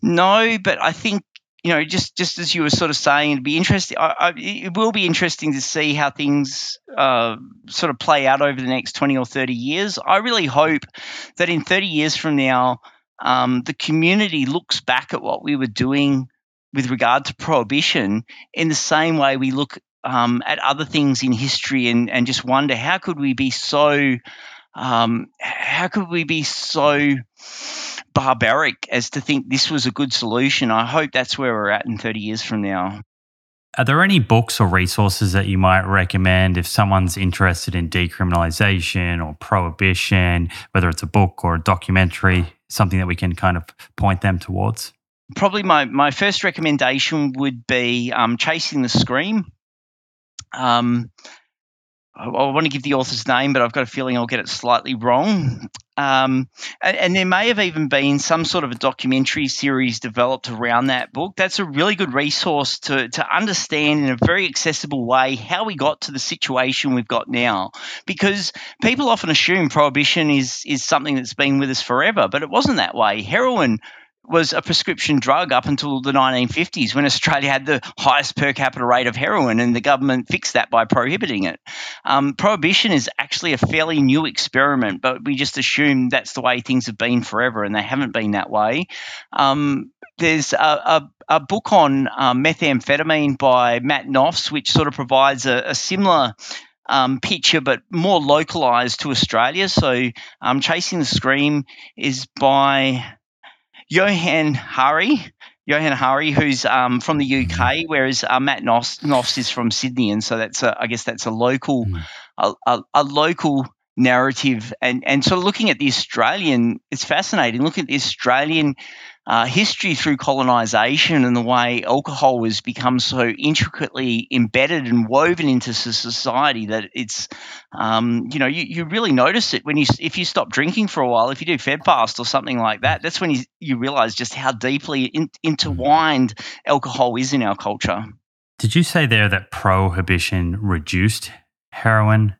No, but I think you know, just just as you were sort of saying, it'd be interesting. I, I, it will be interesting to see how things uh, sort of play out over the next twenty or thirty years. I really hope that in thirty years from now, um, the community looks back at what we were doing with regard to prohibition in the same way we look um, at other things in history and, and just wonder how could we be so um, how could we be so barbaric as to think this was a good solution? I hope that's where we're at in 30 years from now. Are there any books or resources that you might recommend if someone's interested in decriminalization or prohibition, whether it's a book or a documentary, something that we can kind of point them towards? Probably my, my first recommendation would be um, Chasing the Scream um, I, I, want to give the author's name, but I've got a feeling I'll get it slightly wrong. Um, and, and, there may have even been some sort of a documentary series developed around that book. That's a really good resource to, to understand in a very accessible way how we got to the situation we've got now. Because people often assume prohibition is, is something that's been with us forever, but it wasn't that way. Heroin was a prescription drug up until the 1950s when Australia had the highest per capita rate of heroin, and the government fixed that by prohibiting it. Um, prohibition is actually a fairly new experiment, but we just assume that's the way things have been forever, and they haven't been that way. Um, there's a, a, a, book on um, methamphetamine by Matt Noffs, which sort of provides a, a similar um, picture, but more localized to Australia. So, um, Chasing the Scream is by Johann Hari. Johann Hari, who's um, from the UK, mm. whereas uh, Matt Noffs, is from Sydney, and so that's a, I guess that's a local, mm. a, a, a, local narrative, and and sort of looking at the Australian, it's fascinating. Look at the Australian uh, history through colonization and the way alcohol has become so intricately embedded and woven into society that it's, um, you know, you, you really notice it when you if you stop drinking for a while, if you do FebFast or something like that, that's when you, you realize just how deeply in, intertwined alcohol is in our culture. Did you say there that prohibition reduced heroin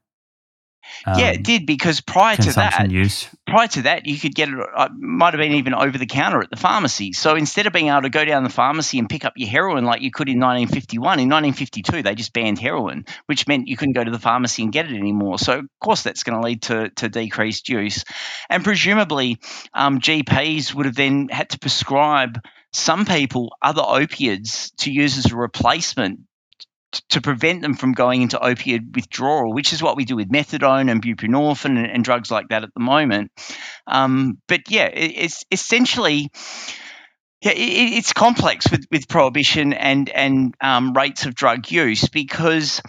um, yeah, it um, did because prior to that, use. prior to that, you could get it. Uh, might have been even over the counter at the pharmacy. So instead of being able to go down the pharmacy and pick up your heroin like you could in 1951, in 1952 they just banned heroin, which meant you couldn't go to the pharmacy and get it anymore. So of course that's going to lead to to decreased use, and presumably um, GPs would have then had to prescribe some people other opiates to use as a replacement to prevent them from going into opioid withdrawal, which is what we do with methadone and buprenorphine and, and drugs like that at the moment. Um, but yeah, it, it's essentially. Yeah, it, it's complex with, with prohibition and and um, rates of drug use because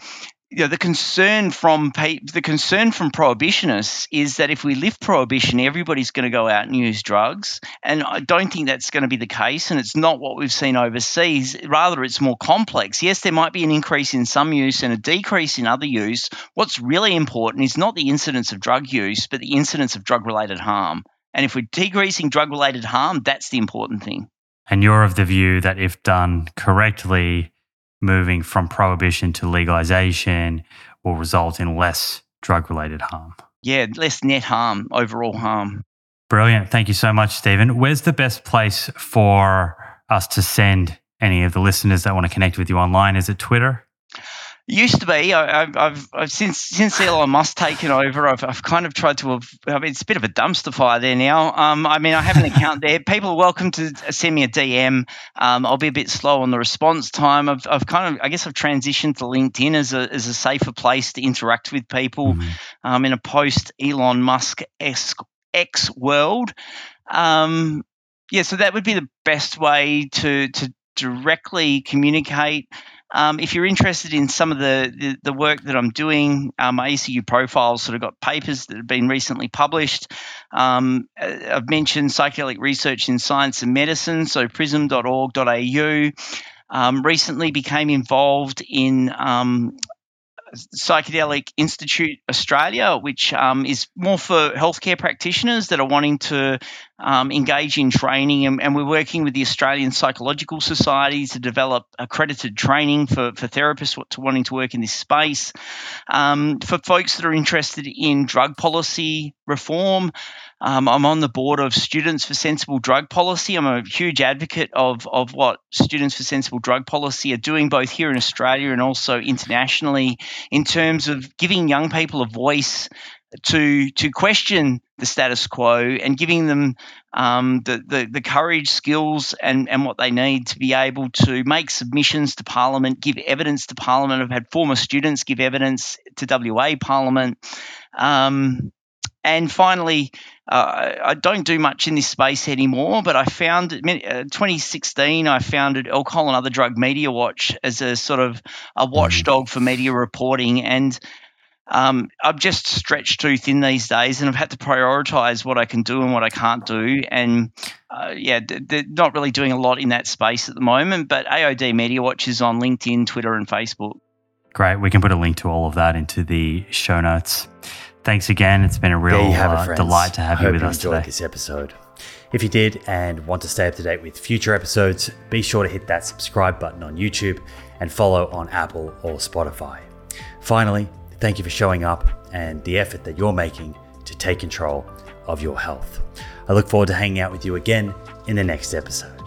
you know, the concern from the concern from prohibitionists is that if we lift prohibition, everybody's going to go out and use drugs, and I don't think that's going to be the case. And it's not what we've seen overseas. Rather, it's more complex. Yes, there might be an increase in some use and a decrease in other use. What's really important is not the incidence of drug use, but the incidence of drug-related harm. And if we're decreasing drug-related harm, that's the important thing. And you're of the view that if done correctly, moving from prohibition to legalization will result in less drug related harm. Yeah, less net harm, overall harm. Brilliant. Thank you so much, Stephen. Where's the best place for us to send any of the listeners that want to connect with you online? Is it Twitter? Used to be. I, have I've since since Elon Musk taken over, I've, I've kind of tried to. I mean, it's a bit of a dumpster fire there now. Um, I mean, I have an account there. People are welcome to send me a DM. Um, I'll be a bit slow on the response time. I've, I've kind of, I guess, I've transitioned to LinkedIn as a as a safer place to interact with people mm-hmm. um, in a post Elon Musk X world. Um, yeah, so that would be the best way to to directly communicate. Um, if you're interested in some of the, the, the work that I'm doing, um, my ECU profiles sort of got papers that have been recently published. Um, uh, I've mentioned psychedelic research in science and medicine, so prism.org.au. Um, recently became involved in um, Psychedelic Institute Australia, which um, is more for healthcare practitioners that are wanting to um, engage in training. And, and, we're working with the Australian Psychological Society to develop accredited training for, for therapists to wanting to work in this space. Um, for folks that are interested in drug policy reform, um, I'm on the board of Students for Sensible Drug Policy. I'm a huge advocate of, of what Students for Sensible Drug Policy are doing both here in Australia and also internationally in terms of giving young people a voice to to question the status quo and giving them um, the, the, the courage, skills, and and what they need to be able to make submissions to Parliament, give evidence to Parliament. I've had former students give evidence to WA Parliament. Um, and finally, uh, I don't do much in this space anymore, but I found uh, 2016 I founded Alcohol and Other Drug Media Watch as a sort of a mm-hmm. watchdog for media reporting, and um, I'm just stretched too thin these days, and I've had to prioritize what I can do and what I can't do, and uh, yeah, they're not really doing a lot in that space at the moment. But AOD Media Watch is on LinkedIn, Twitter, and Facebook. Great. We can put a link to all of that into the show notes. Thanks again. It's been a real uh, delight to have you with you us today. this episode. If you did and want to stay up to date with future episodes, be sure to hit that subscribe button on YouTube and follow on Apple or Spotify. Finally, thank you for showing up and the effort that you're making to take control of your health. I look forward to hanging out with you again in the next episode.